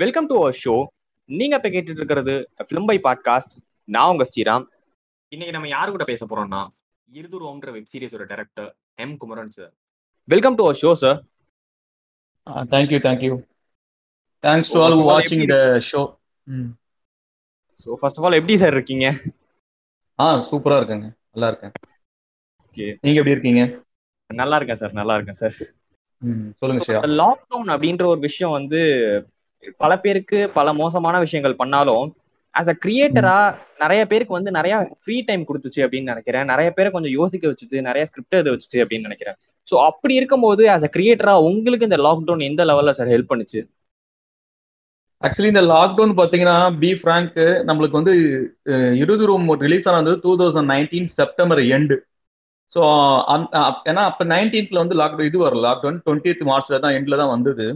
Welcome to our show நீங்க இப்ப கேட்டுட்டு இருக்கிறது ஃபிலிம் பை பாட்காஸ்ட் நான் உங்க ஸ்ரீராம். இன்னைக்கு நம்ம யாரு கூட பேச போறோம்னா இருதுருவம்ன்ற web சீரிஸோட director M Kumaran sir welcome to our show sir Uh, thank you, thank you. Thanks to Oh, all first of all, watching எப்படி- the show. ம். ஸோ ஃபர்ஸ்ட் ஆஃப் ஆல் எப்படி சார் இருக்கீங்க? ஆ சூப்பரா இருக்கேங்க. நல்லா இருக்கேன். Okay. நீங்க எப்படி இருக்கீங்க? நல்லா இருக்கேன் சார் நல்லா இருக்கேன் சார் ம், சொல்லுங்க ஸ்ரீயா லாக்டவுன் அப்படின்ற ஒரு விஷயம் வந்து பல பேருக்கு பல மோசமான விஷயங்கள் பண்ணாலும் ஆஸ் அ கிரியேட்டரா நிறைய பேருக்கு வந்து நிறைய ஃப்ரீ டைம் கொடுத்துச்சு அப்படின்னு நினைக்கிறேன். நிறைய பேரை கொஞ்சம் யோசிக்க வச்சுது நிறைய ஸ்கிரிப்ட் எழுத வச்சுச்சு அப்படின்னு நினைக்கிறேன். ஸோ அப்படி இருக்கும்போது ஆஸ் அ கிரியேட்டரா உங்களுக்கு இந்த லாக்டவுன் எந்த லெவல்ல சார் ஹெல்ப் பண்ணுச்சு? ஆக்சுவலி இந்த லாக்டவுன் பார்த்தீங்கன்னா பி ஃப்ராங்க் நம்மளுக்கு வந்து இருபது ரூம் ரிலீஸ் ஆனது two thousand nineteen September end so ஏன்னா அப்போ நைன்டீன்த்ல வந்து லாக்டவுன் இது வரல. லாக்டவுன் டுவெண்ட்டி மார்ச்ல தான் எண்ட்ல தான் வந்தது.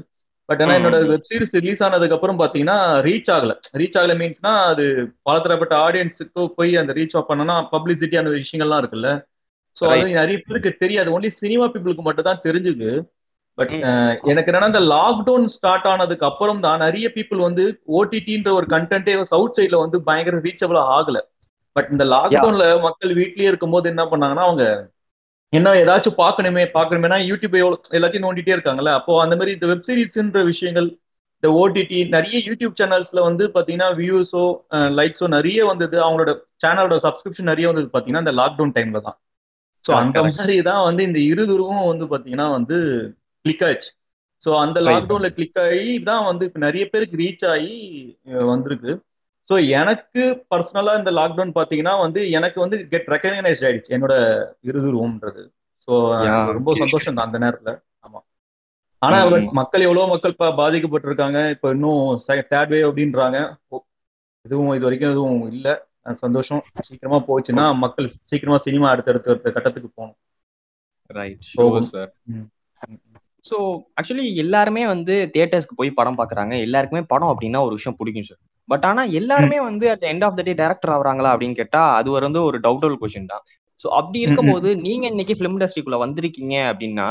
பட் ம், என்னோட. வெப் சீரிஸ் ரிலீஸ் ஆனதுக்கு அப்புறம் பாத்தீங்கன்னா ரீச் ஆகல. ரீச் ஆகல மீன்ஸ்னா அது பலதரப்பட்ட ஆடியன்ஸுக்கு போய் அந்த ரீச் பண்ணனா பப்ளிசிட்டி அந்த விஷயங்கள்லாம் இருக்குல்ல. ஸோ அது நிறைய பேருக்கு தெரியாது. ஒன்லி சினிமா பீப்புளுக்கு மட்டும் தான் தெரிஞ்சுது. பட். எனக்கு என்னன்னா இந்த லாக்டவுன் ஸ்டார்ட் ஆனதுக்கு அப்புறம் தான் நிறைய பீப்புள் வந்து ஓடிடின்ற ஒரு கண்டென்ட்டே சவுத் சைட்ல வந்து பயங்கர ரீச்சபிள் ஆகல. பட் இந்த லாக்டவுன்ல மக்கள் வீட்லயே இருக்கும்போது என்ன பண்ணாங்கன்னா அவங்க என்ன ஏதாச்சும் பார்க்கணுமே பார்க்கணுமேனா யூடியூப் எல்லாத்தையும் நோண்டிட்டே இருக்காங்கல்ல. அப்போ அந்த மாதிரி இந்த வெப் சீரிஸ்ன்ற விஷயங்கள் இந்த ஓடிடி நிறைய யூடியூப் சேனல்ஸ்ல வந்து பாத்தீங்கன்னா வியூஸோ லைக்ஸோ நிறைய வந்தது. அவங்களோட சேனலோட சப்ஸ்கிரிப்ஷன் நிறைய வந்தது பாத்தீங்கன்னா இந்த லாக்டவுன் டைம்ல தான். ஸோ அந்த. மாதிரி தான் வந்து இந்த இருதுருவும் வந்து பாத்தீங்கன்னா வந்து கிளிக் ஆயிடுச்சு. ஸோ அந்த. லாக்டவுன்ல கிளிக் ஆகி தான் வந்து இப்ப நிறைய பேருக்கு ரீச் ஆகி வந்திருக்கு. ஸோ எனக்கு பர்சனலா இந்த லாக்டவுன் பாத்தீங்கன்னா வந்து எனக்கு வந்து கெட் ரெக்கக்னைஸ்ட் ஆயிடுச்சு. என்னோட இருதுருவம்ன்றது ஸோ ரொம்ப. சந்தோஷம் தான் அந்த நேரத்துல. ஆமா. ஆனா ம், but ம். மக்கள் எவ்வளவு மக்கள் பா- பாதிக்கப்பட்டிருக்காங்க. இப்போ இன்னும் தேர்ட் வேவ் அப்படின்றாங்க. ஓ, எதுவும் இது வரைக்கும் எதுவும் இல்ல. சந்தோஷம். சீக்கிரமா போச்சுன்னா மக்கள் சீக்கிரமா சினிமா அடுத்தடுத்த அடுத்த கட்டத்துக்கு போகணும். ரைட். சார். ஸோ ஆக்சுவலி எல்லாருமே வந்து தியேட்டர்ஸ்க்கு போய் படம் பார்க்குறாங்க. எல்லாருக்குமே படம் அப்படின்னா ஒரு விஷயம் பிடிக்கும் சார் பட் ஆனா எல்லாருமே வந்து at end of the day director ஆகுறாங்களா அப்படின்னு கேட்டா அது வந்து ஒரு டவுட்டபிள் கொஸ்டின் தான். ஸோ அப்படி இருக்கும்போது நீங்க இன்னைக்கு ஃபிலிம் இண்டஸ்ட்ரிக்குள்ள வந்திருக்கீங்க அப்படின்னா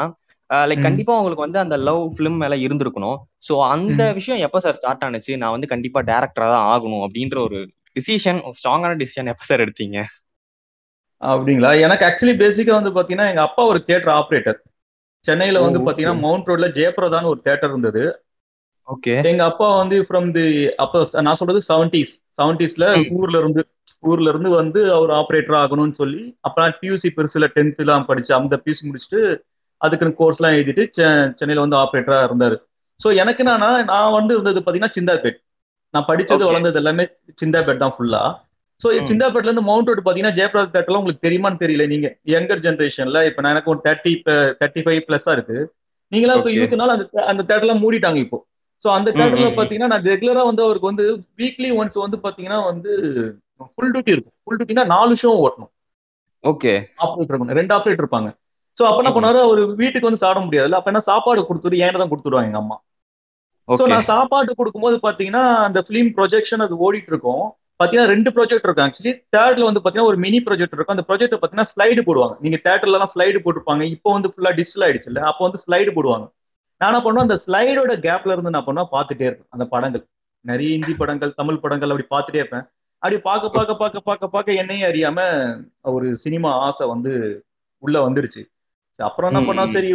லைக். கண்டிப்பா உங்களுக்கு வந்து அந்த லவ் ஃபிலிம் மேல இருந்திருக்கணும். ஸோ அந்த. விஷயம் எப்போ சார் ஸ்டார்ட் ஆனுச்சு? நான் வந்து கண்டிப்பா டேரக்டரா தான் ஆகணும் அப்படின்ற ஒரு டிசிஷன் ஸ்ட்ராங்கான டிசிஷன் எப்போ சார் எடுத்தீங்க? அப்படிங்களா? எனக்கு ஆக்சுவலி பேசிக்கா வந்து பாத்தீங்கன்னா எங்க அப்பா ஒரு தியேட்டர் ஆபரேட்டர் சென்னையில வந்து. பாத்தீங்கன்னா மவுண்ட் ரோட்ல ஜெயபிரதான்னு ஒரு தியேட்டர் இருந்தது. ஓகே எங்க அப்பா வந்து ஃப்ரம் தி அப்போ நான் சொல்றது செவன்டிஸ் செவன்டிஸ்ல. ஊர்ல இருந்து ஊர்ல இருந்து வந்து அவர் ஆபரேட்டர் ஆகணும்னு சொல்லி அப்ப பியூசி பெருசுல டென்த்லாம் படிச்சு அந்த பியூசி முடிச்சுட்டு அதுக்குன்னு கோர்ஸ் எல்லாம் எழுதிட்டு சென்னையில வந்து ஆபரேட்டரா இருந்தாரு சோ எனக்கு என்னன்னா நான் வந்து இருந்தது பாத்தீங்கன்னா சிந்தாபேட் நான் படிச்சது. வளர்ந்தது எல்லாமே சிந்தாபேட் தான் ஃபுல்லா சோ. சிந்தாபேட்ல இருந்து மவுண்ட் ரோடு பாத்தீங்கன்னா ஜெயபிரதா தேட்டர்லாம் உங்களுக்கு தெரியுமான்னு தெரியல நீங்க யங்கர் ஜென்ரேஷன்ல இப்ப நான் எனக்கு ஒரு தேர்ட்டி தேர்ட்டி ஃபைவ் பிளஸ்ஸா இருக்கு நீங்களாம் இப்ப. யூத்னால அந்த அந்த தேட்டர்லாம் மூடிட்டாங்க இப்போ சோ அந்த தேட்டர்ல ம். பாத்தீங்கன்னா நான் ரெகுலரா வந்து அவருக்கு வந்து வீக்லி ஒன்ஸ் வந்து பாத்தீங்கன்னா வந்து ஃபுல் டியூட்டி இருக்கும். ஃபுல் டியூட்டினா நாலு ஷோ ஓட்டணும். ஓகே. ஆப்ரேட்டர் இருக்கணும். ரெண்டு ஆப்ரேட்டர் இருப்பாங்க. சோ அப்ப என்ன. பண்ணாரு அவர் வீட்டுக்கு வந்து சாப்பிட முடியாதுல்ல அப்ப என்ன சாப்பாடு கொடுத்துட்டு என்கிட்ட தான் கொடுத்துருவாங்க எங்க அம்மா. சோ நான் சாப்பாடு கொடுக்கும்போது பாத்தீங்கன்னா அந்த பிலிம் ப்ரொஜெக்ஷன் அது ஓடிட்டு இருக்கும். பாத்தீங்கன்னா ரெண்டு ப்ராஜெக்ட் இருக்கும். ஆக்சுவலி தேர்ட்ல வந்து பாத்தீங்கன்னா ஒரு மினி ப்ராஜெக்ட் இருக்கும். அந்த ப்ராஜெக்ட் பாத்தீங்கன்னா ஸ்லைடு போடுவாங்க. நீங்க தேட்டர்ல எல்லாம் ஸ்லைடு போட்டிருப்பாங்க. இப்போ வந்து ஃபுல்லா டிஜிட்டல் ஆயிடுச்சு இல்ல அப்போ வந்து ஸ்லைடு போடுவாங்க. நான் என்ன பண்ணுவேன் அந்த ஸ்லைடோட கேப்ல இருந்து நான் பண்ணுவேன் பார்த்துட்டே இருப்பேன். அந்த படங்கள். நிறைய ஹிந்தி படங்கள் தமிழ் படங்கள் அப்படி பார்த்துட்டே இருப்பேன். அப்படி பார்க்க பார்க்க பார்க்க பார்க்க பார்க்க என்னையும் அறியாம ஒரு சினிமா ஆசை வந்து உள்ள வந்துருச்சு சரி, அப்புறம் என்ன பண்ணா. சரி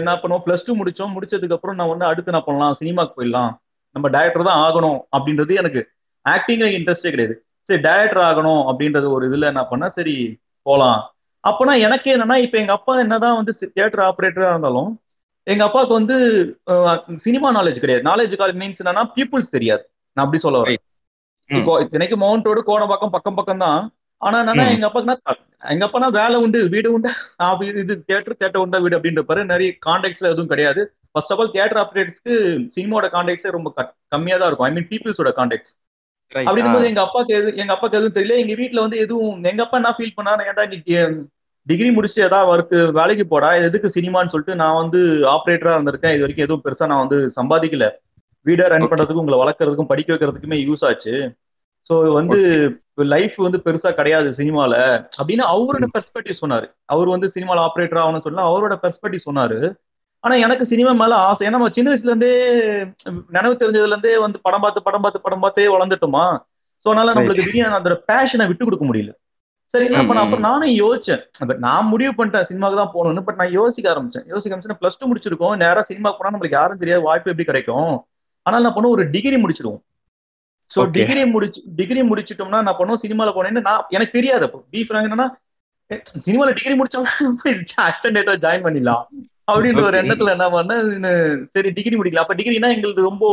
என்ன பண்ணுவோம் பிளஸ் டூ முடிச்சோம். முடிச்சதுக்கு அப்புறம் நான் வந்து அடுத்து என்ன பண்ணலாம் சினிமாக்கு போயிடலாம். நம்ம டைரக்டர் தான் ஆகணும் அப்படின்றது எனக்கு ஆக்டிங்ல இன்ட்ரெஸ்டே கிடையாது. சரி டைரக்டர் ஆகணும் அப்படின்றது ஒரு இதுல என்ன பண்ணா சரி போலாம். அப்பனா எனக்கு என்னன்னா இப்ப எங்க அப்பா என்னதான் வந்து தியேட்டர் ஆபரேட்டரா இருந்தாலும் எங்க அப்பாவுக்கு வந்து சினிமா நாலேஜ் கிடையாது. நாலேஜ் மீன்ஸ் என்னன்னா பீப்புள்ஸ் தெரியாது. நான் அப்படி சொல்ல வரேன். இத்தனைக்கு மவுண்ட் ரோடு கோடம்பாக்கம் பக்கம் பக்கம் தான். ஆனா என்னன்னா. எங்க அப்பாக்குன்னா எங்க அப்பனா வேலை உண்டு வீடு உண்டு இது தியேட்டர் தியேட்டர் உண்டா வீடு அப்படின்றப்பாரு நிறைய கான்டாக்ட்ஸ்ல எதுவும் கிடையாது. ஃபர்ஸ்ட் ஆஃப் ஆல் தியேட்டர் ஆப்ரேட்டர்ஸ்க்கு சினிமாவோட கான்டாக்ட்ஸே ரொம்ப கம்மியா தான் இருக்கும். ஐ மீன் பீப்புள்ஸோட கான்டாக்ட்ஸ் Right. அப்படி ஆ. இருக்கும்போது எங்க அப்பாக்கு எது எங்க அப்பாக்கு எதுவும் தெரியல. எங்க வீட்ல வந்து எதுவும் எங்க அப்பா என்ன ஃபீல் பண்ணாரு? ஏன்டா நீ டிகிரி முடிச்சுட்டு ஏதாவது ஒர்க் வேலைக்கு போடா எதுக்கு சினிமான்னு சொல்லிட்டு நான் வந்து ஆப்ரேட்டரா இருந்திருக்கேன். இது வரைக்கும் எதுவும் பெருசா நான் வந்து சம்பாதிக்கல. வீடை ரன். பண்றதுக்கும் உங்களை வளர்க்கறதுக்கும் படிக்க வைக்கிறதுக்குமே யூஸ் ஆச்சு. சோ வந்து லைஃப் வந்து பெருசா கிடையாது சினிமால அப்படின்னு அவரோட பெர்ஸ்பெக்டிவ் சொன்னாரு. அவர் வந்து சினிமால ஆப்ரேட்டர் ஆகணும்னு சொன்னா அவரோட பெர்ஸ்பெக்டிவ் சொன்னாரு. ஆனா எனக்கு சினிமா மேல ஆசை. ஏன்னா நம்ம சின்ன வயசுல இருந்தே நினைவு தெரிஞ்சதுல இருந்தே வந்து படம் பார்த்து படம் பார்த்து படம் பார்த்தே வளர்ந்துட்டோமா. சோ அதனால நம்மளுக்கு திடீர்னு அந்த பேஷனை விட்டு கொடுக்க முடியல. சரி என்ன பண்ண? அப்புறம் நானும் யோசிச்சேன். பட் நான் முடிவு பண்ணிட்டேன் சினிமாக்கு தான் போகணும்னு பட் நான் யோசிக்க ஆரம்பிச்சேன். யோசிக்க ஆரம்பிச்சேன் பிளஸ் டூ முடிச்சிருக்கோம். நேரா சினிமா போனா நம்மளுக்கு யாரும் தெரியாது வாய்ப்பு எப்படி கிடைக்கும்? ஆனால் நான் பண்ண ஒரு டிகிரி முடிச்சிருவோம். சோ. டிகிரி முடிச்சு டிகிரி முடிச்சிட்டோம்னா நான் பண்ணுவோம் சினிமால போனேன்னு நான் எனக்கு தெரியாது. அப்போ பீஃப் என்னன்னா சினிமால டிகிரி அஸ்டன்டேட்டா ஜாயின் பண்ணிடலாம். அப்படின்ற ஒரு. எண்ணத்துல என்ன பண்ணேன் சரி டிகிரி முடிக்கலாம். அப்ப டிகிரினா எங்களுக்கு ரொம்ப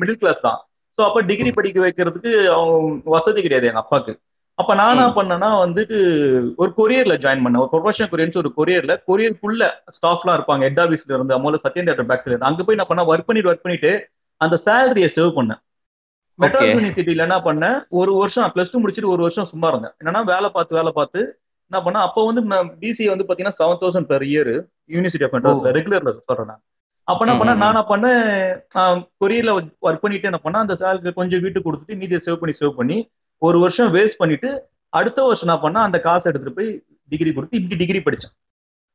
மிடில் கிளாஸ் தான். சோ அப்ப டிகிரி படிக்க வைக்கிறதுக்கு அவங்க வசதி கிடையாது எங்க அப்பாக்கு அப்ப நான். பண்ணேன்னா வந்துட்டு ஒரு கொரியர்ல ஜாயின் பண்ணேன். ஒரு ப்ரொஃபஷனல் கொரியர்ஸ் ஒரு கொரியர்ல கொரியருக்குள்ள ஸ்டாஃப்லாம் இருப்பாங்க. ஹெட் ஆபீஸ்ல இருந்து அம்மோல சத்யன் தேட்டர் பேக்ஸ்ல இருந்து. அங்க போய் நான் பண்ண ஒர்க் பண்ணிட்டு ஒர்க் பண்ணிட்டு அந்த சேலரியை சேவ் பண்ணேன். மெட்ராஸ். யூனிவர்சிட்டியில என்ன பண்ணேன் ஒரு வருஷம் பிளஸ் டூ முடிச்சிட்டு ஒரு வருஷம் சும்மா இருந்தேன். என்னன்னா வேலை பார்த்து வேலை பார்த்து என்ன பண்ணேன் அப்போ வந்து பிசி வந்து பாத்தீங்கன்னா seven thousand per year university of மெட்ராஸ்ல ரெகுலர்ல சொல்றேன் நான். அப்ப என்ன ம், பண்ணேன் ம், நான் என்ன பண்ணேன் கொரியர்ல ஒர்க் பண்ணிட்டு என்ன பண்ணேன் அந்த சேலரி கொஞ்சம் வீட்டுக்கு கொடுத்துட்டு மீதியை சேவ் பண்ணி சேவ் பண்ணி ஒரு வருஷம் வேஸ்ட் பண்ணிட்டு அடுத்த வருஷம் என்ன பண்ணேன் அந்த காசை எடுத்துட்டு போய் டிகிரி கொடுத்து இப்படி டிகிரி படிச்சேன்.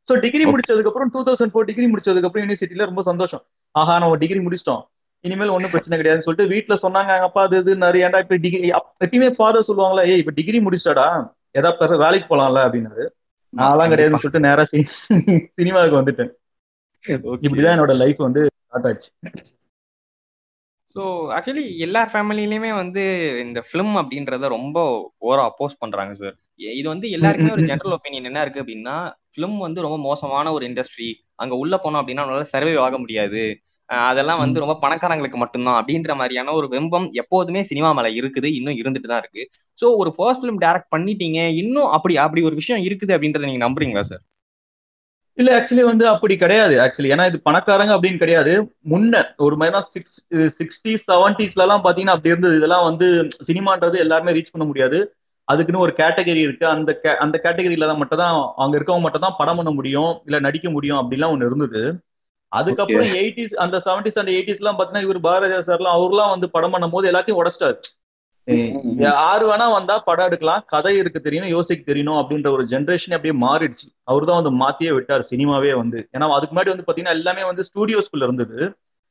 So degree Okay. முடிச்சதுக்கு அப்புறம் டூ தௌசண்ட் ஃபோர் டிகிரி முடிச்சதுக்கு அப்புறம் யூனிவர்சிட்டியில ரொம்ப சந்தோஷம். ஆஹா நம்ம டிகிரி முடிச்சிட்டோம். இனிமேல் ஒன்றும் பிரச்சனை கிடையாதுன்னு சொல்லிட்டு வீட்டுல சொன்னாங்க அப்பா அது இது நிறைய ஏன்டா இப்ப டிகிரி எப்பயுமே ஃபாதர் சொல்லுவாங்களா ஏய் இப்ப டிகிரி முடிச்சிட்டாடா ஏதா பெருசா வேலைக்கு போலாம்ல அப்படின்னாரு. நான்லாம் கிடையாதுன்னு சொல்லிட்டு நேரா சினிமாவுக்கு வந்துட்டேன். இப்படிதான் என்னோட லைஃப் வந்து ஸ்டார்ட் ஆச்சு. ஸோ ஆக்சுவலி எல்லா ஃபேமிலிலையுமே வந்து இந்த ஃபிலிம் அப்படின்றத ரொம்ப ஓரா அப்போஸ் பண்றாங்க சார் இது வந்து எல்லாருக்குமே ஒரு ஜெனரல் ஒப்பீனியன் என்ன இருக்கு அப்படின்னா ஃபிலிம் வந்து ரொம்ப மோசமான ஒரு இண்டஸ்ட்ரி அங்க உள்ள போனோம் அப்படின்னா நம்மளால சர்வே ஆக முடியாது. அதெல்லாம் வந்து ரொம்ப பணக்காரங்களுக்கு மட்டும்தான் அப்படின்ற மாதிரியான ஒரு வெம்பம் எப்போதுமே சினிமா மேல இருக்குது இன்னும் இருந்துட்டு தான் இருக்கு. ஸோ ஒரு ஃபர்ஸ்ட் ஃபிலிம் டைரக்ட் பண்ணிட்டீங்க இன்னும் அப்படி அப்படி ஒரு விஷயம் இருக்குது அப்படின்றத நீங்க நம்புறீங்களா சார் இல்ல ஆக்சுவலி வந்து அப்படி கிடையாது ஆக்சுவலி ஏன்னா இது பணக்காரங்க அப்படின்னு கிடையாது. முன்ன ஒரு மாதிரி தான் சிக்ஸ் சிக்ஸ்டி செவன்டிஸ்ல எல்லாம் பாத்தீங்கன்னா அப்படி இருந்தது. இதெல்லாம் வந்து சினிமான்றது எல்லாருமே ரீச் பண்ண முடியாது. அதுக்குன்னு ஒரு கேட்டகரி இருக்கு. அந்த அந்த கேட்டகரியில தான் மட்டும் தான் அங்க இருக்கவங்க மட்டும் தான் படம் பண்ண முடியும் இல்ல நடிக்க முடியும் அப்படிலாம் ஒண்ணு இருந்தது. அதுக்கப்புறம் எயிட்டிஸ் அந்த செவன்டிஸ் அண்ட் எயிட்டிஸ் எல்லாம் பாத்தீங்கன்னா இவர் பாரதியா சார்லாம் அவர்லாம் வந்து படம் பண்ணும் போது எல்லாத்தையும் உடச்சிட்டாரு. யாரு வேணா வந்தா படம் எடுக்கலாம். கதை இருக்கு தெரியணும் யோசிக்க தெரியணும் அப்படின்ற ஒரு ஜென்ரேஷன் அப்படியே மாறிடுச்சு. அவர் தான் வந்து மாத்தியே விட்டார் சினிமாவே வந்து. ஏன்னா அதுக்கு முன்னாடி வந்து பாத்தீங்கன்னா எல்லாமே வந்து ஸ்டூடியோஸ்குள்ள இருந்தது.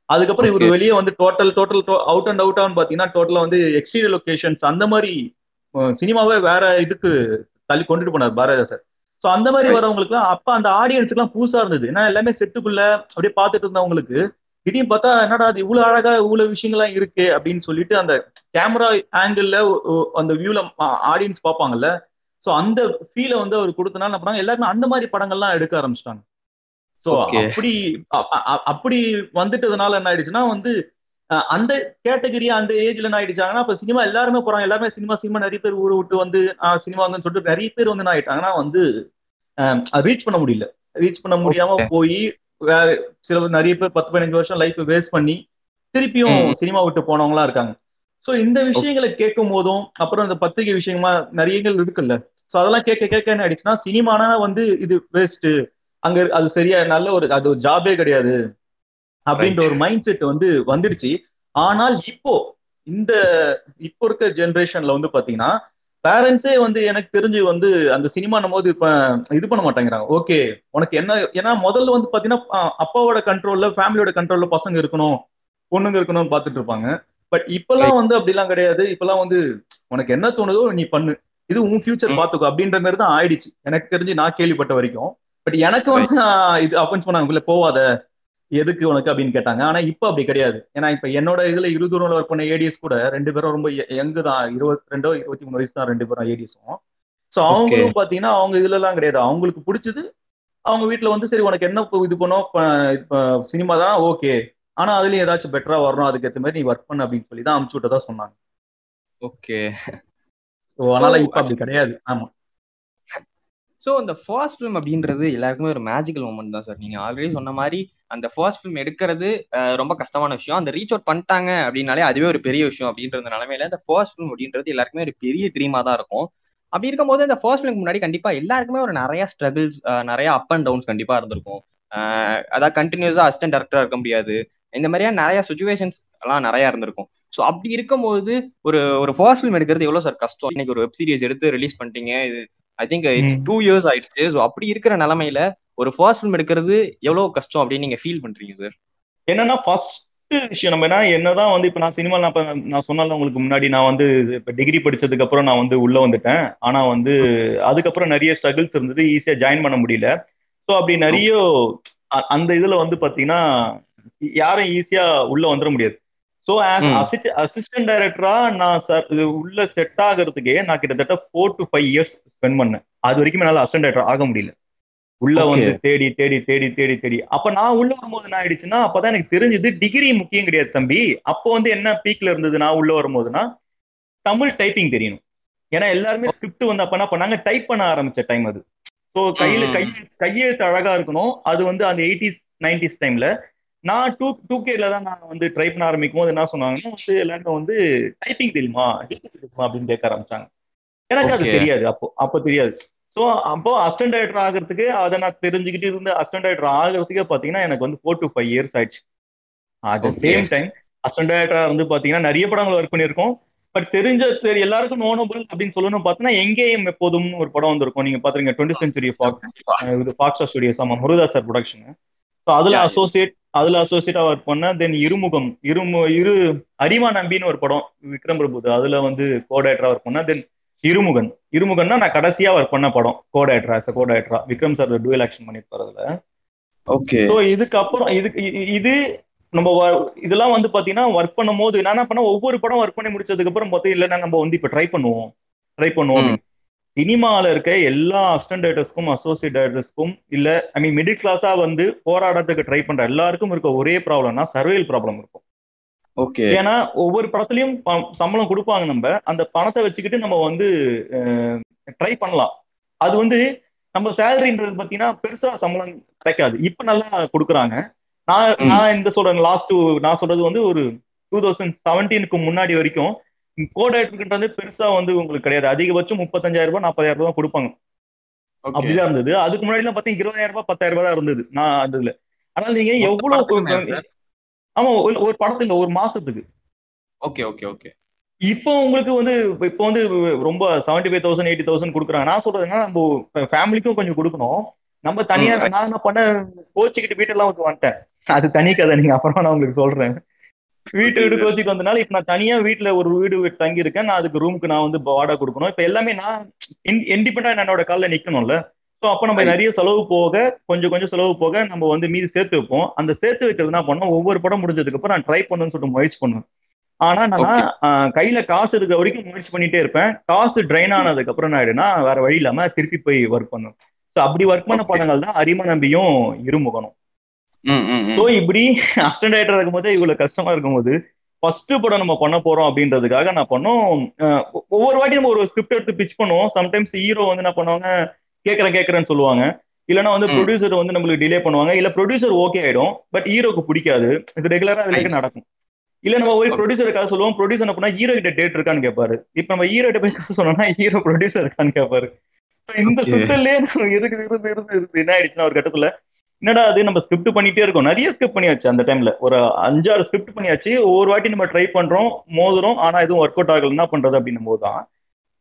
அதுக்கப்புறம் இவர். வெளியே வந்து total total out and out on பாத்தீங்கன்னா டோட்டலா வந்து எக்ஸ்டீரியர் லொகேஷன்ஸ் அந்த மாதிரி சினிமாவே வேற இதுக்கு தள்ளி கொண்டுட்டு போனார் பாரதியா சார் சோ அந்த மாதிரி. வரவங்களுக்குலாம் அப்ப அந்த ஆடியன்ஸுக்கு எல்லாம் புதுசா இருந்தது. ஏன்னா எல்லாமே செட்டுக்குள்ள அப்படியே பார்த்துட்டு இருந்தவங்களுக்கு திடீர்னு பார்த்தா என்னடா அது இவ்வளவு அழகா இவ்வளவு விஷயங்கள்லாம் இருக்கு அப்படின்னு சொல்லிட்டு அந்த கேமரா ஆங்கிள் அந்த வியூல ஆடியன்ஸ் பார்ப்பாங்கல்ல. சோ அந்த ஃபீலை வந்து அவர் கொடுத்தனால என்ன பண்ணாங்க? எல்லாருமே அந்த மாதிரி படங்கள்லாம் எடுக்க ஆரம்பிச்சிட்டாங்க. சோ. அப்படி அப்படி வந்துட்டதுனால என்ன ஆயிடுச்சுன்னா வந்து அந்த கேட்டகரி அந்த ஏஜ்ல என்ன ஆயிடுச்சாங்கன்னா இப்ப சினிமா எல்லாருமே போறாங்க. எல்லாருமே சினிமா சினிமா நிறைய பேர் ஊரை விட்டு வந்து சினிமா வந்து சொல்லிட்டு நிறைய பேர் வந்து என்ன ஆயிட்டாங்கன்னா வந்து ரீச் பண்ண முடியல. ரீச் பண்ண முடியாம. போய் சில நிறைய பேர் பத்து பதினஞ்சு வருஷம் லைஃப் வேஸ்ட் பண்ணி திருப்பியும். சினிமா விட்டு போனவங்களா இருக்காங்க. சோ இந்த விஷயங்களை கேட்கும் போதும் அப்புறம் இந்த பத்திரிகை விஷயமா நிறையங்கள் இருக்குல்ல. சோ அதெல்லாம் கேட்க கேட்க என்ன ஆயிடுச்சுன்னா சினிமானா வந்து இது வேஸ்ட் அங்க அது சரியா நல்ல ஒரு அது ஒரு ஜாபே கிடையாது. அப்படின்ற ஒரு மைண்ட் செட் வந்து வந்துடுச்சு. ஆனால் இப்போ இந்த இப்போ இருக்க ஜெனரேஷன்ல வந்து பாத்தீங்கன்னா பேரண்ட்ஸே வந்து எனக்கு தெரிஞ்சு வந்து அந்த சினிமானும் போது இப்ப இது பண்ண மாட்டேங்கிறாங்க. ஓகே உனக்கு என்ன ஏன்னா முதல்ல வந்து பாத்தீங்கன்னா அப்பாவோட கண்ட்ரோல்ல ஃபேமிலியோட கண்ட்ரோல்ல பசங்க இருக்கணும் பொண்ணுங்க இருக்கணும்னு பாத்துட்டு இருப்பாங்க. பட் இப்பெல்லாம் வந்து அப்படிலாம் கிடையாது. இப்பெல்லாம் வந்து உனக்கு என்ன தோணுதோ நீ பண்ணு. இது உன் ஃபியூச்சர். பாத்துக்கோ அப்படின்ற மாதிரி தான் ஆயிடுச்சு. எனக்கு தெரிஞ்சு நான் கேள்விப்பட்ட வரைக்கும். பட் எனக்கு வந்து இது அப்பன்னு சொன்னாங்க உள்ள போவாத. எதுக்கு உனக்கு அப்படின்னு கேட்டாங்க. ஆனா இப்ப அப்படி கிடையாது. ஏன்னா இப்ப என்னோட இதுல இருதூரம் ஒர்க் பண்ண ஏடிஎஸ் கூட ரெண்டு பேரும் ரொம்ப யங்கு தான். இருபத்தி ரெண்டோ இருபத்தி மூணு வயசு தான் ரெண்டு பேரும் ஏடிஎஸும் சோ அவங்களும் பாத்தீங்கன்னா அவங்க இதுல எல்லாம் கிடையாது. அவங்களுக்கு பிடிச்சது அவங்க வீட்ல வந்து சரி உனக்கு என்ன இது பண்ணோம்? சினிமா தான்? ஓகே ஆனா அதுலயும் ஏதாச்சும் பெட்டரா வரணும். அதுக்கு ஏத்த மாதிரி நீ ஒர்க் பண்ணு அப்படின்னு சொல்லி தான் அமுச்சு விட்டதா சொன்னாங்க. ஓகே அதனால So, இப்ப அப்படி கிடையாது. ஆமா. ஸோ இந்த ஃபர்ஸ்ட் ஃபிலிம் அப்படின்றது எல்லாருக்குமே ஒரு மேஜிக்கல் மூமெண்ட் தான் சார் நீங்க ஆல்ரெடி சொன்ன மாதிரி அந்த ஃபர்ஸ்ட் ஃபிலிம் எடுக்கிறது ரொம்ப கஷ்டமான விஷயம். அந்த ரீச் அவுட் பண்ணிட்டாங்க அப்படின்னாலே அதுவே ஒரு பெரிய விஷயம் அப்படின்ற நிலைமையில இந்த ஃபர்ஸ்ட் ஃபிலிம் அப்படின்றது எல்லாருக்குமே ஒரு பெரிய ட்ரீமா தான் இருக்கும். அப்படி இருக்கும்போது இந்த ஃபர்ஸ்ட் ஃபிலிம் முன்னாடி கண்டிப்பா எல்லாருக்குமே ஒரு நிறைய ஸ்ட்ரகிள்ஸ் நிறைய அப் அண்ட் டவுன்ஸ் கண்டிப்பா இருந்திருக்கும். அதாவது கண்டினியூஸா அசிஸ்டன்ட் டேரக்டரா இருக்க முடியாது. இந்த மாதிரியா நிறைய சுச்சுவேஷன்ஸ் எல்லாம் நிறைய இருந்திருக்கும். ஸோ அப்படி இருக்கும்போது ஒரு ஒரு ஃபர்ஸ்ட் ஃபிலிம் எடுக்கிறது எவ்வளவு சார் கஷ்டம்? இன்னைக்கு ஒரு வெப் சீரிஸ் எடுத்து ரிலீஸ் பண்ணிட்டீங்க. இது I think it's. Two years ஆயிடுச்சு. ஸோ அப்படி இருக்கிற நிலமையில ஒரு ஃபர்ஸ்ட் ஃபிலிம் எடுக்கிறது எவ்வளவு கஷ்டம் அப்படின்னு நீங்க ஃபீல் பண்றீங்க சார் என்னன்னா ஃபர்ஸ்ட் விஷயம் நம்ம என்ன என்னதான் வந்து இப்ப நான் சினிமா நான் நான் சொன்னால உங்களுக்கு முன்னாடி நான் வந்து இப்ப டிகிரி படிச்சதுக்கு அப்புறம் நான் வந்து உள்ள வந்துட்டேன். ஆனா வந்து அதுக்கப்புறம் நிறைய ஸ்ட்ரகிள்ஸ் இருந்தது ஈஸியா ஜாயின் பண்ண முடியல. ஸோ அப்படி நிறைய அந்த இதுல வந்து பாத்தீங்கன்னா யாரும் ஈஸியா உள்ள வந்துட முடியாது. ஸோ. அசிஸ்டன்ட் டைரக்டரா நான் சார் இது உள்ள செட் ஆகிறதுக்கே நான் கிட்டத்தட்ட four to five years spend பண்ணேன். அது வரைக்கும் என்னால அசிஸ்டன்ட் டைரக்டர் ஆக முடியல. உள்ள. வந்து தேடி தேடி தேடி தேடி தேடி. அப்ப நான் உள்ள வரும்போது என்ன ஆயிடுச்சுன்னா அப்பதான் எனக்கு தெரிஞ்சது டிகிரி முக்கியம் கிடையாது தம்பி. அப்போ வந்து என்ன பீக்ல இருந்தது நான் உள்ள வரும்போதுன்னா தமிழ் டைப்பிங் தெரியணும். ஏன்னா எல்லாருமே ஸ்கிரிப்ட் வந்து அப்ப என்ன பண்ணாங்க டைப் பண்ண ஆரம்பிச்ச டைம் அது. ஸோ கையில. கை கையெழுத்து அழகா இருக்கணும். அது வந்து அந்த எயிட்டிஸ் நைன்டிஸ் டைம்ல நான் டூ டூ கேல தான் நான் வந்து ட்ரை பண்ண ஆரம்பிக்கும் போது என்ன சொன்னாங்கன்னா வந்து எல்லாரும் வந்து டைப்பிங் தெரியுமா? அப்படின்னு கேட்க ஆரம்பிச்சாங்க. எனக்கு அது. தெரியாது. அப்போ அப்போ தெரியாது. ஸோ அப்போ அசிஸ்டன்ட் டைரக்டர் ஆகிறதுக்கு அதை நான் தெரிஞ்சுக்கிட்டு இருந்து அசிஸ்டன்ட் டைரக்டர் ஆகிறதுக்கே பார்த்தீங்கன்னா எனக்கு வந்து ஃபோர் டு ஃபைவ் இயர்ஸ் ஆயிடுச்சு. At the. Same time assistant டைரக்டரா வந்து பார்த்தீங்கன்னா நிறைய படங்கள் ஒர்க் பண்ணியிருக்கோம். பட் தெரிஞ்ச சரி எல்லாருக்கும் நோனபிள் அப்படின்னு சொல்லணும் பார்த்தீங்கன்னா எங்கேயும் எப்போதும் ஒரு படம் வந்திருக்கும். நீங்க பாத்துருங்க டுவெண்ட்டி சென்ச்சுரி ஃபாக்ஸ் இது ஃபாக்ஸா ஸ்டுடியோஸ் ஆமா முருகதாஸ் சார் ப்ரொடக்ஷன் ஸோ அதுல. அசோசியேட் அதுல அசோசியேட்டா ஒர்க் பண்ண தென் இருமுகம் இருமு இரு அரிமா நம்பின்னு ஒரு படம் விக்ரம் பிரபுது அதுல வந்து கோடேட்டரா ஒர்க் பண்ண தென் இருமுகன். இருமுகன்னா நான் கடைசியா ஒர்க் பண்ண படம். A கோடேட்டரா விக்ரம் சார் டூயல் ஆக்ஷன் பண்ணிருப்பாரு அதுல ஓகே ஸோ இதுக்கப்புறம் இதுக்கு இது நம்ம இதெல்லாம் வந்து பாத்தீங்கன்னா ஒர்க் பண்ணும் போது நான் என்ன பண்ண ஒவ்வொரு படம் ஒர்க் பண்ணி முடிச்சதுக்கு அப்புறம் பார்த்தா இல்லைன்னா நம்ம வந்து இப்ப ட்ரை பண்ணுவோம். ட்ரை பண்ணுவோம் ம். சினிமால இருக்க எல்லா அசிஸ்டன்ட் டைரக்டர்ஸ்க்கும் அசோசியேட் டைரக்டர்ஸ்க்கும் இல்ல ஐ மீன் மிடில் கிளாஸா வந்து போராடத்துக்கு ட்ரை பண்ற எல்லாருக்கும் இருக்க ஒரே ப்ராப்ளம்னா சர்வேல் ப்ராப்ளம் இருக்கும். ஓகே. ஏன்னா ஒவ்வொரு படத்துலயும் சம்பளம் கொடுப்பாங்க நம்ம. அந்த பணத்தை வச்சுக்கிட்டு நம்ம வந்து ட்ரை பண்ணலாம். அது வந்து நம்ம சேலரின்றது பாத்தீங்கன்னா பெருசா சம்பளம் கிடைக்காது. இப்ப நல்லா கொடுக்குறாங்க. நான். நான் இந்த சொல்றேன் லாஸ்ட் நான் சொல்றது வந்து ஒரு டூ தௌசண்ட் செவன்டீனுக்கு முன்னாடி வரைக்கும் கோடேட்டர்ன்றது பெருசா வந்து உங்களுக்கு கிடையாது. அதிகபட்சம் முப்பத்தஞ்சாயிரம் ரூபாய் நாற்பதாயிரம் ரூபாய் கொடுப்பாங்க. அப்படிதான் இருந்தது. அதுக்கு முன்னாடி எல்லாம் பாத்தீங்கன்னா இருபதாயிரம் ரூபாய் பத்தாயிரம் ரூபாய் தான் இருந்தது. நான் அதுல ஆனால் நீங்க எவ்வளவு? ஆமா ஒரு- படத்துக்கு ஒரு மாசத்துக்கு. Okay okay okay. இப்போ உங்களுக்கு வந்து இப்போ வந்து ரொம்ப seventy five thousand eighty thousand கொடுக்குறாங்க. நான் சொல்றதுன்னா நம்ம ஃபேமிலிக்கும் கொஞ்சம் கொடுக்கணும். நம்ம தனியா. நான் என்ன பண்ண கோச்சிக்கிட்டு வீட்டெல்லாம் வந்து வந்துட்டேன். அது தனி கதை நீங்க அப்புறமா நான் உங்களுக்கு சொல்றேன். வீட்டு வீடு கோச்சிக்கு வந்தனால இப்ப நான் தனியா வீட்டுல ஒரு வீடு தங்கி இருக்கேன் நான் அதுக்கு ரூமுக்கு நான் வந்து வாடகை கொடுக்கணும். இப்ப எல்லாமே நான் இண்டிபெண்டா என்னோட காலில் நிக்கணும்ல. ஸோ அப்ப நம்ம. நிறைய செலவு போக கொஞ்சம் கொஞ்சம் செலவு போக நம்ம வந்து மீதி சேர்த்து வைப்போம். அந்த சேர்த்து வைக்கிறது என்ன பண்ணோம்? ஒவ்வொரு படம் முடிஞ்சதுக்கு அப்புறம் நான் ட்ரை பண்ணணும்னு சொல்லிட்டு முயற்சி பண்ணுவேன். ஆனா நான் கையில காசு இருக்க வரைக்கும் முயற்சி பண்ணிட்டே இருப்பேன். காசு ட்ரைன் ஆனதுக்கு அப்புறம் நான் ஆயிடுனா வேற வழி இல்லாம திருப்பி போய் ஒர்க் பண்ணும். ஸோ அப்படி ஒர்க் பண்ண. படங்கள் தான் அரிம நம்பியும் இருமுகணும். ஸோ இப்படி அசிஸ்டன்ட் டைரக்டர் இருக்கும்போது இவ்வளவு கஷ்டமா இருக்கும்போது ஃபர்ஸ்ட் படம் நம்ம பண்ண போறோம் அப்படின்றதுக்காக நான் பண்ணோம்? ஒவ்வொரு வாட்டி நம்ம ஒரு ஸ்கிரிப்ட் எடுத்து பிச் பண்ணுவோம். சம்டைம்ஸ் ஹீரோ வந்து என்ன பண்ணுவாங்க? கேட்கறேன் கேட்கறேன்னு சொல்லுவாங்க. இல்லைன்னா வந்து. ப்ரொடியூசர் வந்து நம்மளுக்கு டிலே பண்ணுவாங்க. இல்ல ப்ரொடியூசர் ஓகே ஆயிடும் பட் ஹீரோக்கு பிடிக்காது. இது ரெகுலரா. விலைக்கு நடக்கும். இல்ல நம்ம Okay. ப்ரொடியூசருக்காக சொல்லுவோம் ப்ரொடியூசர் பண்ணா ஹீரோ கிட்ட டேட் இருக்கான்னு கேட்பாரு இப்ப நம்ம ஹீரோ கிட்ட போய் சொன்னோம்னா ஹீரோ ப்ரொடியூசர் இருக்கான்னு கேட்பாரு இந்த. சுத்தல்லே இருக்கு இருந்து இருந்து இருந்து என்ன ஆயிடுச்சுன்னா ஒரு கட்டத்துல என்னடா அது நம்ம ஸ்கிரிப்ட் பண்ணிட்டே இருக்கோம். நிறைய ஸ்கிரிப்ட் பண்ணியாச்சு அந்த டைம்ல ஒரு அஞ்சாறு ஸ்கிரிப்ட் பண்ணியாச்சு. ஒவ்வொரு வாட்டி நம்ம ட்ரை பண்றோம் மோதுறோம் ஆனா எதுவும் ஒர்க் அவுட் ஆகல என்ன பண்றது அப்படின்னும் போது தான்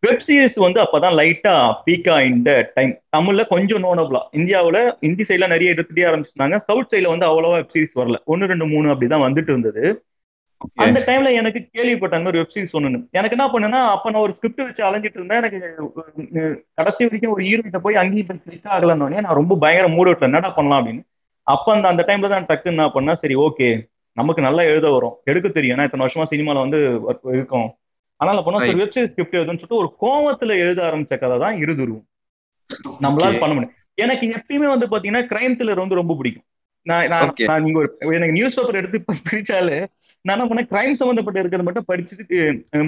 வெப் சீரிஸ் வந்து அப்பதான் லைட்டா பீக்கா இந்த டைம் தமிழ்ல கொஞ்சம் நோனபிளா இந்தியாவுல இந்தி சைட்ல நிறைய எடுத்துட்டே ஆரம்பிச்சிருந்தாங்க சவுத் சைட்ல வந்து அவ்வளவா வெப் சீரிஸ் வரல. ஒன்னு ரெண்டு மூணு அப்படிதான் வந்துட்டு இருந்தது. அந்த டைம்ல எனக்கு கேள்விப்பட்ட அந்த மாதிரி வெப் சீரிஸ் ஒண்ணு எனக்கு என்ன பண்ணுன்னா அப்ப நான் ஒரு ஸ்கிரிப்ட் வச்சு அலைஞ்சிட்டு இருந்தேன். எனக்கு கடைசி வரைக்கும் ஒரு ஹீரோ கிட்ட போய் அங்கேயும் போய் கிளிக் ஆகலன்னு நான் ரொம்ப பயங்கர மூட் அவுட்ல என்னடா பண்ணலாம் அப்படின்னு. அப்ப அந்த அந்த டைம்ல தான் டக்குன்னு என்ன பண்ணா சரி ஓகே நமக்கு நல்லா எழுத வரும். எடுக்க தெரியும். ஏன்னா இத்தனை வருஷமா சினிமால வந்து இருக்கோம். அதனால பண்ணோம் சரி Right. வெப் சீரிஸ் ஸ்கிரிப்ட் எழுதுன்னு சொல்லிட்டு ஒரு கோவத்துல எழுத ஆரம்பிச்ச கதை தான் இருதுருவும். நம்மளால. பண்ண முடியும். எனக்கு எப்பயுமே வந்து பாத்தீங்கன்னா கிரைம் த்ரில்லர் வந்து ரொம்ப பிடிக்கும். நான் நான் நீங்க ஒரு எனக்கு நியூஸ் பேப்பர் எடுத்து பிரிச்சாலே நான் என்ன பண்ணேன் கிரைம் சம்பந்தப்பட்ட இருக்கிறது மட்டும் படிச்சுட்டு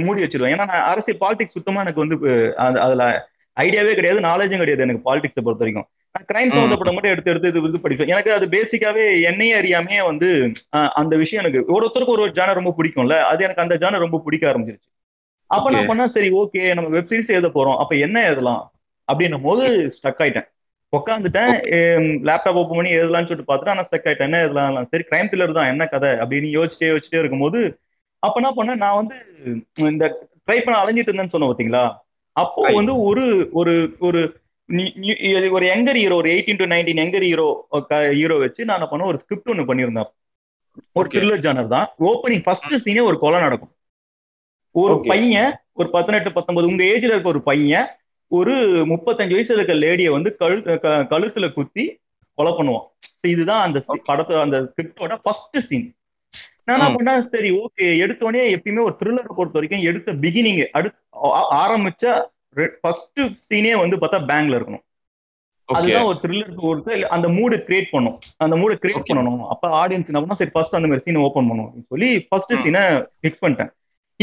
மூடி வச்சிருவேன். ஏன்னா நான் அரசியல் பாலிடிக்ஸ் சுத்தமா எனக்கு வந்து அதுல ஐடியாவே கிடையாது நாலேஜும் கிடையாது எனக்கு பாலிடிக்ஸை பொறுத்த வரைக்கும். நான் கிரைம் ம். சம்பந்தப்பட்ட மட்டும் எடுத்து எடுத்து இது இது படிப்பேன். எனக்கு அது பேசிக்காவே என்னையே அறியாமே வந்து அந்த விஷயம் எனக்கு ஒருத்தருக்கு ஒரு ஒரு ஜானர் ரொம்ப பிடிக்கும்ல அது எனக்கு அந்த ஜானர் ரொம்ப பிடிக்க ஆரம்பிச்சிருச்சு. அப்ப. நான் பண்ணா சரி ஓகே நம்ம வெப் சீரிஸ் எழுத போறோம். அப்ப என்ன எழுதலாம்? அப்படின்னும் போது ஸ்டக் ஆயிட்டேன். உட்காந்துட்டேன் லேப்டாப் ஓப்பன் பண்ணி எழுதலாம்னு சொல்லிட்டு பார்த்துட்டு ஆனா ஸ்டக் ஆயிட்டேன். என்ன எழுதலாம்? சரி கிரைம் த்ரில்லர் தான். என்ன கதை? அப்படின்னு யோசிச்சே யோசிச்சே இருக்கும்போது அப்ப என்ன பண்ணேன் நான் வந்து இந்த ட்ரை பண்ண அலைஞ்சிட்டு இருந்தேன்னு சொன்னேன் பாத்தீங்களா அப்போ. வந்து ஒரு ஒரு ஒரு ஒரு யங்கர் ஹீரோ ஒரு eighteen to nineteen younger hero hero வச்சு நான் என்ன பண்ண ஒரு ஸ்கிரிப்ட் ஒன்று பண்ணியிருந்தேன். ஒரு. த்ரில்லர் ஜானர் தான். ஓப்பனிங் ஃபர்ஸ்ட் சீனே ஒரு கொலை நடக்கும். ஒரு. பையன் ஒரு பதினெட்டு பத்தொன்பது உங்க ஏஜ்ல இருக்க ஒரு பையன் ஒரு முப்பத்தஞ்சு வயசுல இருக்க லேடியை வந்து கழு கழுத்துல குத்தி கொலை பண்ணுவான் இதுதான் அந்த சி- படத்தை அந்த ஸ்கிரிப்டோட ஃபர்ஸ்ட் சீன் நான் என்ன. பண்ணேன் சரி ஓகே எடுத்தோடனே எப்பயுமே ஒரு த்ரில்லரை பொறுத்த வரைக்கும் எடுத்த பிகினிங் அடுத்து ஆ- ஆரம்பிச்ச ஃபர்ஸ்ட் சீனே வந்து பார்த்தா பேங்க்ல இருக்கணும் அதுதான் ஒரு த்ரில்லர் பொறுத்து இல்ல அந்த மூடு கிரியேட் பண்ணும் அந்த மூடு கிரியேட். பண்ணணும் அப்ப ஆடியன்ஸ் என்ன பண்ணா சரி ஃபர்ஸ்ட் அந்த மாதிரி சீனை ஓபன் அப்படின்னு சொல்லி ஃபர்ஸ்ட். சீனை ஃபிக்ஸ் பண்ணிட்டேன்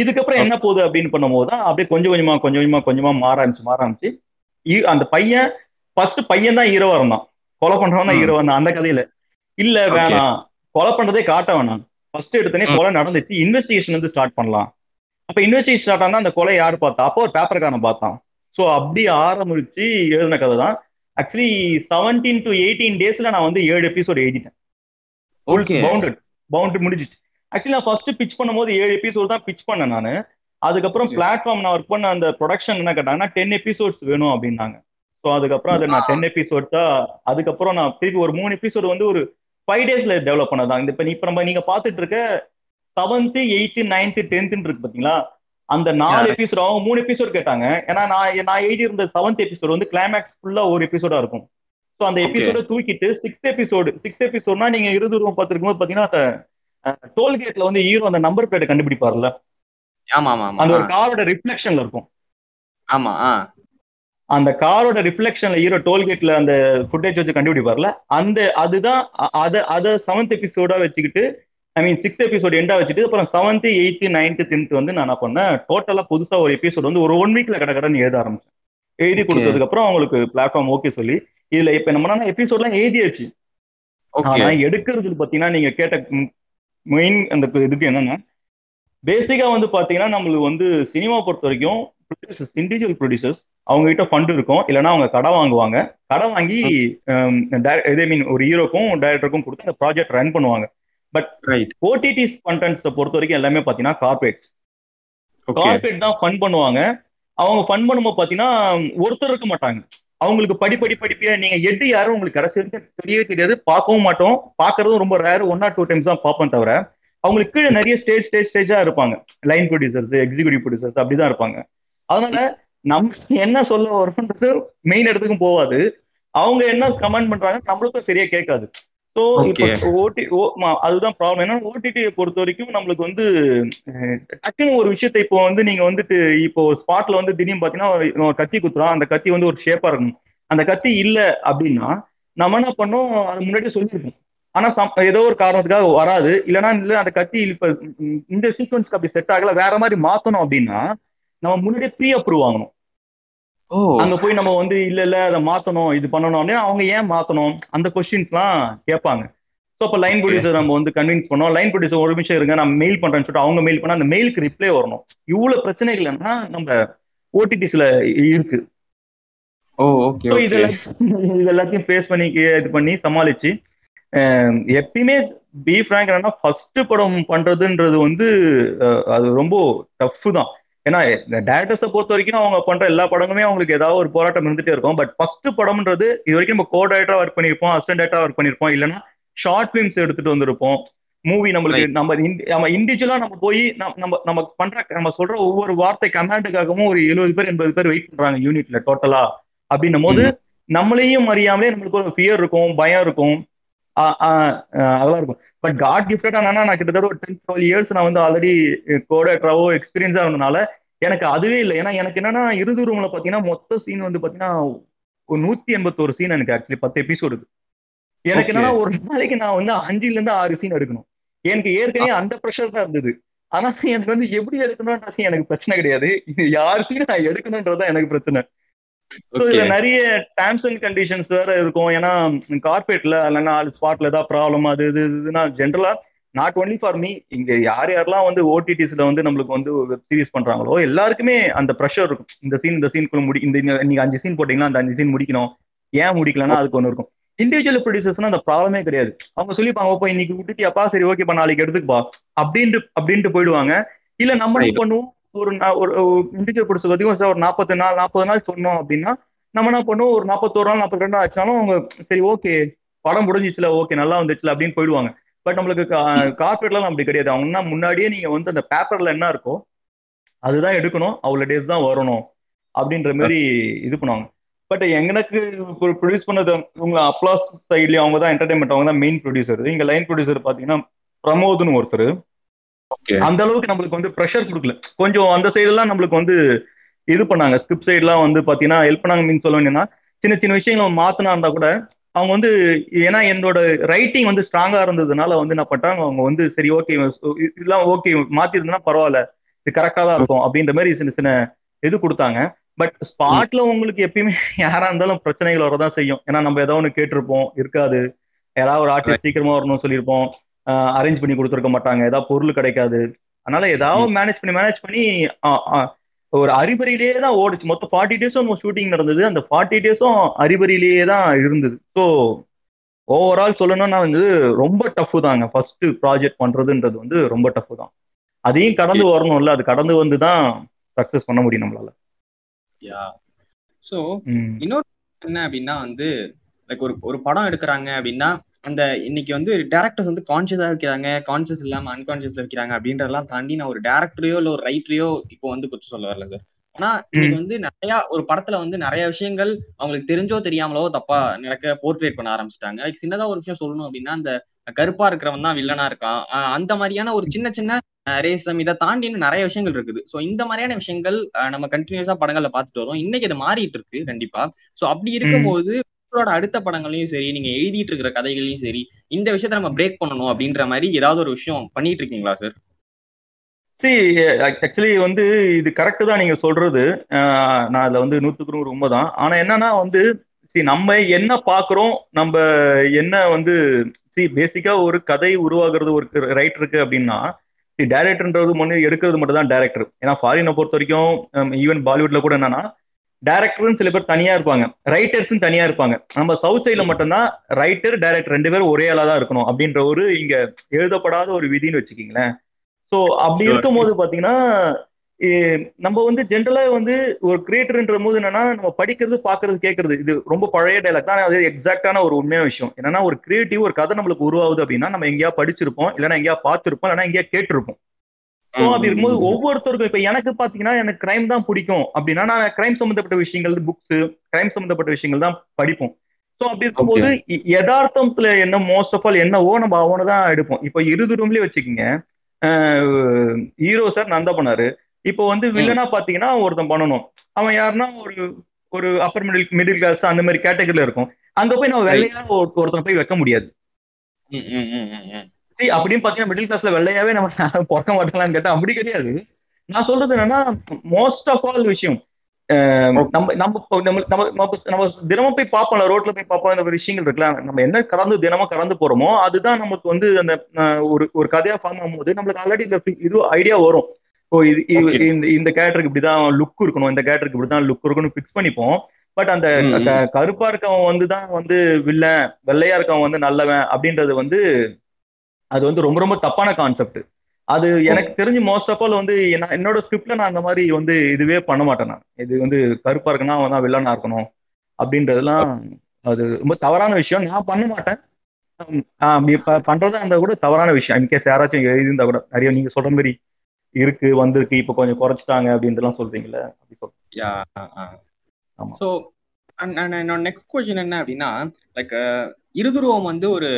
இதுக்கப்புறம் என்ன போகுது அப்படின்னு பண்ணும்போது தான் அப்படியே கொஞ்சம் கொஞ்சமா கொஞ்சம் கொஞ்சமா கொஞ்சமா மாற ஆரம்பிச்சு மாற ஆரம்பிச்சு இ- அந்த பையன் ஃபர்ஸ்ட் பையன் தான் ஹீரோவா இருந்தான். கொலை பண்றவன் தான் ம். ஹீரோ இருந்தான். அந்த கதையில. இல்ல. வேணாம். கொலை பண்றதே காட்ட வேணாம். ஃபர்ஸ்ட் எடுத்தனே. கொலை நடந்துச்சு. இன்வெஸ்டிகேஷன் வந்து ஸ்டார்ட் பண்ணலாம். அப்ப இன்வெஸ்டிகேஷன் ஸ்டார்ட் ஆனா அந்த கொலை யாரு பார்த்தா? அப்போ ஒரு பேப்பர்காரன் பார்த்தான். சோ அப்படி ஆரம்பிச்சு எழுதின கதை தான். ஆக்சுவலி செவன்டீன் டு எயிட்டீன் டேஸ்ல நான் வந்து ஏழு எபிசோட் எழுதிட்டேன். பவுண்டட் பவுண்டட் முடிஞ்சிச்சு. ஆக்சுவலி நான் ஃபர்ஸ்ட் பிச் பண்ணும்போது ஏழு எபிசோட் தான் பிச் பண்ணேன் நான். அதுக்கப்புறம். பிளாட்ஃபார்ம் நான் ஒர்க் பண்ண அந்த ப்ரொடக்ஷன் என்ன கேட்டாங்கன்னா டென் எபிசோட்ஸ் வேணும் அப்படின்னாங்க. ஸோ அதுக்கப்புறம் அது நான் டென் எபிசோட்ஸா அதுக்கப்புறம் நான் திருப்பி ஒரு மூணு எபிசோடு வந்து ஒரு ஃபைவ் டேஸ்ல டெவலப் பண்ணதான் இந்த இப்போ இப்போ நம்ம நீங்க பார்த்துட்டு இருக்க செவன்த்து எயித்து நைன்த்து டென்த்துன்னு இருக்கு பாத்தீங்களா? அந்த நாலு. எபிசோட் அவங்க மூணு எபிசோட் கேட்டாங்க. ஏன்னா நான் நான் எழுதி இருந்த செவன்த் எபிசோட் வந்து கிளைமேக்ஸ் ஃபுல்லா ஒரு எபிசோடா இருக்கும். ஸோ அந்த. எபிசோட தூக்கிட்டு சிக்ஸ்த் எபிசோடு சிக்ஸ்த் எபிசோட்னா நீங்க இருபது ரூபா பார்த்துருக்கும் போது பாத்தீங்கன்னா டோல்கேட்ல வந்து ஹீரோ அந்த நம்பர் பிளேட்டை கண்டுபிடிப்பார்ல? ஆமா அந்த ஒரு. காரோட ரிஃப்ளெக்ஷன்ல இருக்கும். ஆமா அந்த காரோட ரிஃப்ளெக்ஷன்ல ஹீரோ டோல்கேட்ல அந்த ஃபுட்டேஜ் வச்சு கண்டுபிடிப்பார்ல? அந்த அதுதான் அத அத செவன்த் எபிசோடா வச்சுக்கிட்டு ஐ மீன் சிக்ஸ்த் எபிசோட் எண்டா வச்சுட்டு அப்புறம் செவன்த் எயித்து நைன்த் டென்த் வந்து நான் என்ன பண்ணேன் டோட்டலா புதுசா ஒரு எபிசோட் வந்து ஒரு ஒன் வீக்ல கட கடன்னு எழுத ஆரம்பிச்சேன். எழுதி. கொடுத்ததுக்கு அப்புறம் அவங்களுக்கு பிளாட்ஃபார்ம் ஓகே சொல்லி இதுல இப்ப நம்ம எபிசோட்லாம் எழுதியாச்சு. ஓகே ஆனா எடுக்கிறது பாத்தீங்கன்னா நீங்க கேட்ட மெயின் அந்த இதுக்கு என்னன்னா பேசிக்கா வந்து பாத்தீங்கன்னா நம்மளுக்கு வந்து சினிமா பொறுத்த வரைக்கும் ப்ரொடியூசர்ஸ் இண்டிவிஜுவல் ப்ரொடியூசர்ஸ் அவங்க கிட்ட ஃபண்ட் இருக்கும். இல்லைன்னா அவங்க கடை வாங்குவாங்க. கடை வாங்கி இதே மீன் ஒரு ஹீரோக்கும் டைரக்டருக்கும் கொடுத்து அந்த ப்ராஜெக்ட் ரன் பண்ணுவாங்க. ரைட் ஓடிடிஸ் கண்டென்ட்ஸை பொறுத்த வரைக்கும் எல்லாமே பாத்தீங்கன்னா கார்பரேட்ஸ் கார்பரேட் தான் ஃபண்ட் பண்ணுவாங்க. அவங்க ஃபண்ட் பண்ணும்போது பாத்தீங்கன்னா ஒருத்தர் இருக்க மாட்டாங்க. அவங்களுக்கு படிப்படி படி நீங்க எட்டு யாரும் உங்களுக்கு கடைசி வரைக்கும் தெரியவே தெரியாது. பார்க்கவும் மாட்டோம். பார்க்கறதும் ரொம்ப rare one or two times தான் பார்ப்போம் தவிர அவங்களுக்கு கீழே நிறைய ஸ்டேஜ் ஸ்டேஜ் ஸ்டேஜா இருப்பாங்க. லைன் ப்ரொடியூசர்ஸ் எக்ஸிகூட்டிவ் ப்ரொடியூசர்ஸ் அப்படிதான் இருப்பாங்க. அதனால நம்ம என்ன சொல்ல வரோன்றது மெயின் இடத்துக்கும் போகாது. அவங்க என்ன கமெண்ட் பண்றாங்க நம்மளுக்கும் சரியா கேட்காது. ஸோ இப்போ. ஓடி ஓ அதுதான் ப்ராப்ளம் ஏன்னா ஓடிடியை பொறுத்த வரைக்கும் நம்மளுக்கு வந்து டக்குன்னு ஒரு விஷயத்தை இப்போ வந்து நீங்க வந்துட்டு இப்போ ஸ்பாட்ல வந்து திடீர்னு பாத்தீங்கன்னா கத்தி குத்துறோம். அந்த கத்தி வந்து ஒரு ஷேப்பா இருக்கணும். அந்த கத்தி இல்ல அப்படின்னா நம்ம என்ன பண்ணோம்? அது முன்னாடியே சொல்லியிருப்போம் ஆனா ஏதோ ஒரு காரணத்துக்காக வராது. இல்லைன்னா இல்ல அந்த கத்தி இப்ப இந்த சீக்வன்ஸ்க்கு அப்படி செட் ஆகல. வேற மாதிரி மாத்தணும் அப்படின்னா நம்ம முன்னாடியே ப்ரீ அப்ரூவ் வாங்கணும் அங்க போய் நம்ம வந்து இல்ல இல்ல அதை மாத்தணும் இது பண்ணணும் அப்படின்னு அவங்க ஏன் மாத்தணும்? அந்த கொஸ்டின்ஸ்லாம் கேட்பாங்க. ஸோ அப்போ லைன். ப்ரொடியூசர் நம்ம வந்து கன்வின்ஸ் பண்ணோம். லைன் ப்ரொடியூசர் ஒரு நிமிஷம் இருங்க நான் மெயில் பண்றேன்னு சொல்லிட்டு அவங்க மெயில் பண்ணா அந்த மெயிலுக்கு ரிப்ளை வரணும். இவ்வளவு பிரச்சனைகள் என்னன்னா நம்ம ஓடிடிஸ்ல இருக்கு. ஓ ஓகே இது எல்லாத்தையும் ஃபேஸ் பண்ணி இது பண்ணி சமாளிச்சு எப்பயுமே பி ஃப்ராங்க் என்னன்னா ஃபர்ஸ்ட் படம் பண்றதுன்றது வந்து அது ரொம்ப டஃப் தான். ஏன்னா இந்த டேரக்டர்ஸை பொறுத்த வரைக்கும் அவங்க பண்ற எல்லா படங்களுமே அவங்களுக்கு ஏதாவது ஒரு போராட்டம் இருந்துட்டே இருக்கும். பட் ஃபர்ஸ்ட் படம்ன்றது இது வரைக்கும் நம்ம கோ டேரக்டரா ஒர்க் பண்ணியிருப்போம் அசிஸ்டன்ட் டேரக்டரா ஒர்க் பண்ணியிருப்போம். இல்லைன்னா ஷார்ட் ஃபிலிம்ஸ் எடுத்துட்டு வந்திருப்போம். மூவி நம்மளுக்கு நம்ம நம்ம இண்டிவிஜுவலா நம்ம போய் நம்ம நம்ம பண்ற நம்ம சொல்ற ஒவ்வொரு வார்த்தை கமாண்டுக்காகவும் ஒரு எழுபது பேர் எண்பது பேர் வெயிட் பண்றாங்க யூனிட்ல டோட்டலா அப்படின்னும் போது நம்மளையும் அறியாமலே நம்மளுக்கு ஒரு ஃபியர் இருக்கும் பயம் இருக்கும். அதெல்லாம் இருக்கும். பட் காட் கிஃப்டட் நான் கிட்டத்தட்ட ஒரு டென் டுவெல் இயர்ஸ் நான் வந்து ஆல்ரெடி கோடேட்ராவோ எக்ஸ்பீரியன்ஸா இருந்தனால எனக்கு அதுவே இல்லை. ஏன்னா எனக்கு என்னன்னா இறுதி ரூம்ல பாத்தீங்கன்னா மொத்த சீன் வந்து பாத்தீங்கன்னா ஒரு நூத்தி எண்பத்தோரு சீன் எனக்கு ஆக்சுவலி பத்து எபிசோடு எனக்கு. என்னன்னா ஒரு நாளைக்கு நான் வந்து அஞ்சுல இருந்து ஆறு சீன் எடுக்கணும். எனக்கு ஏற்கனவே அந்த ப்ரெஷர் தான் இருந்தது. ஆனா எனக்கு வந்து எப்படி எடுக்கணும்ன்றது எனக்கு பிரச்சனை கிடையாது. இது யார் சீன் நான் எடுக்கணும்ன்றதுதான் எனக்கு பிரச்சனை. இதுல நிறைய டேர்ம்ஸ் அண்ட் கண்டிஷன்ஸ் வேற இருக்கும். ஏன்னா கார்பரேட்ல இல்லைன்னா ஸ்பாட்ல ஏதாவது ப்ராப்ளம் அது இது இதுனா ஜென்ரலா நாட் ஒன்லி ஃபார் மீ இங்க யார் யாரெல்லாம் வந்து ஓடிடிஸ்ல வந்து நம்மளுக்கு வந்து வெப் சீரிஸ் பண்றாங்களோ எல்லாருக்குமே அந்த ப்ரெஷர் இருக்கும். இந்த சீன் இந்த சீனுக்குள்ள முடி இந்த நீங்க அஞ்சு சீன் போட்டீங்கன்னா அந்த அஞ்சு சீன் முடிக்கணும். ஏன் முடிக்கலன்னா அதுக்கு ஒன்று இருக்கும். இண்டிவிஜுவல் ப்ரொடியூசர்ஸ்னா அந்த ப்ராப்ளமே கிடையாது. அவங்க சொல்லிப்பாங்க "ஓப்பா இன்னைக்கு விட்டுட்டியாப்பா? சரி ஓகேப்பா நாளைக்கு எடுத்துக்கப்பா. அப்படின்ட்டு அப்படின்ட்டு போயிடுவாங்க. இல்ல நம்மளும். பண்ணுவோம். ஒரு ஒரு இண்டிஜுவல் ப்ரொடியூசர் பத்தி ஒரு நாற்பது நாள் நாற்பது நாள் சொன்னோம் அப்படின்னா நம்ம என்ன பண்ணுவோம்? ஒரு நாற்பத்தோரு நாள் நாற்பத்தி ரெண்டு ஆச்சாலும் அவங்க சரி ஓகே படம் முடிஞ்சிச்சுல ஓகே நல்லா வந்துச்சுல அப்படின்னு போயிடுவாங்க. பட் நம்மளுக்கு கார்பரேட்லாம் அப்படி கிடையாது. அவங்கன்னா முன்னாடியே நீங்க வந்து அந்த பேப்பர்ல என்ன இருக்கோ அதுதான் எடுக்கணும். அவ்வளோ டேஸ் தான் வரணும் அப்படின்ற மாதிரி இது பண்ணுவாங்க. பட் எனக்கு ப்ரொடியூஸ் பண்ணது இவங்க அப்ளாஸ் சைட்லயும் அவங்க தான் என்டர்டைன்மெண்ட் அவங்க தான் மெயின் ப்ரொடியூசர் இங்க லைன் ப்ரொடியூசர் பாத்தீங்கன்னா பிரமோதுன்னு ஒருத்தர். அந்த அளவுக்கு நம்மளுக்கு வந்து ப்ரெஷர் கொடுக்கல. கொஞ்சம் அந்த சைடு எல்லாம் நம்மளுக்கு வந்து இது பண்ணாங்க. ஸ்கிரிப்ட் சைட்லாம் வந்து பாத்தீங்கன்னா ஹெல்ப் பண்ணாங்க மீன் சொல்ல வேண்டியன்னா சின்ன சின்ன விஷயங்கள் மாத்தினா இருந்தா கூட அவங்க வந்து ஏன்னா என்னோட ரைட்டிங் வந்து ஸ்ட்ராங்கா இருந்ததுனால வந்து என்ன பண்ணிட்டாங்க அவங்க வந்து சரி ஓகே இதெல்லாம் ஓகே மாத்திருந்தா பரவாயில்ல இது கரெக்டா தான் இருக்கும் அப்படின்ற மாதிரி சின்ன சின்ன இது கொடுத்தாங்க. பட் ஸ்பாட்ல உங்களுக்கு எப்பயுமே யாரா இருந்தாலும் பிரச்சனைகள் வரதான் செய்யும். ஏன்னா நம்ம ஏதோ ஒன்று கேட்டிருப்போம் இருக்காது. யாராவது ஒரு ஆர்டிஸ்ட் சீக்கிரமா வரணும்னு சொல்லியிருப்போம். அரேஞ்ச் பண்ணி கொடுத்துருக்க மாட்டாங்க. ஏதாவது பொருள் கிடைக்காது. அதனால ஏதாவது மேனேஜ் பண்ணி மேனேஜ் பண்ணி ஒரு அறிபறியிலேயே தான் ஓடுச்சு. மொத்தம் ஃபார்ட்டி டேஸும் ஷூட்டிங் நடந்தது. அந்த ஃபார்ட்டி டேஸும் அறிபறியிலேயே தான் இருந்தது. ஸோ ஓவரால் சொல்லணும்னா வந்து ரொம்ப டஃப் தாங்க. ஃபர்ஸ்ட் ப்ராஜெக்ட் பண்றதுன்றது வந்து ரொம்ப டஃப் தான். அதையும் கடந்து வரணும்ல. அது கடந்து வந்து தான் சக்சஸ் பண்ண முடியும் நம்மளால. ஸோ இன்னொரு என்ன அப்படின்னா வந்து லைக் ஒரு ஒரு படம் எடுக்கிறாங்க அப்படின்னா அந்த இன்னைக்கு வந்து டேரக்டர்ஸ் வந்து கான்சியஸா வைக்கிறாங்க கான்சியஸ் இல்லாம அன்கான்சியஸ்ல வைக்கிறாங்க அப்படின்றதெல்லாம் தாண்டி நான் ஒரு டேரக்டரையோ இல்ல ஒரு ரைட்டரையோ இப்போ வந்து குத்து சொல்ல வரல சார் ஆனா இன்னைக்கு வந்து நிறைய ஒரு படத்துல வந்து நிறைய விஷயங்கள் அவங்களுக்கு தெரிஞ்சோ தெரியாமலோ தப்பா நடக்க போர்ட்ரேட் பண்ண ஆரம்பிச்சிட்டாங்க. சின்னதா ஒரு விஷயம் சொல்லணும் அப்படின்னா அந்த கருப்பா இருக்கிறவன் தான் வில்லனா இருக்கான். அந்த மாதிரியான ஒரு சின்ன சின்ன ரேசம் இதை தாண்டி நிறைய விஷயங்கள் இருக்குது. ஸோ இந்த மாதிரியான விஷயங்கள் நம்ம கண்டினியூஸா படங்கள்ல பார்த்துட்டு வரோம். இன்னைக்கு இது மாறிட்டு இருக்கு கண்டிப்பா. ஸோ அப்படி இருக்கும்போது உங்களோட அடுத்த படங்களையும் சரி நீங்க எழுதிட்டு இருக்கிற கதைகளையும் சரி இந்த விஷயத்த நம்ம பிரேக் பண்ணணும் அப்படின்ற மாதிரி ஏதாவது ஒரு விஷயம் பண்ணிட்டு இருக்கீங்களா சார் சரி ஆக்சுவலி வந்து இது கரெக்டு தான் நீங்க சொல்றது. நான் அதுல வந்து நூத்துக்கு நூறு உண்மைதான். ஆனா என்னன்னா வந்து சி நம்ம என்ன பாக்குறோம் நம்ம என்ன வந்து சி பேசிக்கா ஒரு கதை உருவாகிறது ஒரு ரைட்டருக்கு அப்படின்னா சி டேரக்டர்ன்றது ஒன்று எடுக்கிறது மட்டும் தான் டேரக்டர் ஏன்னா ஃபாரினை பொறுத்த வரைக்கும் ஈவன் um, பாலிவுட்ல கூட என்னன்னா டேரக்டர்னு சில பேர் தனியா இருப்பாங்க. ரைட்டர்ஸ் தனியா இருப்பாங்க. நம்ம சவுத் சைட்ல மட்டும்தான் ரைட்டர் டேரக்டர் ரெண்டு பேரும் ஒரே ஆளா தான் இருக்கணும் அப்படின்ற ஒரு இங்க எழுதப்படாத ஒரு விதின்னு வச்சுக்கீங்களேன். ஸோ அப்படி இருக்கும் போது பாத்தீங்கன்னா நம்ம வந்து ஜென்ரலா வந்து ஒரு கிரியேட்டர்ன்ற போது என்னன்னா நம்ம படிக்கிறது பாக்குறது கேட்கறது இது ரொம்ப பழைய டைலாக் தான். அது எக்ஸாக்டான ஒரு உண்மையான விஷயம். என்னன்னா ஒரு கிரியேட்டிவ் ஒரு கதை நம்மளுக்கு உருவாகுது அப்படின்னா நம்ம எங்கேயா படிச்சிருப்போம் இல்லைன்னா எங்கேயா பார்த்துருப்போம் இல்லைன்னா எங்கேயா கேட்டிருப்போம். அப்படி இருக்கும்போது ஒவ்வொருத்தருக்கும் இப்ப எனக்கு பாத்தீங்கன்னா எனக்கு கிரைம் தான் பிடிக்கும். அப்படின்னா நான் கிரைம் சம்பந்தப்பட்ட விஷயங்கள் புக்ஸ் கிரைம் சம்பந்தப்பட்ட விஷயங்கள் தான் படிப்போம். ஸோ அப்படி இருக்கும்போது யதார்த்தத்துல என்ன மோஸ்ட் ஆஃப் ஆல் என்னவோ நம்ம அவனை தான் எடுப்போம். இப்போ இருது ரூம்லயே வச்சுக்கோங்க. ஹீரோ சார் நந்தா பண்ணாரு. இப்போ வந்து வில்லனா பாத்தீங்கன்னா ஒருத்தன் பண்ணணும். அவன் யாருன்னா ஒரு ஒரு அப்பர் மிடில் மிடில் கிளாஸ் அந்த மாதிரி கேட்டகரியில இருக்கும். அங்க போய் நம்ம வெள்ளையா ஒருத்தனை போய் வைக்க முடியாது. சரி அப்படின்னு பாத்தீங்கன்னா மிடில் கிளாஸ்ல வெள்ளையாவே நம்ம பிறக்க மாட்டாங்களான்னு கேட்டா அப்படி கிடையாது. நான் சொல்றது என்னன்னா மோஸ்ட் ஆஃப் ஆல் விஷயம் நம்ம நம்ம நம்ம நம்ம தினமும் போய் பார்ப்போம்ல ரோட்ல போய் பார்ப்போம் இந்த விஷயங்கள் இருக்குல்ல நம்ம என்ன கடந்து தினமும் கடந்து போறோமோ அதுதான் நமக்கு வந்து அந்த ஒரு ஒரு கதையா ஃபார்ம் ஆகும்போது நம்மளுக்கு ஆல்ரெடி இந்த இது ஐடியா வரும். ஓ இது இந்த இந்த கேரக்டருக்கு இப்படிதான் லுக் இருக்கணும் இந்த கேரக்டருக்கு இப்படிதான் லுக் இருக்கணும் ஃபிக்ஸ் பண்ணிப்போம். பட் அந்த கருப்பா இருக்கவன் வந்து தான் வந்து வில்லன் வெள்ளையா இருக்கவன் வந்து நல்லவன் அப்படின்றது வந்து அது வந்து ரொம்ப ரொம்ப தப்பான கான்செப்ட் அது எனக்கு தெரிஞ்சு மோஸ்ட் ஆஃப் ஆல் வந்து என்னோட ஸ்கிரிப்ட்ல நான் அந்த மாதிரி வந்து இதுவே பண்ண மாட்டேன் நான். இது வந்து கருப்பா இருக்குன்னா அவன் தான் வில்லனா இருக்கணும் அப்படின்றதுலாம் அது ரொம்ப தவறான விஷயம். நான் பண்ண மாட்டேன். பண்றதா இருந்தா கூட தவறான விஷயம். இன்கேஸ் யாராச்சும் எழுதியிருந்தா கூட நிறைய நீங்க சொல்ற மாதிரி இருக்கு வந்திருக்கு இப்ப கொஞ்சம் குறைச்சிட்டாங்க அப்படின்ட்டுலாம் சொல்றீங்களே அப்படி சொல்றேன் என்னோட நெக்ஸ்ட் கொஸ்டின் என்ன அப்படின்னா லைக் இருதுருவம் வந்து ஒரு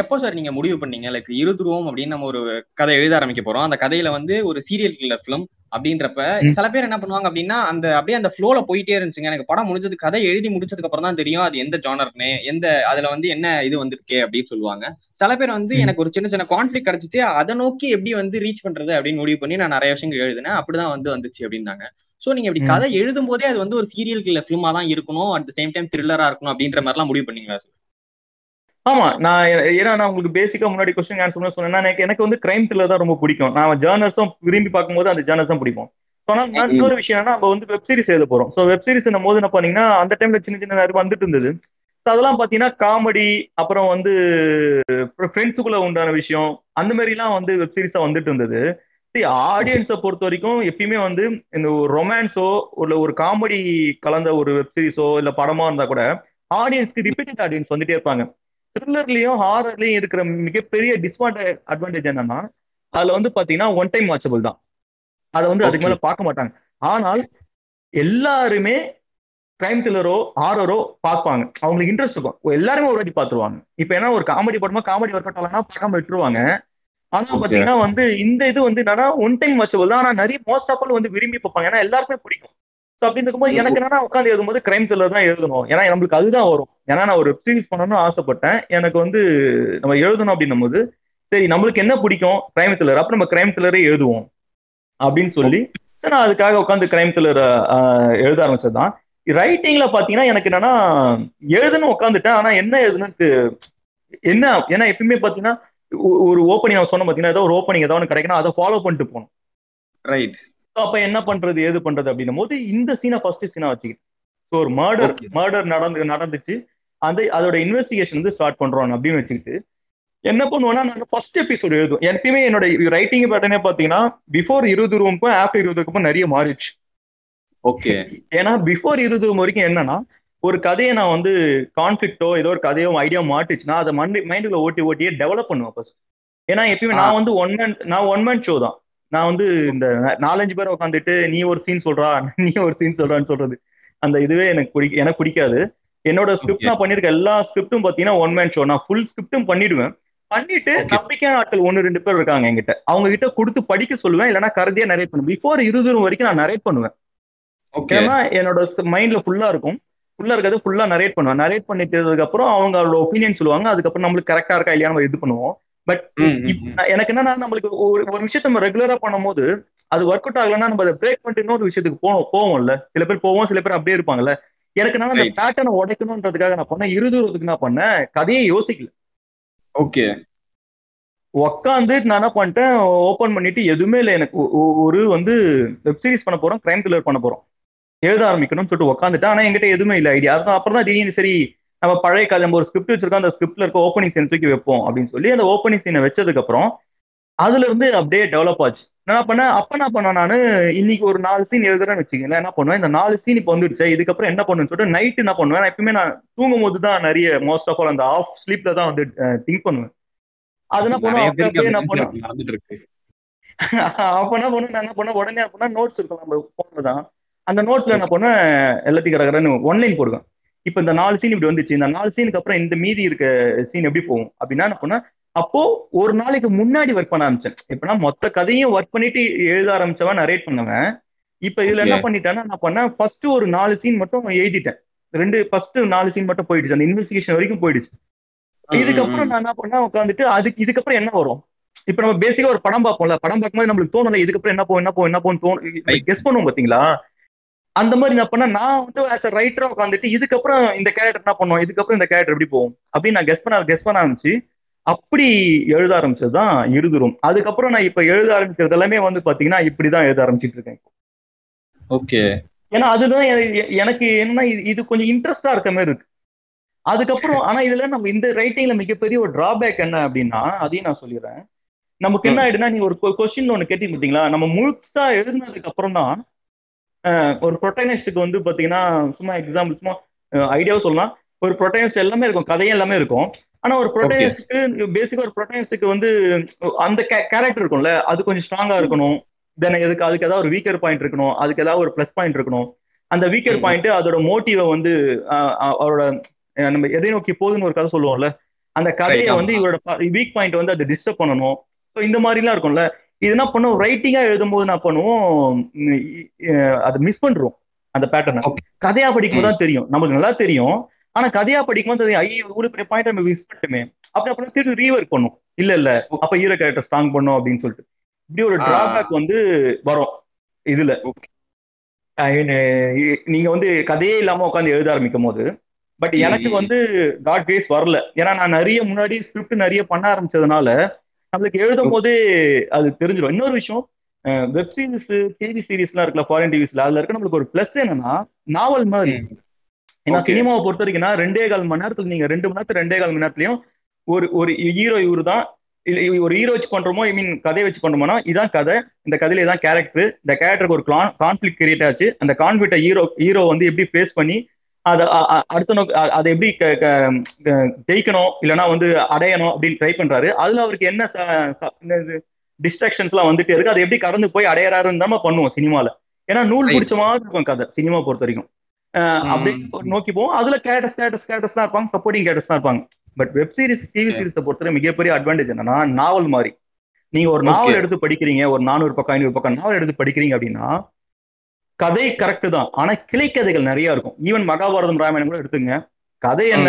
எப்போ சார் நீங்க முடிவு பண்ணீங்க? லைக் இருதுருவம் அப்படின்னு நம்ம ஒரு கதை எழுத ஆரம்பிக்க போறோம். அந்த கதையில வந்து ஒரு சீரியல் கில்லர் ஃபிலிம் அப்படின்றப்ப சில பேர் என்ன பண்ணுவாங்க அப்படின்னா அந்த அப்படியே அந்த ஃப்ளோல போயிட்டே இருந்துச்சுங்க. எனக்கு படம் முடிஞ்சது கதை எழுதி முடிச்சதுக்கு அப்புறம் தான் தெரியும் அது எந்த ஜானர்னே எந்த அதுல வந்து என்ன இது வந்திருக்கே அப்படின்னு சொல்லுவாங்க. சில பேர் வந்து எனக்கு ஒரு சின்ன சின்ன கான்ஃபிளிக் கிடைச்சிச்சு. அதை நோக்கி எப்படி வந்து ரீச் பண்றது அப்படின்னு முடிவு பண்ணி நான் நிறைய விஷயங்கள் எழுதினேன். அப்படிதான் வந்து வந்துச்சு அப்படின்னாங்க. சோ நீங்க இப்படி கதை எழுதும் போதே அது வந்து ஒரு சீரியல் கில்லர் ஃபிலிமா தான் இருக்கணும். அட் சேம் டைம் த்ரில்லரா இருக்கணும் அப்படின்ற மாதிரி எல்லாம் முடிவு பண்ணீங்களா சார் ஆமா நான் ஏன்னா நான் உங்களுக்கு பேசிக்கா முன்னாடி கொஸ்டின் ஆன்சர் சொன்னேன்னா எனக்கு எனக்கு வந்து கிரைம் த்ரில்லர் தான் ரொம்ப பிடிக்கும். நான் ஜேர்னல்ஸும் விரும்பி பார்க்கும்போது அந்த ஜேர்னல்ஸ் தான் பிடிக்கும் ஆனால் இன்னொரு விஷயம் என்ன நம்ம வந்து வெப் சீரிஸ் எழுத போறோம். ஸோ வெப் சீரிஸ் போது என்ன பண்ணீங்கன்னா அந்த டைம்ல சின்ன சின்ன நிறைய வந்துட்டு இருந்தது. அதெல்லாம் பாத்தீங்கன்னா காமெடி அப்புறம் வந்து ஃப்ரெண்ட்ஸுக்குள்ள உண்டான விஷயம் அந்த மாதிரிலாம் வந்து வெப் சீரிஸா வந்துட்டு இருந்தது. ஆடியன்ஸை பொறுத்த வரைக்கும் எப்பயுமே வந்து இந்த ஒரு ரொமான்ஸோ இல்ல ஒரு காமெடி கலந்த ஒரு வெப் சீரிஸோ இல்ல படமா இருந்தா கூட ஆடியன்ஸ்க்கு ரிப்பீட்டட் ஆடியன்ஸ் வந்துட்டே இருப்பாங்க. த்ரில்லர்லயும் ஹாரர்லயும் இருக்கிற மிகப்பெரிய டிஸ்அட்வான்டேஜ் அட்வான்டேஜ் என்னன்னா அதுல வந்து பாத்தீங்கன்னா ஒன் டைம் வாட்சபிள் தான். அதை வந்து அதுக்கு மேல பார்க்க மாட்டாங்க. ஆனால் எல்லாருமே கிரைம் த்ரில்லரோ ஹாரரோ பார்ப்பாங்க. அவங்களுக்கு இன்ட்ரெஸ்ட் இருக்கும். எல்லாருமே ஒரு வாட்டி பார்த்துருவாங்க. இப்போ ஏன்னா ஒரு காமெடி படமா காமெடி ஒர்க் அவுட் ஆகலாம் பார்க்காம விட்டுருவாங்க. ஆனா பாத்தீங்கன்னா வந்து இந்த இது வந்து என்னன்னா ஒன் டைம் வாட்சபிள் தான். ஆனா நிறைய மோஸ்ட் ஆஃப் ஆல் வந்து விரும்பி பார்ப்பாங்க. ஏன்னா எல்லாருக்குமே பிடிக்கும். ஸோ அப்படின்னு இருக்கும்போது எனக்கு என்னன்னா உட்காந்து எழுதும்போது கிரைம் த்ரில்லர் தான் எழுதணும். ஏன்னா நம்மளுக்கு அதுதான் வரும். ஏன்னா நான் ஒரு சீரிஸ் பண்ணணும்னு ஆசைப்பட்டேன். எனக்கு வந்து நம்ம எழுதணும் அப்படின்னும் போது சரி நம்மளுக்கு என்ன பிடிக்கும்? கிரைம் த்ரில்லர் அப்ப நம்ம கிரைம் த்ரில்லரே எழுதுவோம். அப்படின்னு சொல்லி சரி நான் அதுக்காக உட்காந்து கிரைம் த்ரில்லர் எழுத ஆரம்பிச்சதுதான். ரைட்டிங்ல பாத்தீங்கன்னா எனக்கு என்னன்னா எழுதணும் உட்காந்துட்டேன் ஆனா என்ன எழுதுன்னு என்ன ஏன்னா எப்பயுமே பாத்தீங்கன்னா ஒரு ஓப்பனிங் நான் சொன்ன பாத்தீங்கன்னா ஏதோ ஒரு ஓப்பனிங் ஏதோ ஒன்று கிடைக்கணும் அதை ஃபாலோ பண்ணிட்டு போகணும். ரைட் அப்ப என்ன பண்றது ஏது பண்றது அப்படின்னும் போது இந்த சீனை ஃபர்ஸ்ட் சீனா வச்சுக்கிட்டு ஸோ ஒரு மர்டர் மர்டர் நடந்து நடந்துச்சு. அந்த அதோட இன்வெஸ்டிகேஷன் வந்து ஸ்டார்ட் பண்றோம் அப்படின்னு வச்சுக்கிட்டு என்ன பண்ணுவேன்னா நான் ஃபர்ஸ்ட் எபிசோடு எழுதும் எப்பயுமே என்னோட ரைட்டிங் பேட்டர்னே பாத்தீங்கன்னா பிஃபோர் இருபது ரூமுக்கும் ஆஃப்டர் இருபது ரூமுக்கும் நிறைய மாறிடுச்சு. ஓகே. ஏன்னா பிஃபோர் இருபது ரூம் வரைக்கும் என்னன்னா ஒரு கதையை நான் வந்து கான்ஃபிளிக்டோ ஏதோ ஒரு கதையோ ஐடியா மாட்டுச்சுன்னா அதை மைண்ட் மைண்டுக்குள்ள ஓட்டி ஓட்டியே டெவலப் பண்ணுவேன் ஃபர்ஸ்ட் ஏன்னா எப்பயுமே நான் வந்து ஒன் மேன் நான் ஒன் மேன் ஷோ தான். நான் வந்து இந்த நாலஞ்சு பேரை உட்காந்துட்டு நீ ஒரு சீன் சொல்றா நீ ஒரு சீன் சொல்றான்னு சொல்றது. அந்த இதுவே எனக்கு பிடி எனக்கு பிடிக்காது. என்னோட ஸ்கிரிப்ட் நான் பண்ணிருக்க எல்லா ஸ்கிரிப்டும் பாத்தீங்கன்னா ஒன் மேன் ஷோ நான் ஃபுல் ஸ்கிரிப்டும் பண்ணிடுவேன். பண்ணிட்டு நம்பிக்கையான ஆட்கள் ஒன்னு ரெண்டு பேர் இருக்காங்க என்கிட்ட. அவங்க கிட்ட கொடுத்து படிக்க சொல்லுவேன் இல்லைன்னா கருதியா நரேட் பண்ணுவேன். பிஃபோர் இருபது வரைக்கும் நான் நரேட் பண்ணுவேன். ஏன்னா என்னோட மைண்ட்ல ஃபுல்லா இருக்கும். ஃபுல்லா இருக்கிறது ஃபுல்லா நரேட் பண்ணுவேன். நரேட் பண்ணிட்டதுக்கு அப்புறம் அவங்களோட ஒப்பீனியன் சொல்லுவாங்க. அதுக்கப்புறம் நம்மளுக்கு கரெக்டா இருக்கா இல்லையா நம்ம இது பண்ணுவோம். பட் எனக்கு என்னன்னா நம்மளுக்கு ஒரு ஒரு விஷயத்த நம்ம ரெகுலரா பண்ணும்போது அது ஒர்க் அவுட் ஆகலன்னா நம்ம அதை பிரேக் பண்ணிட்டு இன்னொரு விஷயத்துக்கு போவோம் போவோம்ல. சில பேர் போவோம் சில பேர் அப்படியே இருப்பாங்கல்ல. எனக்கு நான் அந்த பேட்டர்னை உடைக்கணும்ன்றதுக்காக நான் பண்ணேன். இருதுறதுக்கு நான் பண்ணேன். கதையை யோசிக்கல. ஓகே உக்காந்து நான் என்ன பண்ணிட்டேன்? ஓபன் பண்ணிட்டு எதுவுமே இல்லை எனக்கு. ஒரு வந்து வெப் சீரிஸ் பண்ண போறோம் கிரைம் த்ரில்லர் பண்ண போறோம். எழுத ஆரம்பிக்கணும்னு சொல்லிட்டு உட்காந்துட்டேன் ஆனா என்கிட்ட எதுவுமே இல்லை. ஐடியா அப்புறம் தான் திடீர்னு சரி நம்ம பழைய கதை நம்ம ஒரு ஸ்கிரிப்ட் வச்சிருக்கோம். அந்த ஸ்கிரிப்ட்ல இருக்க ஓப்பனிங் சீன் தூக்கி வைப்போம் அப்படின்னு சொல்லி அந்த ஓப்பனிங் சீனை வச்சதுக்கு அப்புறம் அதுல இருந்து அப்படியே டெவலப் ஆச்சு. என்ன பண்ணேன் அப்ப என்ன பண்ணேன் நான். இன்னைக்கு ஒரு நாலு சீன் எழுதுறேன்னு வச்சுக்கீங்களேன். என்ன பண்ணுவேன்? இந்த நாலு சீன் இப்போ வந்துடுச்சு. இதுக்கப்புறம் என்ன பண்ணுன்னு சொல்லிட்டு நைட் என்ன பண்ணுவேன். நான் எப்பயுமே நான் தூங்கும் போது தான் நிறைய மோஸ்ட் ஆஃப் ஆல் அந்த ஆஃப் ஸ்லீப்ல தான் வந்து திங்க் பண்ணுவேன். அது என்ன பண்ணுவேன்? என்ன பண்ணுவேன் அப்ப என்ன பண்ணுவேன் நான் என்ன பண்ணேன் உடனே அப்படின்னா நோட்ஸ் இருக்கும். நம்ம போன்ல தான். அந்த நோட்ஸ்ல என்ன பண்ணுவேன்? எல்லாத்தையும் கிடக்கிறேன்னு ஒன்லைன் போடுவேன். இப்ப இந்த நாலு சீன் இப்படி வந்துச்சு. இந்த நாலு சீனுக்கு அப்புறம் இந்த மீதி இருக்க சீன் எப்படி போகும்? அப்படின்னா என்ன பண்ணேன் அப்போ ஒரு நாளைக்கு முன்னாடி ஒர்க் பண்ண ஆரம்பிச்சேன். இப்ப நான் மொத்த கதையும் ஒர்க் பண்ணிட்டு எழுத ஆரம்பிச்சவன் நரேட் பண்ணுவேன். இப்ப இதுல என்ன பண்ணிட்டேன்னா நான் பண்ணேன் ஃபர்ஸ்ட் ஒரு நாலு சீன் மட்டும் எழுதிட்டேன். ரெண்டு ஃபர்ஸ்ட் நாலு சீன் மட்டும் போயிடுச்சு. அந்த இன்வெஸ்டிகேஷன் வரைக்கும் போயிடுச்சு. இதுக்கப்புறம் நான் என்ன பண்ணேன் உட்காந்துட்டு அதுக்கு இதுக்கப்புறம் என்ன வரும்? இப்ப நம்ம பேசிக்கா ஒரு படம் பார்ப்போம்ல படம் பார்க்கும்போது நம்மளுக்கு தோணல இதுக்கப்புறம் என்ன போகும் என்ன போகும் என்ன போகும் தோணும் கெஸ் பண்ணுவோம் பாத்தீங்களா? அந்த மாதிரி நான் பண்ண நான் வந்து ஆஸ் அ ரைட்டரா உட்காந்துட்டு இதுக்கப்புறம் இந்த கேரக்டர் என்ன பண்ணுவோம் இதுக்கப்புறம் இந்த கேரக்டர் எப்படி போகும்? அப்படின்னு நான் கெஸ் பண்ண கெஸ் பண்ண ஆரம்பிச்சு அப்படி எழுத ஆரம்பிச்சது தான் இருதுரும். அதுக்கப்புறம் நான் இப்ப எழுத ஆரம்பிக்கிறது எல்லாமே வந்து பாத்தீங்கன்னா இப்படிதான் எழுத ஆரம்பிச்சிட்டு இருக்கேன் ஓகே. ஏன்னா அதுதான் எனக்கு என்னன்னா இது கொஞ்சம் இன்ட்ரெஸ்டா இருக்க மாதிரி இருக்கு. அதுக்கப்புறம் ஆனா இதுல நம்ம இந்த ரைட்டிங்ல மிகப்பெரிய ஒரு டிராபேக் என்ன அப்படின்னா அதையும் நான் சொல்லிடுறேன். நமக்கு என்ன ஆயிடுனா நீ ஒரு கொஸ்டின் ஒண்ணு கேட்டீங்க பாத்தீங்களா? நம்ம முழுசா எழுதுனதுக்கு அப்புறம் தான் ஒரு ப்ரொட்டனிஸ்டுக்கு வந்து பாத்தீங்கன்னா சும்மா எக்ஸாம்பிள் சும்மா ஐடியாவும் சொல்லலாம். ஒரு ப்ரொட்டனிஸ்ட் எல்லாமே இருக்கும் கதையும் எல்லாமே இருக்கும். ஆனா ஒரு ப்ரொட்டனிஸ்டுக்கு பேசிக்கா ஒரு ப்ரொட்டனிஸ்டுக்கு வந்து அந்த கேரக்டர் இருக்கும்ல அது கொஞ்சம் ஸ்ட்ராங்கா இருக்கணும். தென் எதுக்கு அதுக்கு ஏதாவது ஒரு வீக்கர் பாயிண்ட் இருக்கணும். அதுக்கு ஏதாவது ஒரு பிளஸ் பாயிண்ட் இருக்கணும். அந்த வீக்கர் பாயிண்ட் அதோட மோட்டிவை வந்து அவரோட நம்ம எதை நோக்கி போகுதுன்னு ஒரு கதை சொல்லுவோம்ல அந்த கதையை வந்து இவரோட வீக் பாயிண்ட் வந்து அதை டிஸ்டர்ப் பண்ணணும். ஸோ இந்த மாதிரிலாம் இருக்கும்ல இது என்ன பண்ணுவோம் ரைட்டிங்கா எழுதும் போது என்ன பண்ணுவோம்? அதை மிஸ் பண்றோம் அந்த பேட்டர்னை கதையா படிக்கும் தான் தெரியும். நமக்கு நல்லா தெரியும். ஆனா கதையா படிக்கும் போது தெரியும் ஐயோ இவ்வளவு பெரிய பாயிண்ட் நம்ம மிஸ் பண்ணிட்டுமே. அப்படி அப்புறம் திருப்பி ரீவர்க் பண்ணும். இல்ல இல்ல. அப்ப ஹீரோ கேரக்டர் ஸ்ட்ராங் பண்ணும் அப்படின்னு சொல்லிட்டு. இப்படி ஒரு டிராபேக் வந்து வரும். இதுல. நீங்க வந்து கதையே இல்லாம உட்காந்து எழுத ஆரம்பிக்கும் போது பட் எனக்கு வந்து காட் கிரேஸ் வரல. ஏன்னா நான் நிறைய முன்னாடி ஸ்கிரிப்ட் நிறைய பண்ண ஆரம்பிச்சதுனால நம்மளுக்கு எழுதும் போதே அது தெரிஞ்சிடும் இன்னொரு விஷயம் வெப் சீரிஸ் டிவி சீரிஸ்லாம் இருக்குல்ல ஃபாரின் டிவிஸ்ல அதுல இருக்க நம்மளுக்கு ஒரு பிளஸ் என்னன்னா நாவல் மாதிரி. ஏன்னா சினிமாவை பொறுத்த வரைக்கும் ரெண்டே கால் மணி நேரத்துல நீங்க ரெண்டு மணி நேரத்துல ரெண்டே கால் மணி நேரத்துலயும் ஒரு ஒரு ஹீரோ இவரு தான் இல்ல ஒரு ஹீரோ வச்சு பண்றோமோ ஐ மீன் கதையை வச்சு பண்றோமோனா இதான் கதை. இந்த கதையில இதான் கேரக்டர் இந்த கேரக்டருக்கு ஒரு கான்ஃபிளிக் கிரியேட் ஆச்சு. அந்த கான்ஃபிளிக்ட ஹீரோ ஹீரோ வந்து எப்படி ஃபேஸ் பண்ணி அதை அடுத்த நோக்கு அதை எப்படி ஜெயிக்கணும் இல்லைன்னா வந்து அடையணும் அப்படின்னு ட்ரை பண்றாரு. அதுல அவருக்கு என்ன டிஸ்ட்ராக்ஷன்ஸ் எல்லாம் வந்துட்டே இருக்கு. அதை எப்படி கடந்து போய் அடையறாருன்னு தான் பண்ணுவோம் சினிமால. ஏன்னா நூல். பிடிச்ச மாதிரி இருக்கும் கதை சினிமா பொறுத்த வரைக்கும் ஒரு நோக்கி போவோம். அதுல கேரக்டர்ஸ் கேரக்டர்ஸ் கேரக்டர்ஸ் தான் இருப்பாங்க சப்போர்ட்டிங் கேரக்டர்ஸ் தான் இருப்பாங்க. But web series TV. சீரிஸை பொறுத்தவரை மிகப்பெரிய அட்வான்டேஜ் என்னன்னா நாவல் மாதிரி. நீங்க ஒரு நாவல். எடுத்து படிக்கிறீங்க ஒரு நானூறு பக்கம் ஐநூறு பக்கம் நாவல் எடுத்து படிக்கிறீங்க அப்படின்னா கதை கரெக்ட் தான். ஆனா கிளைக்கதைகள் நிறைய இருக்கும். ஈவன் மகாபாரதம் ராமாயணம் கூட எடுத்துங்க கதை என்ன?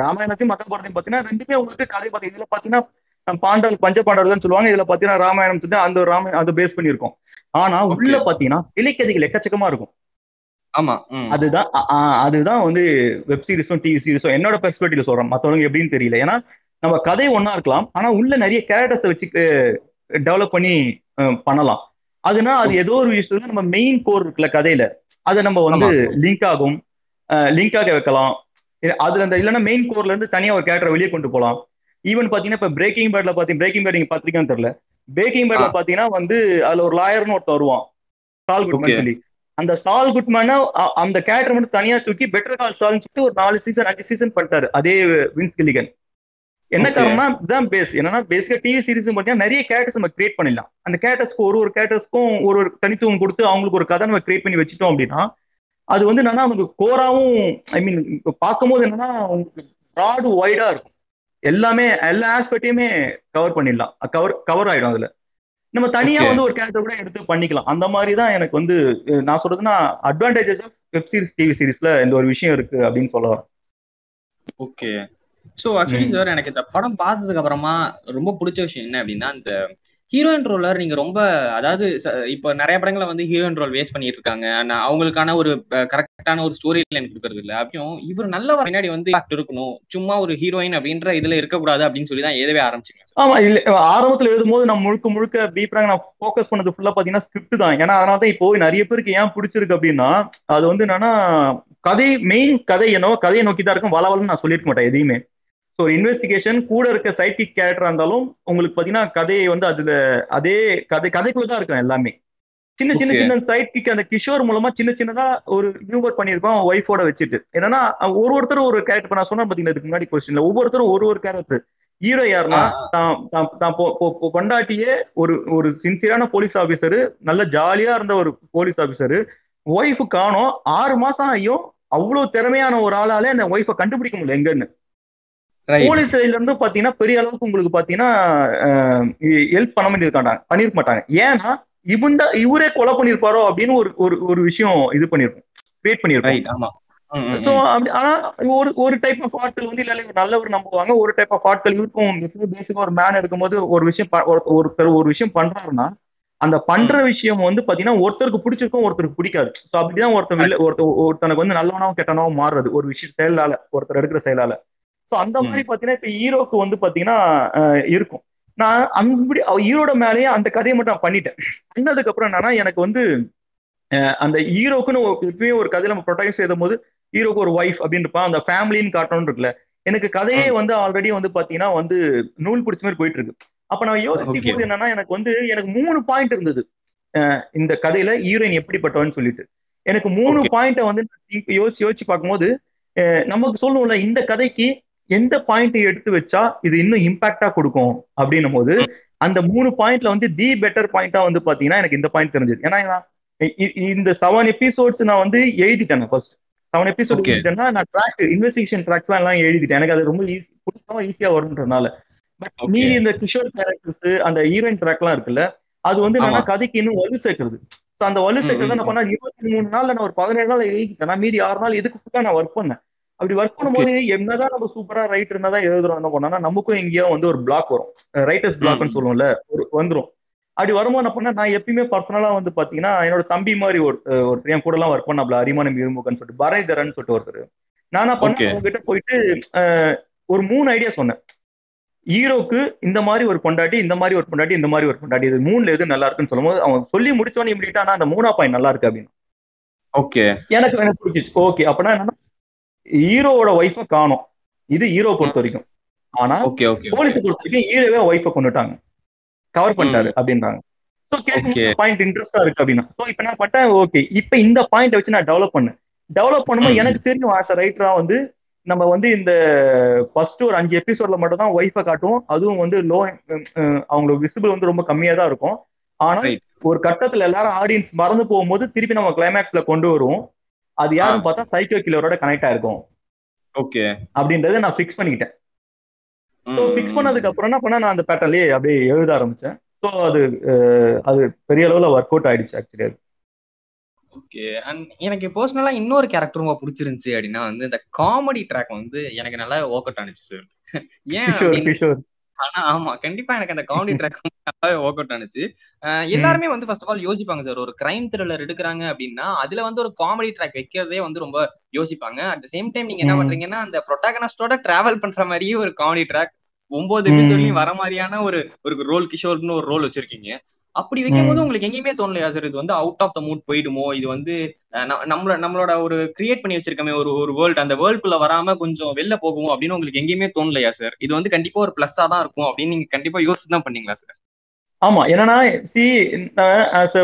ராமாயணத்தையும் மகாபாரதையும் பாத்தீங்கன்னா ரெண்டுமே உங்களுக்கு கதை பாத்தீங்க இதுல பாத்தீங்கன்னா அஹ், பாண்டவர்கள் பஞ்ச பாண்டவர்கள் சொல்லுவாங்க. இதுல பாத்தீங்கன்னா ராமாயணம் அந்த ராமாயணம் அதை பேஸ் பண்ணியிருக்கோம். ஆனா உள்ள. பாத்தீங்கன்னா கிளைக்கதைகள் எக்கச்சக்கமா இருக்கும். ஆமா. அதுதான் அதுதான் வந்து வெப் சீரிஸும் டிவி சீரிஸும் என்னோட பெர்ஸ்பெக்டிவ்ல சொல்றேன். மத்தவங்க எப்படின்னு தெரியல. ஏன்னா நம்ம கதை ஒண்ணா இருக்கலாம் ஆனா உள்ள நிறைய கேரக்டர்ஸை வச்சு டெவலப் பண்ணி பண்ணலாம். அதுனா அது ஏதோ ஒரு விஷயத்துல நம்ம மெயின் கோர் இருக்குல்ல கதையில. அதை நம்ம வந்து. லிங்க் ஆகும். லிங்க் ஆக வைக்கலாம். அதுல அந்த இல்லைன்னா மெயின் கோர்ல இருந்து தனியா ஒரு கேரக்டர் வெளியே கொண்டு போகலாம் ஈவன் பாத்தீங்கன்னா இப்ப பிரேக்கிங் பேட்ல பாத்தீங்க பிரேக்கிங் பேட் நீங்க பாத்திருக்கான்னு தெரியல. பிரேக்கிங் பேட்ல. பாத்தீங்கன்னா வந்து அதுல ஒரு லாயர்னு ஒருத்தன் வருவான். சால் குட்மேன். சொல்லி. அந்த சால் குட்மேன அந்த கேரக்டர் மட்டும் தனியா தூக்கி பெட்டர் கால் சால்னு சொல்லிட்டு ஒரு நாலு சீசன் அஞ்சு சீசன் பண்ணிட்டாரு அதே வின்ஸ் கில்லிகன். என்ன. காரணம்னா இதுதான் பேஸ் என்னன்னா பேசிக்கா டிவி சீரிஸ் பார்த்தீங்கன்னா நிறைய கேரக்டர்ஸ் நம்ம கிரியேட் பண்ணிடலாம். அந்த கேரக்டர்ஸ்க்கு ஒரு ஒரு கேரக்டர்ஸ்க்கும் ஒரு ஒரு தனித்துவம் கொடுத்து அவங்களுக்கு ஒரு கதை நம்ம கிரியேட் பண்ணி வச்சுட்டோம் அப்படின்னா அது வந்து என்னன்னா நமக்கு கோராவும் ஐ மீன் பார்க்கும்போது என்னன்னா உங்களுக்கு ப்ராடு வைடா இருக்கும். எல்லாமே எல்லா ஆஸ்பெக்டையுமே கவர் பண்ணிடலாம். கவர் கவர் ஆயிடும் அதுல. நம்ம தனியா. வந்து ஒரு கேரக்டர் கூட எடுத்து பண்ணிக்கலாம் அந்த மாதிரி தான் எனக்கு வந்து நான் சொல்றதுன்னா advantages of web series TV சீரிஸ்ல இந்த ஒரு விஷயம் இருக்கு அப்படின்னு சொல்ல வரேன் ஓகே சோ ஆக்சுவலி. சார் எனக்கு இந்த படம் பார்த்ததுக்கு அப்புறமா ரொம்ப பிடிச்ச விஷயம் என்ன அப்படின்னா இந்த ஹீரோயின் ரோலர் நீங்க ரொம்ப அதாவது ச- இப்போ நிறைய படங்களை வந்து ஹீரோயின் ரோல் வேஸ்ட் பண்ணிட்டு இருக்காங்க அவங்களுக்கான ஒரு கரெக்டான ஒரு ஸ்டோரி லைன் கொடுக்கறது இல்ல. அப்படியும் இவர் நல்ல பின்னாடி வந்து இருக்கணும். சும்மா ஒரு ஹீரோயின் அப்படின்ற இதுல இருக்கக்கூடாது அப்படின்னு சொல்லி தான் எழுதவே ஆரம்பிச்சிங்க ஆமா இல்ல ஆரம்பத்துல எழுதும்போது நான் முழுக்க முழுக்க பீப்ராங்க நான் ஃபோக்கஸ் பண்ணது ஃபுல்லா பாத்தீங்கன்னா ஸ்கிரிப்ட் தான். ஏன்னா அதனால தான் இப்போ நிறைய பேருக்கு ஏன் பிடிச்சிருக்கு அப்படின்னா அது வந்து என்னன்னா கதை மெயின் கதை என்னவோ கதையை நோக்கி தான் இருக்கும். வளவலன்னு நான் சொல்லியிருக்க மாட்டேன் எதையுமே. ஸோ இன்வெஸ்டிகேஷன் கூட இருக்க சைக்கிக் கேரக்டரா இருந்தாலும் உங்களுக்கு பாத்தீங்கன்னா கதையை வந்து அதுல அதே கதை கதைக்குள்ள தான் இருக்கும் எல்லாமே. சின்ன சின்ன. சின்ன சைட் கிக் அந்த கிஷோர் மூலமா சின்ன சின்னதா ஒரு ஹியூமர் பண்ணியிருப்பான் ஒய்ஃபோட வச்சுட்டு. என்னன்னா ஒரு ஒருத்தரும் ஒரு கேரக்டர் நான் சொன்னேன் பாத்தீங்கன்னா இதுக்கு முன்னாடி கொஸ்டின்ல ஒவ்வொருத்தரும் ஒரு ஒரு கேரக்டர் ஹீரோ யாருன்னா தான் தான் பொண்டாட்டியே ஒரு ஒரு சின்சியரான போலீஸ் ஆபீசர் நல்ல ஜாலியா இருந்த ஒரு போலீஸ் ஆபீசர் ஒய்ஃப் காணோம் ஆறு மாசம் ஆகியும் அவ்வளவு திறமையான ஒரு ஆளாலே அந்த ஒய்ஃபை கண்டுபிடிக்க முடியல எங்கன்னு. போலீஸ் சைடுல இருந்து பாத்தீங்கன்னா பெரிய அளவுக்கு உங்களுக்கு பாத்தீங்கன்னா ஹெல்ப் பண்ண பண்ணிருக்காங்க பண்ணிருக்க மாட்டாங்க. ஏன்னா இவன் தான் இவரே கொலை பண்ணிருப்பாரோ அப்படின்னு ஒரு ஒரு ஒரு விஷயம் இது பண்ணிருக்கும். கிரியேட் பண்ணிருக்கோம். ஆமா. சோ ஆனா ஒரு ஒரு டைப் ஆஃப் ஆட்கள் வந்து இல்ல நல்லவர் நம்புவாங்க. ஒரு டைப் ஆஃப் ஆட்கள் இருக்கும் பேசிக்கா ஒரு மேன் எடுக்கும்போது ஒரு விஷயம் ஒருத்தர் ஒரு விஷயம் பண்றாருன்னா அந்த பண்ற விஷயம் வந்து பாத்தீங்கன்னா ஒருத்தருக்கு பிடிச்சிருக்கும் ஒருத்தருக்கு பிடிக்காது. சோ அப்படிதான் ஒருத்தன் ஒருத்தனுக்கு வந்து நல்லவனாவும் கெட்டனவும் மாறுறது. ஒரு விஷயம் செயலால ஒருத்தர் எடுக்கிற செயலால. சோ அந்த மாதிரி பாத்தீங்கன்னா இப்ப ஹீரோக்கு வந்து பாத்தீங்கன்னா இருக்கும். நான் அந்த ஹீரோட மேலேயே அந்த கதையை மட்டும் நான் பண்ணிட்டேன். பண்ணதுக்கு அப்புறம் என்னன்னா எனக்கு வந்து அந்த ஹீரோக்குன்னு ஒரு- எப்பயும் ஒரு கதையில நம்ம ப்ரொடெக்ட் செய்யும் போது ஹீரோக்கு ஒரு ஒய்ஃப் அப்படின்னு இருப்பான் அந்த ஃபேமிலின்னு காட்டணும்னு இருக்குல்ல. எனக்கு கதையே வந்து ஆல்ரெடி வந்து பாத்தீங்கன்னா வந்து நூல் பிடிச்ச மாதிரி போயிட்டு இருக்கு. அப்ப நான் யோசிக்கும். போது என்னன்னா எனக்கு வந்து எனக்கு மூணு பாயிண்ட் இருந்தது. இந்த கதையில ஹீரோயின் எப்படிப்பட்டவன்னு சொல்லிட்டு. எனக்கு மூணு. பாயிண்ட வந்து யோசிச்சு யோசிச்சு பார்க்கும்போது நமக்கு சொல்லுவோம்ல இந்த கதைக்கு எந்த பாயிண்ட் எடுத்து வச்சா இது இன்னும் இம்பாக்டா கொடுக்கும் அப்படின்னும் போது அந்த மூணு பாயிண்ட்ல வந்து தி பெட்டர் பாயிண்டா வந்து பாத்தீங்கன்னா எனக்கு இந்த பாயிண்ட் தெரிஞ்சது. ஏன்னா நான் இந்த செவன் எபிசோட்ஸ் நான் வந்து எழுதிட்டேன் ஃபர்ஸ்ட் செவன் எபிசோட். எழுதிட்டேன்னா நான் ட்ராக் இன்வெஸ்டிகேஷன் ட்ராக்ஸ்லாம் எல்லாம் எழுதிட்டேன். எனக்கு அது ரொம்ப ஈஸி பிடிச்சா ஈஸியா வரும்ன்றனால பட். மீதி இந்த கிஷோர் கேரக்டர்ஸ் அந்த ஹீரோயின் ட்ராக்லாம் இருக்குல்ல அது வந்து என்னன்னா ஆமா. கதைக்கு இன்னும் வலு சேர்க்கறது. ஸோ அந்த வலு சேர்க்கறது நான் பண்ணா இருபத்தி மூணு நாள்ல நான் ஒரு பதினேழு நாள் எழுதிட்டேன். நான் மீதி ஆறு நாள் இதுக்கு ஃபுல்லா நான் ஒர்க் பண்ணேன்? அப்படி ஒர்க் பண்ணும்போது என்னதான் நம்ம சூப்பரா ரைட் என்னதான் எழுதுறோம் என்ன பண்ணோம்னா நமக்கும் எங்கேயோ வந்து ஒரு பிளாக் வரும். ரைட்டர்ஸ் பிளாக்னு. சொல்லுவோம்ல ஒரு வந்துரும். அப்படி வரும்போது என்ன பண்ணா நான் எப்பயுமே பர்சனலா வந்து பாத்தீங்கன்னா என்னோட தம்பி மாதிரி ஒரு ஒருத்தர் என் கூட எல்லாம் ஒர்க் பண்ணாப்ல அரிமானம் இருமுகன்னு சொல்லிட்டு பரணிதரன் சொல்லிட்டு ஒருத்தர். நானா. பண்ண அவங்க கிட்ட போயிட்டு ஒரு மூணு ஐடியா சொன்னேன். ஹீரோக்கு இந்த மாதிரி ஒரு பொண்டாட்டி இந்த மாதிரி ஒரு பொண்டாட்டி இந்த மாதிரி ஒரு பொண்டாட்டி இது மூணுல எது நல்லா இருக்குன்னு சொல்லும்போது அவன் சொல்லி முடிச்சவனே இப்படிட்டா அந்த மூணா பாயிண்ட் நல்லா இருக்கு அப்படின்னு. ஓகே எனக்கு எனக்கு பிடிச்சிச்சு ஓகே அப்படின்னா என்னன்னா ஹீரோவோட ஒய்ஃபை காணும். இது ஹீரோ பொறுத்த வரைக்கும் ஆனா போலீஸ் பொறுத்த வரைக்கும் ஹீரோவே ஒய்ஃபை கொண்டுட்டாங்க. கவர் பண்ணிட்டாரு அப்படின்றாங்க. Okay. பாயிண்ட் இன்ட்ரெஸ்டா இருக்கு அப்படின்னா. ஸோ இப்போ நான் பட்டேன் ஓகே இப்போ இந்த பாயிண்ட் வச்சு நான் டெவலப் பண்ணேன். டெவலப் பண்ணும்போது. எனக்கு தெரியும் ஆஸ் ரைட்டரா வந்து நம்ம வந்து இந்த ஃபர்ஸ்ட் ஒரு அஞ்சு எபிசோட்ல மட்டும் தான் ஒய்ஃபை காட்டுவோம். அதுவும் வந்து லோ அவங்களோட விசிபிள் வந்து ரொம்ப கம்மியா தான் இருக்கும். ஆனா. ஒரு கட்டத்துல எல்லாரும் ஆடியன்ஸ் மறந்து போகும்போது திருப்பி நம்ம கிளைமேக்ஸ்ல கொண்டு வருவோம். அது யாருன்னு பார்த்தா சைக்கோ கில்லரோட கனெக்ட் ஆயிருக்கும். ஓகே. அப்படின்றத நான் ஃபிக்ஸ் பண்ணிக்கிட்டேன். ஸோ ஃபிக்ஸ் பண்ணதுக்கு அப்புறம் என்ன பண்ண நான் அந்த பேட்டர்லயே அப்படியே எழுத ஆரம்பிச்சேன். ஸோ அது அது பெரிய அளவுல ஒர்க் அவுட் ஆயிடுச்சு ஆக்சுவலி அது. ஓகே. அண்ட் எனக்கு பர்சனலா இன்னொரு கேரக்டர் ரொம்ப பிடிச்சிருந்துச்சு அப்படின்னா வந்து இந்த காமெடி ட்ராக் வந்து எனக்கு நல்லா ஒர்க் அவுட் ஆனிச்சு சார் ஏன் ஆனா ஆமா. கண்டிப்பா எனக்கு அந்த காமெடி ட்ராக் நல்லாவே ஒர்க் அவுட் ஆனிச்சு. எல்லாருமே வந்து ஃபர்ஸ்ட் ஆஃப் ஆல் யோசிப்பாங்க சார் ஒரு கிரைம் த்ரில்லர் எடுக்கிறாங்க அப்படின்னா அதுல வந்து ஒரு காமெடி ட்ராக் வைக்கிறதே வந்து ரொம்ப யோசிப்பாங்க. அட் த சேம் டைம் நீங்க என்ன. பண்றீங்கன்னா அந்த ப்ரொட்டாகனிஸ்டோட டிராவல் பண்ற மாதிரியே ஒரு காமெடி ட்ராக் ஒன்பது. எபிசோட்லயும் வர மாதிரியான ஒரு ஒரு ரோல் கிஷோர்னு ஒரு ரோல் வச்சிருக்கீங்க. அப்படி வைக்கும்போது ம். உங்களுக்கு எங்கேயுமே தோணலையா சார் இது வந்து அவுட் ஆஃப் த மூட் போயிடுமோ? இது வந்து அஹ், ந- நம்மளோட ஒரு கிரியேட் பண்ணி வச்சிருக்கமே ஒரு ஒரு வேர்ல்டு அந்த வேர்ல்டுக்குள்ள வராம கொஞ்சம் வெளில போகுமோ அப்படின்னு உங்களுக்கு எங்கேயுமே தோணலையா சார் இது வந்து கண்டிப்பா ஒரு பிளஸ்ஸா தான் இருக்கும் அப்படின்னு நீங்க கண்டிப்பா யோசிச்சு தான் பண்ணீங்களா சார் ஆமா. என்னன்னா சி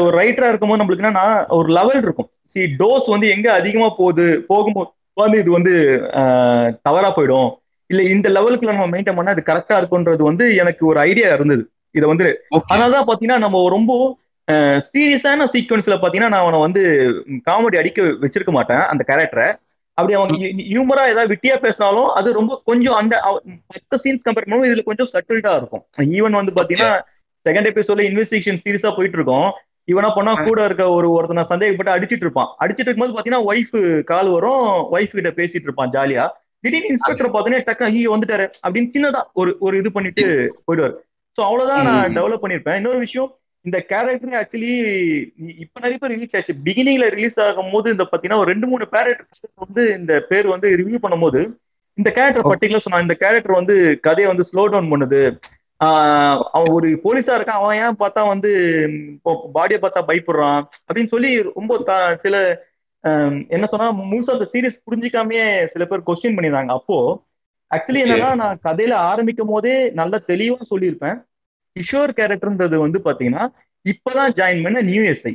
ஒரு ரைட்டரா இருக்கும்போது நம்மளுக்கு என்னன்னா ஒரு லெவல் இருக்கும். சி டோஸ் வந்து எங்க அதிகமா போகுது போகும்போது வந்து இது வந்து தவறா போயிடும். இல்ல இந்த லெவலுக்குள்ள நம்ம மெயின்டைன் பண்ணா அது கரெக்டா இருக்கும்ன்றது வந்து எனக்கு ஒரு ஐடியா இருந்தது. இதை வந்து அதனாலதான் பாத்தீங்கன்னா நம்ம ரொம்ப சீரியஸான சீக்வன்ஸ்ல பாத்தீங்கன்னா நான் அவனை வந்து காமெடி அடிக்க வச்சிருக்க மாட்டேன் அந்த கேரக்டரை அப்படி அவன் ஹியூமரா ஏதாவது விட்டியா பேசினாலும் அது ரொம்ப கொஞ்சம் அந்த மத்த சீன்ஸ் கம்பேர் பண்ணும்போது இதுல கொஞ்சம் சட்டில்டா இருக்கும். ஈவன் வந்து பாத்தீங்கன்னா செகண்ட் எபிசோட்ல இன்வெஸ்டிகேஷன் சீரியஸா போயிட்டு இருக்கோம் இவனா பண்ணா கூட இருக்க ஒரு ஒருத்தனை சந்தேகப்பட்டு அடிச்சிட்டு இருப்பான். அடிச்சிட்டு இருக்கும்போது பாத்தீங்கன்னா ஒய்ஃப் கால் வரும் ஒய்ஃப் கிட்ட பேசிட்டு இருப்பான் ஜாலியா திடீர்னு இன்ஸ்பெக்டர் பாத்தீங்கன்னா டக்கு ஐயோ வந்துட்டாரு அப்படின்னு சின்னதா ஒரு ஒரு இது பண்ணிட்டு போயிடுவாரு. சோ அவ்வளவுதான் நான். டெவலப் பண்ணிருப்பேன் இன்னொரு விஷயம் இந்த கேரக்டர் ஆக்சுவலி இப்ப நிறைய பேர் ரிலீஸ் ஆச்சு. பிகினிங்ல ரிலீஸ் ஆகும் போது இந்த பாத்தீங்கன்னா ஒரு ரெண்டு மூணு கேரக்டர் வந்து இந்த பேர் வந்து ரிவ்யூ பண்ணும்போது இந்த கேரக்டர் பர்டிகுலர் சொன்னா இந்த கேரக்டர் வந்து கதையை வந்து ஸ்லோ டவுன் பண்ணுது. அவன் ஒரு போலீஸா இருக்கான். அவன் ஏன் பார்த்தா வந்து பாடியை பார்த்தா பயப்படுறான் அப்படின்னு சொல்லி ரொம்ப சில என்ன சொன்னா முழுசா அந்த சீரியஸ் புரிஞ்சிக்காமயே சில பேர் கொஸ்டின் பண்ணியிருந்தாங்க. அப்போ ஆக்சுவலி. என்னன்னா நான் கதையில ஆரம்பிக்கும் போதே நல்ல தெளிவா சொல்லியிருப்பேன். கிஷோர் கேரக்டர்ன்றது வந்து பாத்தீங்கன்னா இப்பதான் ஜாயின் பண்ண நியூ எஸ்ஐ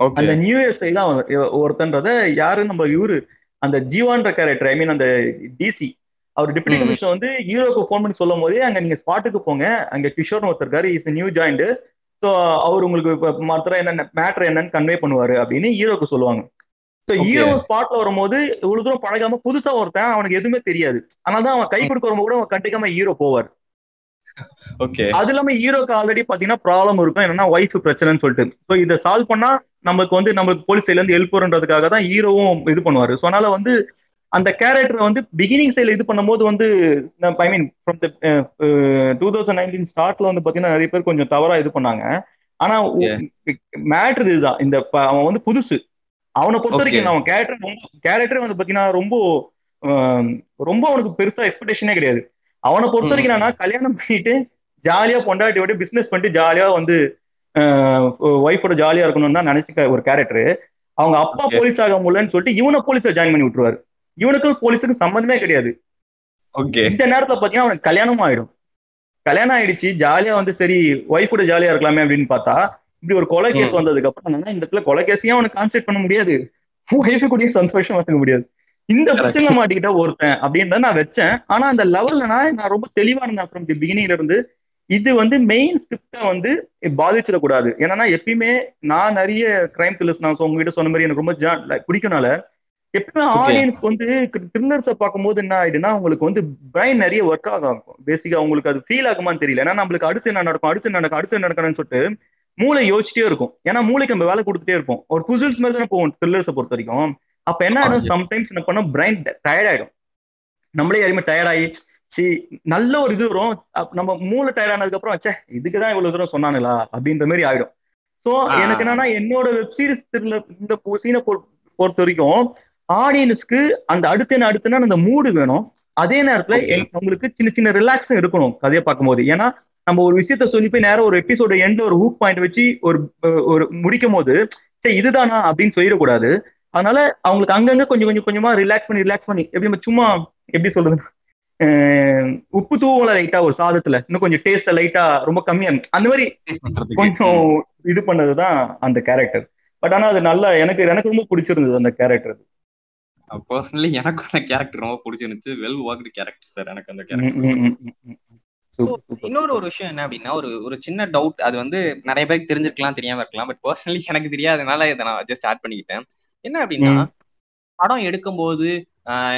அந்த நியூ எஸ்ஐ தான் ஒருத்தன்றத யாரு நம்ம இவரு அந்த ஜீவான்ற கேரக்டர் ஐ மீன் அந்த டிசி அவர் டிப்யூட்டி ம். கமிஷனர் வந்து ஹீரோக்கு ஃபோன் பண்ணி சொல்லும் போதே அங்க நீங்க ஸ்பாட்டுக்கு போங்க. அங்க கிஷோர்னு ஒருத்தர் இருக்காரு இஸ் நியூ ஜாயிண்ட் ஸோ அவர் உங்களுக்கு இப்ப மாத்திரம் என்னென்ன மேட்ரு என்னன்னு கன்வே பண்ணுவாரு அப்படின்னு ஹீரோக்கு சொல்லுவாங்க. ஸோ. ஹீரோ ஸ்பாட்ல வரும்போது இவ்வளவு தூரம் பழகாம புதுசா ஒருத்தன் அவனுக்கு எதுவுமே தெரியாது. ஆனா தான் அவன் கை கொடுக்க வரும்போது கூட அவன் கண்டிக்காம ஹீரோ போவார். ஓகே. அது இல்லாம ஹீரோக்கு ஆல்ரெடி பாத்தீங்கன்னா ப்ராப்ளம் இருக்கும். என்னன்னா ஒய்ஃப் பிரச்சனைன்னு சொல்லிட்டு. ஸோ இதை சால்வ் பண்ணா நமக்கு வந்து நம்மளுக்கு போலீஸ் சைட்ல இருந்து ஹெல்ப் வருன்றதுக்காக தான் ஹீரோவும் இது பண்ணுவாரு. ஸோ அதனால வந்து அந்த கேரக்டர் வந்து பிகினிங் சைட்ல இது பண்ணும்போது வந்து I mean from the two thousand nineteen ஸ்டார்ட்ல வந்து பாத்தீங்கன்னா நிறைய பேர் கொஞ்சம் தவறா இது பண்ணாங்க. ஆனா மேட்ரு இதுதான். இந்த அவன் வந்து புதுசு. அவனை பொறுத்த. வரைக்கும் அவன் கேரக்டர் ரொம்ப கேரக்டர் வந்து பாத்தீங்கன்னா ரொம்ப ரொம்ப அவனுக்கு பெருசா எக்ஸ்பெக்டேஷனே கிடையாது அவனை பொறுத்த வரைக்கும். என்னன்னா கல்யாணம் பண்ணிட்டு ஜாலியா பொண்டாட்டியோட பிசினஸ் பண்ணிட்டு ஜாலியா வந்து ஒய்ஃபோட ஜாலியா இருக்கணும்னு தான் நினைச்சுக்க ஒரு கேரக்டர் அவங்க அப்பா. போலீஸ் ஆக முடியலன்னு சொல்லிட்டு இவனை போலீஸ்ல ஜாயின் பண்ணி விட்டுருவாரு இவனுக்கும் போலீஸுக்கும் சம்மந்தமே கிடையாது ஓகே இந்த நேரத்துல பாத்தீங்கன்னா அவனுக்கு கல்யாணமும் ஆயிடும் கல்யாணம் ஆயிடுச்சு ஜாலியா வந்து சரி ஒய்ஃப் கூட ஜாலியா இருக்கலாமே அப்படின்னு பார்த்தா இப்படி ஒரு கொலை கேஸ். வந்ததுக்கு அப்புறம் என்னன்னா இந்த இடத்துல கொலை கேஸையும் அவனுக்கு கான்செப்ட் பண்ண முடியாது? ஒய்ஃபு கூடயும் சந்தோஷமா இருக்க முடியாது. இந்த. பிரச்சனை மாட்டிக்கிட்ட ஒருத்தன் அப்படின்றத நான் வச்சேன். ஆனா அந்த லெவல்ல நான் நான் ரொம்ப தெளிவா இருந்தேன் ஃப்ரம் தி பிகினிங்ல இருந்து. இது வந்து மெயின் ஸ்கிரிப்டை வந்து பாதிச்சிடக்கூடாது ஏன்னா எப்பயுமே நான் நிறைய கிரைம் த்ரில்லர்ஸ் நான் உங்ககிட்ட சொன்ன மாதிரி எனக்கு ரொம்ப ஜா- like பிடிக்கனால எப்பவுமே. ஆடியன்ஸ்க்கு வந்து த்ரில்லர்ஸை பார்க்கும்போது என்ன ஆயிடுனா உங்களுக்கு வந்து பிரைன் நிறைய ஒர்க் ஆகும் பேசிக்கா உங்களுக்கு அது ஃபீல் ஆகுமான்னு தெரியல. ஏன்னா நம்மளுக்கு அடுத்து என்ன நடக்கும் அடுத்து நடக்கும் அடுத்து நடக்கணும்னு சொல்லிட்டு மூளை யோசிச்சிட்டே இருக்கும். ஏன்னா மூளைக்கு நம்ம வேலை கொடுத்துட்டே இருப்போம். ஒரு புசில்ஸ் மாதிரி தானே போவோம் த்ரில்லர்ஸை பொறுத்த வரைக்கும். அப்ப என்ன ஆமா. சம்டைம்ஸ் என்ன பண்ணோம்? பிரைன் டயர்ட் ஆயிடும். நம்மளே யாருமே டயர்ட் ஆகி சி நல்ல ஒரு இது வரும். நம்ம மூளை டயர்ட் ஆனதுக்கு அப்புறம் ச்சே இதுக்குதான் இவ்வளவு தூரம் சொன்னானுங்களா? அப்படின்ற மாதிரி ஆயிடும். சோ. எனக்கு என்னன்னா என்னோட வெப் சீரிஸ் இந்த சீனை பொறுத்த வரைக்கும் ஆடியன்ஸ்க்கு அந்த அடுத்து என்ன அடுத்து என்ன அந்த மூடு வேணும். அதே நேரத்துல உங்களுக்கு சின்ன சின்ன ரிலாக்ஸும் இருக்கணும் கதையை பார்க்கும்போது. ஏன்னா நம்ம ஒரு விஷயத்த சொல்லி போய் நேரம் ஒரு எபிசோட எண்ட்ல ஒரு ஹூக் பாயிண்ட் வச்சு ஒரு ஒரு முடிக்கும் போது சரி இதுதானா அப்படின்னு சொல்லிடக்கூடாது. அதனால அவங்களுக்கு அங்கங்க கொஞ்சம் கொஞ்சம் கொஞ்சமா ரிலாக்ஸ் பண்ணி ரிலாக்ஸ் பண்ணி எப்படி நம்ம சும்மா எப்படி சொல்றது? உப்பு தூவல லைட்டா ஒரு சாதத்துல. இன்னும் கொஞ்சம் டேஸ்ட் லைட்டா ரொம்ப கம்மியா. அந்த மாதிரி. கொஞ்சம் இது பண்ணதுதான் அந்த கேரக்டர் பட் ஆனா அது நல்லா எனக்கு எனக்கு ரொம்ப பிடிச்சிருந்தது அந்த கேரக்டர் பர்சனலி எனக்கு அந்த கேரக்டர் ரொம்ப பிடிச்சிருந்துச்சு. வெல் ஒர்க்டு கேரக்டர் சார் எனக்கு அந்த கேரக்டர் இன்னொரு ஒரு விஷயம் என்ன அப்படின்னா ஒரு ஒரு சின்ன டவுட் அது வந்து நிறைய பேருக்கு தெரிஞ்சிருக்கலாம் தெரியாம இருக்கலாம். பட் பர்சனலி எனக்கு தெரியாதனால இதை நான் ஜஸ்ட் ஆட் பண்ணிக்கிட்டேன். என்ன அப்படின்னா. படம் எடுக்கும்போது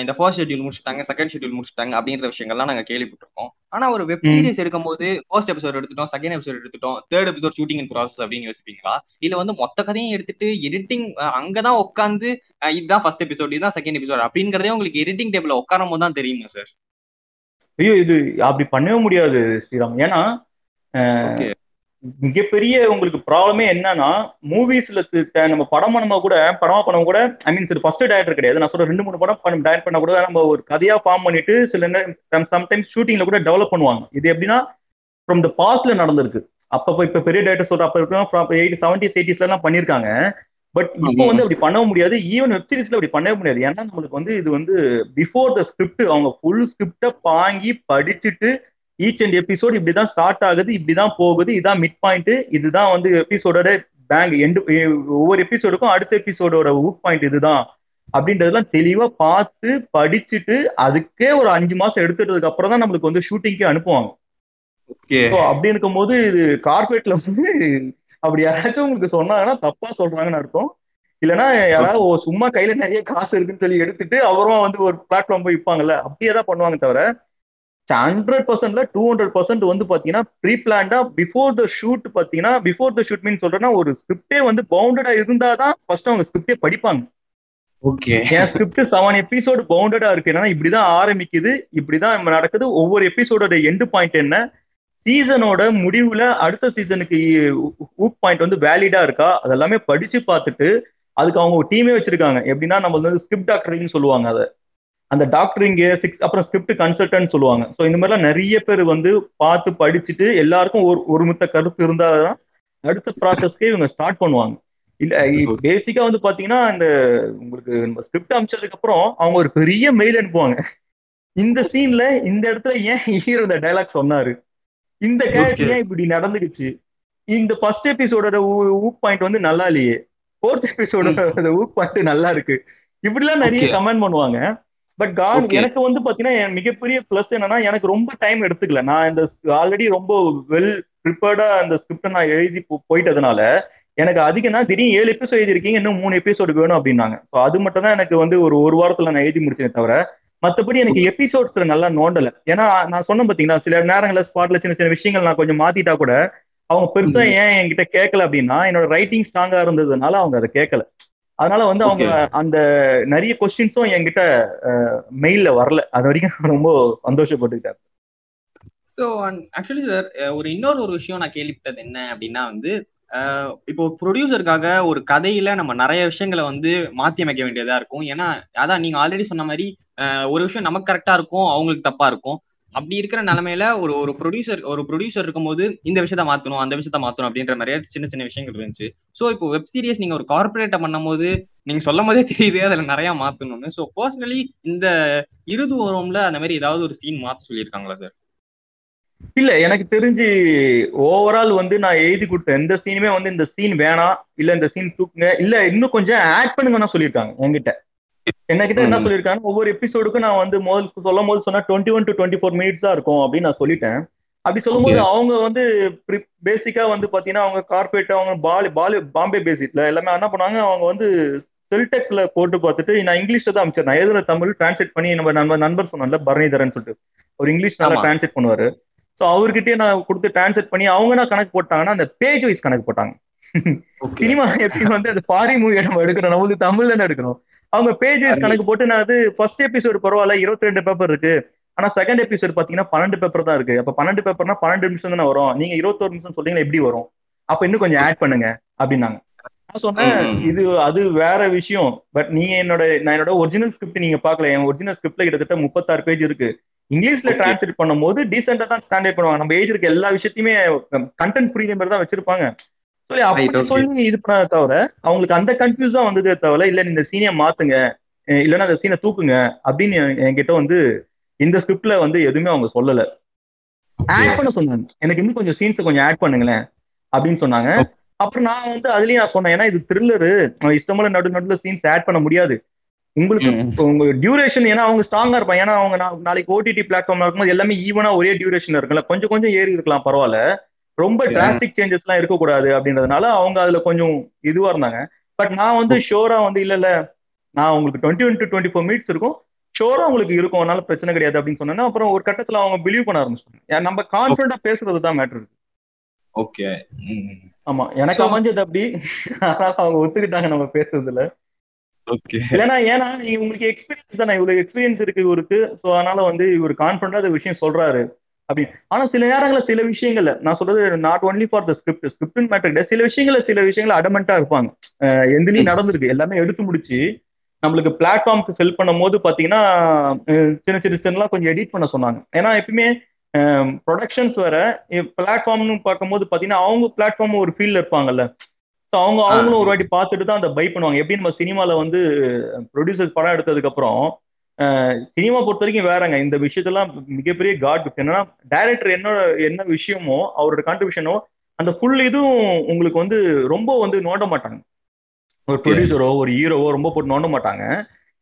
இந்த ஃபர்ஸ்ட் ஷெட்யூல் முடிச்சிட்டாங்க செகண்ட் ஷெட்யூல் முடிச்சிட்டாங்க அப்படின்ற விஷயங்கள்லாம் நாங்க கேள்விப்பட்டிருக்கோம். ஆனா ஒரு வெப். சீரிஸ் எடுக்கும்போது ஃபர்ஸ்ட் எபிசோட் எடுத்துட்டோம் செகண்ட் எபிசோட் எடுத்துட்டோம் third episode shooting in process அப்படின்னு யோசிப்பீங்களா? இல்ல வந்து மொத்த கதையும் எடுத்துட்டு எடிட்டிங் அங்கதான் உட்காந்து இதுதான் ஃபர்ஸ்ட் எபிசோட் இதுதான் செகண்ட் எபிசோட் அப்படிங்கறதே உங்களுக்கு எடிட்டிங் டேபிள்ல உட்காரும் போது தான் தெரியுமா சார் ஐயோ இது அப்படி பண்ணவே முடியாது ஸ்ரீராம். ஏன்னா மிகப்பெரிய உங்களுக்கு ப்ராப்ளமே என்னன்னா மூவிஸ்ல நம்ம படம் பண்ணமா கூட படமா பண்ண கூட ஐ மீன் சரி ஃபர்ஸ்ட் டேரக்டர் கிடையாது. நான் சொல்ற ரெண்டு மூணு படம் பண்ண டேரக்ட் பண்ண கூட நம்ம ஒரு கதையா ஃபார்ம் பண்ணிட்டு சில சம்டைம்ஸ் ஷூட்டிங்ல கூட டெவலப் பண்ணுவாங்க. இது எப்படின்னா ஃப்ரம் த பாஸ்ட்ல நடந்திருக்கு. அப்ப இப்ப பெரிய டேரக்டர் சொல்ற அப்ப இருக்கிற எயிட்டி செவன்டிஸ் எயிட்டிஸ்ல எல்லாம் பண்ணிருக்காங்க பட் இப்போ வந்து அப்படி பண்ண முடியாது. ஈவன் வெப் சீரிஸ்ல அப்படி பண்ணவே முடியாது. ஏன்னா நம்மளுக்கு வந்து இது வந்து பிஃபோர் த ஸ்கிரிப்ட் அவங்க ஃபுல் ஸ்கிரிப்ட பாங்கி படிச்சுட்டு ஈச் அண்ட் எபிசோட் இப்படிதான் ஸ்டார்ட் ஆகுது இப்படிதான் போகுது இதான் மிட் பாயிண்ட் இதுதான் வந்து எபிசோடோட பேங்க் எண்டு ஒவ்வொரு எபிசோடுக்கும் அடுத்த எபிசோடோட ஊக் பாயிண்ட் இதுதான். அப்படின்றதெல்லாம் தெளிவா பார்த்து படிச்சுட்டு அதுக்கே ஒரு அஞ்சு மாசம் எடுத்துட்டதுக்கு அப்புறம் தான் நம்மளுக்கு வந்து ஷூட்டிங்க்கு அனுப்புவாங்க. அப்படி இருக்கும்போது இது கார்பரேட்ல வந்து அப்படி யாராச்சும் உங்களுக்கு சொன்னாங்கன்னா தப்பா சொல்றாங்கன்னு அர்த்தம். இல்லைன்னா யாராவது சும்மா கையில நிறைய காசு இருக்குன்னு சொல்லி எடுத்துட்டு அப்புறமா வந்து ஒரு பிளாட்ஃபார்ம் போய் விற்பாங்கல்ல அப்படியே தான் பண்ணுவாங்க தவிர ஹண்ட்ரட் பர்சன்ட்ல டூ ஹண்ட்ரட் பர்சன்ட் வந்து பாத்தீங்கன்னா ப்ரீ பிளான்டா பிஃபோர் த ஷூட் பாத்தீங்கன்னா பிஃபோர் த ஷூட் மீன் சொல்றேன்னா ஒரு ஸ்கிரிப்டே வந்து பவுண்டடா இருந்தாதான் ஃபர்ஸ்ட் அவங்க ஸ்கிரிப்டே படிப்பாங்க. ஓகே. என் ஸ்கிரிப்ட் செவன் எபிசோடு பவுண்டடா இருக்கு? என்னன்னா இப்படிதான் ஆரம்பிக்குது இப்படிதான் நடக்குது. ஒவ்வொரு எபிசோடோட எண்டு பாயிண்ட் என்ன? சீசனோட முடிவுல அடுத்த சீசனுக்கு ஊக் பாயிண்ட் வந்து வேலிடா இருக்கா? அதெல்லாமே படிச்சு பார்த்துட்டு அதுக்கு அவங்க ஒரு டீமே வச்சிருக்காங்க. எப்படின்னா நம்ம வந்து ஸ்கிரிப்ட் டாக்டரிங் சொல்லுவாங்க அதை. அந்த டாக்டரிங் சிக்ஸ் அப்புறம் ஸ்கிரிப்ட் கன்சல்டன்ட் சொல்லுவாங்க. ஸோ இந்த மாதிரிலாம் நிறைய பேர் வந்து பார்த்து படிச்சுட்டு எல்லாருக்கும் ஒரு ஒருமித்த கருத்து இருந்தாதான் அடுத்த ப்ராசஸ்க்கே இவங்க ஸ்டார்ட் பண்ணுவாங்க. இல்ல பேசிக்கா வந்து பாத்தீங்கன்னா இந்த உங்களுக்கு ஸ்கிரிப்ட் அமைச்சதுக்கு அப்புறம் அவங்க ஒரு பெரிய மெயில் அனுப்புவாங்க. இந்த சீன்ல இந்த இடத்துல ஏன் ஹீரோ இந்த டைலாக் சொன்னாரு? இந்த கேரக்டர் ஏன் இப்படி நடந்துக்குச்சு இந்த ஃபர்ஸ்ட் எபிசோடோட ஊக் பாயிண்ட் வந்து நல்லா இல்லையே. ஃபோர்த் எபிசோடோட ஊக் பாயிண்ட் நல்லா இருக்கு. இப்படிலாம் நிறைய. கமெண்ட் பண்ணுவாங்க. பட் காட். எனக்கு வந்து பாத்தீங்கன்னா என் மிகப்பெரிய பிளஸ் என்னன்னா எனக்கு ரொம்ப டைம் எடுத்துக்கல. நான் இந்த ஆல்ரெடி ரொம்ப வெல் ப்ரிப்பேர்டா அந்த ஸ்கிரிப்டை நான் எழுதி போயிட்டதுனால எனக்கு அதிகம்னா திடீர்னு ஏழு எபிசோட் எழுதிருக்கீங்க இன்னும் மூணு எபிசோடு வேணும் அப்படின்னாங்க. ஸோ அது மட்டும் தான் எனக்கு வந்து ஒரு ஒரு வாரத்துல நான் எழுதி முடிச்சேனே தவிர மத்தபடி எனக்கு எபிசோட்ஸ்ல நல்லா நோண்டல. ஏன்னா நான் சொன்னேன் பாத்தீங்களா சில நேரங்கள்ல ஸ்பாட்ல சின்ன சின்ன விஷயங்கள் நான் கொஞ்சம் மாத்திட்டா கூட அவங்க பெருசா ஏன் என்கிட்ட கேட்கல அப்படின்னா என்னோட ரைட்டிங் ஸ்ட்ராங்கா இருந்ததுனால அவங்க அதை கேட்கல அதனால வந்து அவங்க அந்த நிறைய கொஸ்டின்ஸும் என்கிட்ட மெயில்ல வரல. அது வரைக்கும் நான் ரொம்ப சந்தோஷப்பட்டுக்கிட்டேன். ஸோ ஆக்சுவலி சார் ஒரு இன்னொரு ஒரு விஷயம் நான் கேள்விப்பட்டது என்ன அப்படின்னா வந்து இப்போ ப்ரொடியூசருக்காக ஒரு கதையில நம்ம நிறைய விஷயங்களை வந்து மாத்தி அமைக்க வேண்டியதா இருக்கும். ஏன்னா அதான் நீங்க ஆல்ரெடி சொன்ன மாதிரி ஒரு விஷயம் நமக்கு கரெக்டா இருக்கும் அவங்களுக்கு தப்பா இருக்கும். அப்படி இருக்கிற நிலைமையில ஒரு ஒரு ப்ரொடியூசர் ஒரு ப்ரொடியூசர் இருக்கும்போது இந்த விஷயத்த மாத்தணும் அந்த விஷயத்த மாத்தணும் அப்படின்ற நிறைய சின்ன சின்ன விஷயங்கள் இருந்துச்சு. ஸோ இப்போ வெப் சீரிஸ் நீங்க ஒரு கார்பரேட்டை பண்ணும்போது நீங்க சொல்லும் போதே தெரியுது அதுல நிறைய மாத்தணும்னு. ஸோ பர்சனலி இந்த இருது ஓரம்ல அந்த மாதிரி ஏதாவது ஒரு சீன் மாத்த சொல்லியிருக்காங்களா சார் இல்ல எனக்கு தெரிஞ்சு ஓவரால் வந்து நான் எழுதி கொடுத்த எந்த சீனுமே வந்து இந்த சீன் வேணாம் இல்ல இந்த சீன் தூக்குங்க இல்ல இன்னும் கொஞ்சம் ஆட் பண்ணுங்கன்னு சொல்லியிருக்காங்க என்கிட்ட. என்ன கிட்ட என்ன. சொல்லியிருக்காங்க ஒவ்வொரு எபிசோடுக்கும் நான் வந்து முதல் சொல்லும் போது சொன்னா twenty one to twenty four minutes தான் இருக்கும் அப்படின்னு நான் சொல்லிட்டேன். அப்படி சொல்லும்போது அவங்க வந்து பேசிக்கா வந்து பாத்தீங்கன்னா அவங்க கார்பரேட் அவங்க பாலி பாலி பாம்பே பேசிட்ல எல்லாமே என்ன பண்ணாங்க அவங்க வந்து செல்டெக்ஸ்ல போட்டு பார்த்துட்டு நான் இங்கிலீஷ்ல தான் அமைச்சேன். நான் எழுதுன தமிழ் டிரான்ஸ்லேட் பண்ணி நம்ம நண்பர் நண்பர் சொன்னேன்ல பரணிதரன் சொல்லிட்டு. ஒரு இங்கிலீஷ் நல்லா. டிரான்ஸ்லேட் பண்ணுவாரு. ஸோ அவர்கிட்டயே நான் கொடுத்து டிரான்ஸ்லேட் பண்ணி அவங்க என்ன கணக்கு போட்டாங்கன்னா அந்த பேஜ் வைஸ் கணக்கு போட்டாங்க. சினிமா எப்படி வந்து அது பாரி மூவி நம்ம எடுக்கிறோம் நம்ம வந்து தமிழ் தானே எடுக்கணும்? அவங்க பேஜ் வைஸ் கணக்கு போட்டு நான் அது ஃபர்ஸ்ட் எபிசோடு பரவாயில்ல இருபத்தி ரெண்டு பேப்பர் இருக்கு. ஆனா செகண்ட் எபிசோட் பாத்தீங்கன்னா பன்னெண்டு பேப்பர் தான் இருக்கு. அப்ப பன்னெண்டு பேப்பர்னா பன்னெண்டு நிமிஷம் தானே வரும். நீங்க இருபத்தோரு நிமிஷம் சொல்றீங்களா எப்படி வரும்? அப்ப இன்னும் கொஞ்சம் ஆட் பண்ணுங்க அப்படின்னாங்க. நான் சொன்னேன். இது அது வேற விஷயம். பட் நீங்க என்னோட நான் என்னோட ஒரிஜினல் ஸ்கிரிப்ட் நீங்க பார்க்கல. என் ஒரிஜினல் ஸ்கிரிப்ட்ல கிட்டத்தட்ட முப்பத்தாறு பேஜ் இருக்கு. இங்கிலீஷ்ல. டிரான்ஸ்லேட் பண்ணும்போது டீசெண்டா தான் ஸ்டாண்டர்ட் பண்ணுவாங்க. நம்ம ஏஜ் இருக்க எல்லா விஷயத்தையுமே கண்டென்ட் புரியுற மாதிரி தான் வச்சிருப்பாங்க. சொல்லி அப்படி. சொல்லி இது பண்ணாத தவிர அவங்களுக்கு அந்த கன்ஃபியூஸ் தான் வந்ததே தவிர இல்ல இந்த சீனியை மாத்துங்க. இல்லைன்னா அந்த சீனை தூக்குங்க. அப்படின்னு என்- என்கிட்ட வந்து இந்த ஸ்கிரிப்ட்ல வந்து எதுவுமே அவங்க சொல்லல. ஆட் பண்ண சொன்னாங்க. எனக்கு இன்னும் கொஞ்சம் சீன்ஸ் கொஞ்சம் ஆட் பண்ணுங்களேன் அப்படின்னு சொன்னாங்க. அப்புறம் நான் வந்து அதுலயும் நான் சொன்னேன் ஏன்னா இது த்ரில்லரு இஷ்டமான நடு நடுல சீன்ஸ் ஆட் பண்ண முடியாது. உங்களுக்கு உங்க டியூரேஷன் ஏன்னா அவங்க ஸ்ட்ராங்கா இருப்பாங்க. ஏன்னா அவங்க நாளைக்கு ஓடிடி பிளாட்ஃபார்ம்ல இருக்கும்போது எல்லாமே ஈவனா ஒரே டியூரேஷன் இருக்குல்ல கொஞ்சம் கொஞ்சம் ஏறி இருக்கலாம் பரவாயில்ல. ரொம்ப. டிராஸ்டிக் சேஞ்சஸ் எல்லாம் இருக்கக்கூடாது அப்படின்றதுனால அவங்க அதுல கொஞ்சம் இதுவா இருந்தாங்க. பட் நான் வந்து ஷோரா வந்து இல்ல இல்ல. நான் உங்களுக்கு twenty one to twenty four minutes இருக்கும். ஷோரா உங்களுக்கு இருக்கும். அதனால பிரச்சனை கிடையாது அப்படின்னு சொன்னேன்னா அப்புறம் ஒரு கட்டத்துல அவங்க பிலீவ் பண்ண ஆரம்பிச்சிட்டாங்க. நம்ம கான்பிடண்டா பேசுறது தான் மேட்டர் ஓகே ஆமா. எனக்கு அமைஞ்சது அப்படி. அதனால அவங்க ஒத்துக்கிட்டாங்க நம்ம பேசுறதுல. இல்லைன்னா ஏன்னா நீங்க உங்களுக்கு எக்ஸ்பீரியன்ஸ் தானே? இவ்வளவு எக்ஸ்பீரியன்ஸ் இருக்கு இவருக்கு. ஸோ அதனால வந்து இவர் கான்பிடண்டா அந்த விஷயம் சொல்றாரு. அப்படி. ஆனா சில நேரங்கள்ல சில விஷயங்கள்ல நான் சொல்றது not only for the script script matter கிடையாது சில விஷயங்கள்ல சில விஷயங்கள் அடமெண்டா இருப்பாங்க. எந்திலையும் நடந்திருக்கு. எல்லாமே எடுத்து முடிச்சு நம்மளுக்கு பிளாட்ஃபார்முக்கு செல் பண்ணும் போது பாத்தீங்கன்னா சின்ன சின்ன சின்னலாம் கொஞ்சம் எடிட் பண்ண சொன்னாங்க. ஏன்னா எப்பயுமே ப்ரொடக்ஷன்ஸ் வேற பிளாட்ஃபார்ம்னு பார்க்கும்போது பாத்தீங்கன்னா அவங்க பிளாட்ஃபார்ம் ஒரு ஃபீல்ட்ல இருப்பாங்கல்ல. ஸோ அவங்க அவங்களும் ஒரு வாட்டி பார்த்துட்டு தான் அதை பை பண்ணுவாங்க. எப்படி நம்ம சினிமால வந்து ப்ரொடியூசர்ஸ் படம் எடுத்ததுக்கு அப்புறம் சினிமா பொறுத்த வரைக்கும் வேறங்க. இந்த விஷயத்தெல்லாம் மிகப்பெரிய காட் கிஃப்ட் என்னன்னா டைரக்டர் என்ன என்ன விஷயமோ அவரோட கான்ட்ரிபியூஷனோ அந்த ஃபுல் இதுவும் உங்களுக்கு வந்து ரொம்ப வந்து நோண்ட மாட்டாங்க. ஒரு. ப்ரொடியூசரோ ஒரு ஹீரோவோ ரொம்ப போட்டு நோண்ட மாட்டாங்க.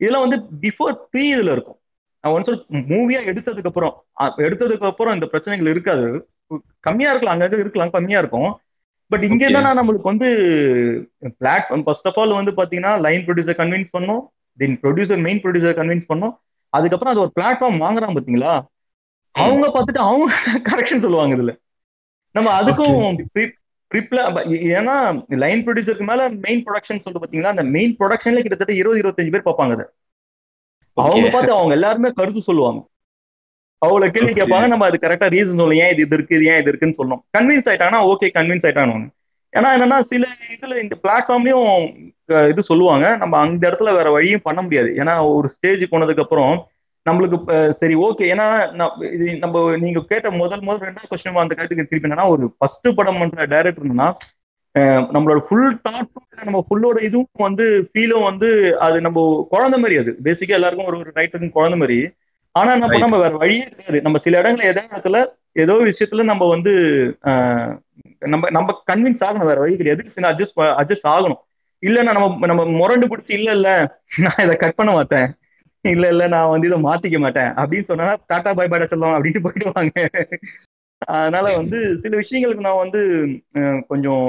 இதெல்லாம் வந்து பிஃபோர் ப்ரீ இதுல இருக்கும். நான் ஒன்ஸ் மூவியா எடுத்ததுக்கு அப்புறம் எடுத்ததுக்கு அப்புறம் இந்த பிரச்சனைகள் இருக்காது. கம்மியா இருக்கலாம் அங்கங்க இருக்கலாம் கம்மியா இருக்கும். பட் இங்க. என்னன்னா நம்மளுக்கு வந்து பிளாட்ஃபார்ம் ஃபர்ஸ்ட் ஆஃப் ஆல் வந்து பாத்தீங்கன்னா லைன் ப்ரொடியூசர் கன்வின்ஸ் பண்ணோம். Then producer main producer convince பண்ணோம். அதுக்கப்புறம் அது ஒரு பிளாட்ஃபார்ம் வாங்குறாங்க பாத்தீங்களா? அவங்க பார்த்துட்டு அவங்க கரெக்ஷன் சொல்லுவாங்க இதுல. நம்ம அதுக்கும் ப்ரிப்ல ஏன்னா லைன் ப்ரொடியூசருக்கு மேல மெயின் ப்ரொடக்ஷன் சொல்லிட்டு பாத்தீங்களா? அந்த மெயின் ப்ரொடக்ஷன்ல கிட்டத்தட்ட இருபது இருபத்தஞ்சு பேர் பார்ப்பாங்க அதை. அவங்க பார்த்து அவங்க எல்லாருமே கருத்து சொல்லுவாங்க. அவங்கள கேள்வி. கேட்பாங்க நம்ம அது கரெக்டா ரீசன் சொல்லணும். ஏன் இது இது இருக்கு இது ஏன் இது இருக்குன்னு சொல்லணும். கன்வின்ஸ் ஆயிட்டாங்கன்னா ஓகே கன்வின்ஸ் ஆயிட்டாங்க ஏன்னா என்னன்னா சில இதுல இந்த பிளாட்ஃபார்ம்லயும் இது சொல்லுவாங்க. நம்ம அந்த இடத்துல வேற வழியும் பண்ண முடியாது. ஏன்னா ஒரு ஸ்டேஜ் போனதுக்கு அப்புறம் நம்மளுக்கு சரி ஓகே ஏன்னா நம்ம நீங்க கேட்ட முதல் முதல் ரெண்டாவது கொஸ்டின் அந்த கேட்டுக்கு திருப்பி என்னன்னா ஒரு ஃபர்ஸ்ட் படம் பண்ற டைரக்டர்னா நம்மளோட ஃபுல் தாட்டும் நம்ம ஃபுல்லோட இதுவும் வந்து ஃபீலும் வந்து அது நம்ம குழந்தை மாதிரி அது. பேசிக்கா எல்லாருக்கும் ஒரு ஒரு ரைட்டருக்கு குழந்தை மாதிரி. ஆனா நம்ம. நம்ம வேற வழியே கிடையாது நம்ம சில இடங்கள்ல ஏதோ இடத்துல ஏதோ விஷயத்துல நம்ம வந்து நம்ம நம்ம கன்வின்ஸ் ஆகணும். வேற வழி கிடையாது. அட்ஜஸ்ட் அட்ஜஸ்ட் ஆகணும்? இல்லைன்னா நம்ம நம்ம முரண்டு பிடிச்சி இல்ல இல்ல நான் இதை கட் பண்ண மாட்டேன். இல்ல இல்ல நான் வந்து இதை மாத்திக்க மாட்டேன். அப்படின்னு சொன்னா டாடா பை பாடா சொல்லலாம் அப்படின்னு போயிடுவாங்க. அதனால வந்து சில விஷயங்களுக்கு நான் வந்து கொஞ்சம்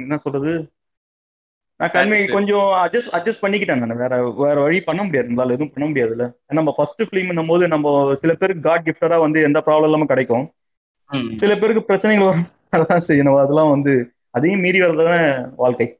என்ன சொல்றது? நான் Satisfied. கொஞ்சம் அட்ஜஸ்ட் அட்ஜஸ்ட் பண்ணிக்கிட்டேன் நான். வேற வேற வழி பண்ண முடியாது. நம்மளால எதுவும் பண்ண முடியாதுல்ல. நம்ம ஃபர்ஸ்ட் ஃபிலிம் போது நம்ம சில பேருக்கு காட் கிஃப்டடா வந்து எந்த ப்ராப்ளம் இல்லாம கிடைக்கும். சில பேருக்கு பிரச்சனைகள் வரும் அதான் செய்யணும். அதெல்லாம் வந்து அதையும் மீறி வர்றதுதானே வாழ்க்கை.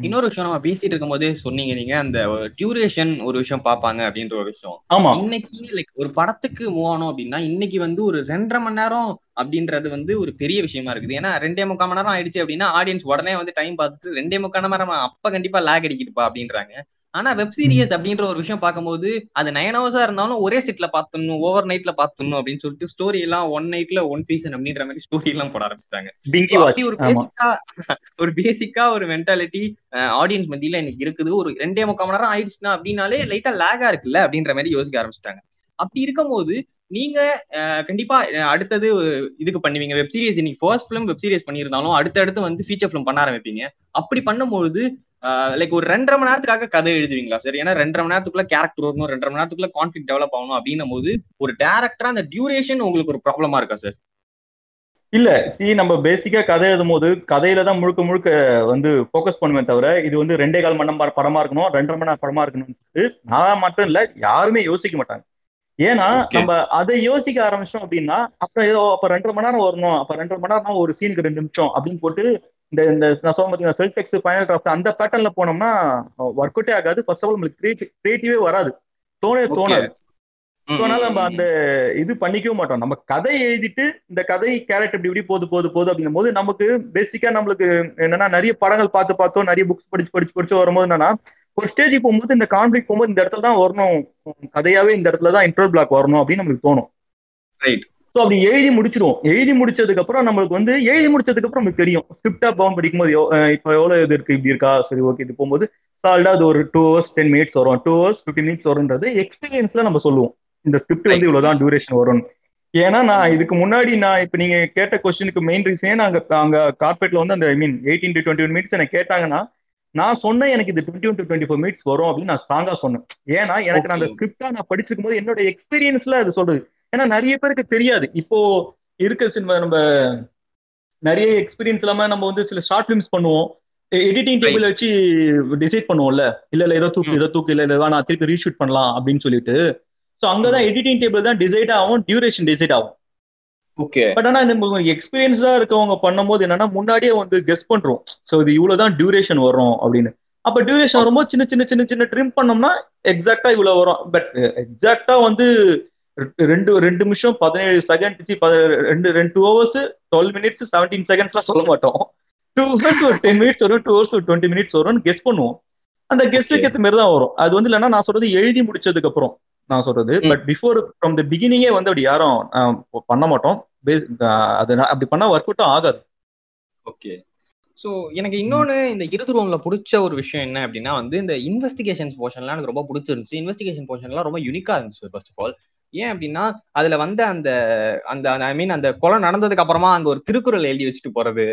இன்னொரு விஷயம் நம்ம பேசிட்டு இருக்கும் போதே சொன்னீங்க நீங்க அந்த டியூரேஷன் ஒரு விஷயம் பார்ப்பாங்க அப்படின்ற ஒரு விஷயம். ஆமா. இன்னைக்கு லைக் ஒரு படத்துக்கு மூவ் ஆனோம் அப்படின்னா இன்னைக்கு வந்து ஒரு ரெண்டரை மணி நேரம் அப்படின்றது வந்து ஒரு பெரிய விஷயமா இருக்குது. ஏன்னா ரெண்டே முக்கால் மணி நேரம் ஆயிடுச்சு அப்படின்னா ஆடியன்ஸ் உடனே வந்து டைம் பார்த்துட்டு ரெண்டே முக்கால் மணி நேரம் அப்ப கண்டிப்பா லேக் அடிக்குதுப்பா அப்படின்றாங்க. ஆனா வெப் சீரிஸ் அப்படின்ற ஒரு விஷயம் பார்க்கும்போது அது நைன் ஹவர்ஸா இருந்தாலும் ஒரே செட்ல பாத்துடணும் ஓவர் நைட்ல பாத்துடணும் அப்படின்னு சொல்லிட்டு ஸ்டோரி எல்லாம் ஒன் நைட்ல ஒன் சீசன் அப்படின்ற மாதிரி ஸ்டோரி எல்லாம் போட ஆரம்பிச்சிட்டாங்க. அப்படி ஒரு பேசிக்கா ஒரு பேசிக்கா ஒரு மென்டாலிட்டி ஆடியன்ஸ் மத்தியில இன்னைக்கு இருக்குது. ஒரு ரெண்டே முக்கால் மணி நேரம் ஆயிடுச்சுன்னா அப்படின்னாலே லைட்டா லேகா இருக்குல்ல அப்படின்ற மாதிரி யோசிக்க ஆரம்பிச்சிட்டாங்க. அப்படி இருக்கும் போது நீங்க கண்டிப்பா அடுத்தது இதுக்கு பண்ணுவீங்க. வெப் சீரிஸ் இன்னைக்கு ஃபர்ஸ்ட் ஃபிலிம் வெப் சீரிஸ் பண்ணியிருந்தாலும் அடுத்தடுத்து வந்து ஃபீச்சர் ஃபிலிம் பண்ண ஆரம்பிப்பீங்க. அப்படி பண்ணும்போது லைக் ஒரு ரெண்டரை மணி நேரத்துக்காக கதை எழுதுவீங்களா சார் ஏன்னா ரெண்டரை மணி நேரத்துக்குள்ள கேரக்டர் வரணும் ரெண்டரை மணி நேரத்துக்குள்ள கான்ஃபிளிக் டெவலப் ஆகணும் அப்படின்னும் போது ஒரு டேரக்டரா அந்த டியூரேஷன் உங்களுக்கு ஒரு ப்ராப்ளமா இருக்கா சார் இல்ல சி நம்ம பேசிக்கா கதை எழுதும் போது கதையில தான் முழுக்க முழுக்க வந்து போக்கஸ் பண்ணுவேன் தவிர இது வந்து ரெண்டே கால் மணி நேரம் படமா இருக்கணும் ரெண்டரை மணி நேரம் படமா இருக்கணும்னு நான் மட்டும் இல்ல யாருமே யோசிக்க மாட்டாங்க. ஏன்னா. நம்ம அதை யோசிக்க ஆரம்பிச்சோம் அப்படின்னா அப்புறம் ஏதோ அப்ப ரெண்டரை மணி நேரம் வரணும் அப்ப ரெண்டரை மணி நேரம் ஒரு சீனுக்கு ரெண்டு நிமிஷம் அப்படின்னு போட்டு இந்த இந்த நான் சொல்ல பார்த்தீங்கன்னா செல் டெக்ஸ் ஃபைனல் டிராஃப்ட் அந்த பேட்டர்ன்ல போனோம்னா ஒர்க் அவுட்டே ஆகாது ஃபர்ஸ்ட் ஆஃப் ஆல் நம்மளுக்கு கிரியேட்டிவ் கிரியேட்டிவே வராது தோணவே. தோணாது அதனால நம்ம. அந்த இது பண்ணிக்கவே மாட்டோம் நம்ம கதை எழுதிட்டு இந்த கதை கேரக்டர் இப்படி இப்படி போது போது போது அப்படின்னும் போது நமக்கு பேசிக்கா நம்மளுக்கு என்னன்னா நிறைய படங்கள் பார்த்து பார்த்தோம் நிறைய புக்ஸ் படிச்சு படிச்சு படிச்சு வரும்போது என்னன்னா ஒரு ஸ்டேஜ் போகும்போது இந்த கான்ஃபிளிக் போகும்போது இந்த இடத்துல தான் வரணும். கதையாவே இந்த இடத்துல தான் இன்டர் பிளாக் வரணும் அப்படின்னு நம்மளுக்கு தோணும். Right. ஸோ அப்படி எழுதி முடிச்சிருவோம். எழுதி முடிச்சதுக்கு அப்புறம் நம்மளுக்கு வந்து எழுதி முடிச்சதுக்கு அப்புறம் நமக்கு தெரியும் ஸ்கிரிப்டா பவன் படிக்கும்போது இப்போ எவ்வளவு இது இருக்கு இப்படி இருக்கா? சரி ஓகே இது போகும்போது சால்டா அது ஒரு டூ ஹவர்ஸ் டென் மினிட்ஸ் வரும். டூ ஹவர்ஸ் ஃபிஃப்டி மினிட்ஸ் வரும்ன்றது எக்ஸ்பீரியன்ஸ்ல நம்ம சொல்லுவோம். இந்த ஸ்கிரிப்ட் வந்து இவ்வளவுதான் டியூரேஷன் வரும் ஏன்னா நான் இதுக்கு முன்னாடி நான் இப்ப நீங்க கேட்ட கொஸ்டினுக்கு மெயின் ரீசனே நாங்க அங்க கார்பரேட்ல வந்து அந்த I mean eighteen to twenty one minutes எனக்கு கேட்டாங்கன்னா நான் சொன்னேன் எனக்கு இது twenty one to twenty four minutes வரும் அப்படின்னு நான் ஸ்ட்ராங்கா சொன்னேன். ஏன்னா எனக்கு நான் அந்த. ஸ்கிரிப்டா நான் படிச்சிருக்கும் போது என்னோட எக்ஸ்பீரியன்ஸ்ல அது சொல்றது. ஏன்னா நிறைய பேருக்கு தெரியாது. இப்போ இருக்க சினிமா நம்ம நிறைய எக்ஸ்பீரியன்ஸ் இல்லாம நம்ம வந்து சில ஷார்ட் ஃபிலிம்ஸ் பண்ணுவோம். எடிட்டிங் டேபிள் வச்சு டிசைட் பண்ணுவோம்ல. இல்ல இல்ல ஏதோ தூக்கு ஏதோ தூக்கு இல்ல இல்ல நான் திருப்பி ரீஷூட் பண்ணலாம் அப்படின்னு சொல்லிட்டு. ஸோ அங்கதான் எடிட்டிங் டேபிள் தான் டிசைட் ஆகும் டியூரேஷன் டிசைட் ஆகும். ஓகே பட் ஆனா நம்ம எக்ஸ்பீரியன்ஸ்டா இருக்கவங்க பண்ணும்போது என்னன்னா முன்னாடியே வந்து கெஸ் பண்றோம். ஸோ இது இவ்வளவுதான் டியூரேஷன் வரும் அப்படின்னு. அப்ப டியூரேஷன் வரும்போது சின்ன சின்ன சின்ன சின்ன ட்ரிம் பண்ணோம்னா எக்ஸாக்டா இவ்வளவு வரும். பட் எக்ஸாக்டா வந்து ரெண்டு ரெண்டு நிமிஷம் பதினேழு செகண்ட் ரெண்டு ரெண்டு two hours twelve minutes seventeen செகண்ட்ஸ்லாம் சொல்ல மாட்டோம். டூ ஹவர்ஸ் ஒரு டென் மினிட்ஸ் வரும் டூ ஹவர்ஸ் ஒரு டுவெண்ட்டி மினிட்ஸ் வரும்னு கெஸ் பண்ணுவோம். அந்த கெஸ்ட்டுக்கு ஏற்ற மாதிரி தான் வரும். அது வந்து இல்லைன்னா நான் சொல்றது எழுதி முடிச்சதுக்கு அப்புறம். நான் சொல்றது. பட் பிஃபோர் ஃப்ரம் த பிகினிங்கே வந்து அப்படி யாரும் பண்ண மாட்டோம். அது அப்படி பண்ணா ஒர்க் அவுட்டும் ஆகாது. ஓகே சோ எனக்கு இன்னொன்னு இந்த இருது ரூம்ல பிடிச்ச ஒரு விஷயம் என்ன அப்படின்னா வந்து இந்த இன்வெஸ்டிகேஷன்ஸ் போர்ஷன்லாம் எனக்கு ரொம்ப பிடிச்சிருந்துச்சு. இன்வெஸ்டிகேஷன் போர்ஷன்லாம் ரொம்ப யூனிக்கா இருந்துச்சு ஃபர்ஸ்ட் ஆஃப் ஆல் ஏன் அப்படின்னா அதுல வந்த அந்த அந்த ஐ மீன் அந்த கொலை நடந்ததுக்கு அப்புறமா அங்க ஒரு திருக்குறள் எழுதி வச்சுட்டு போறது.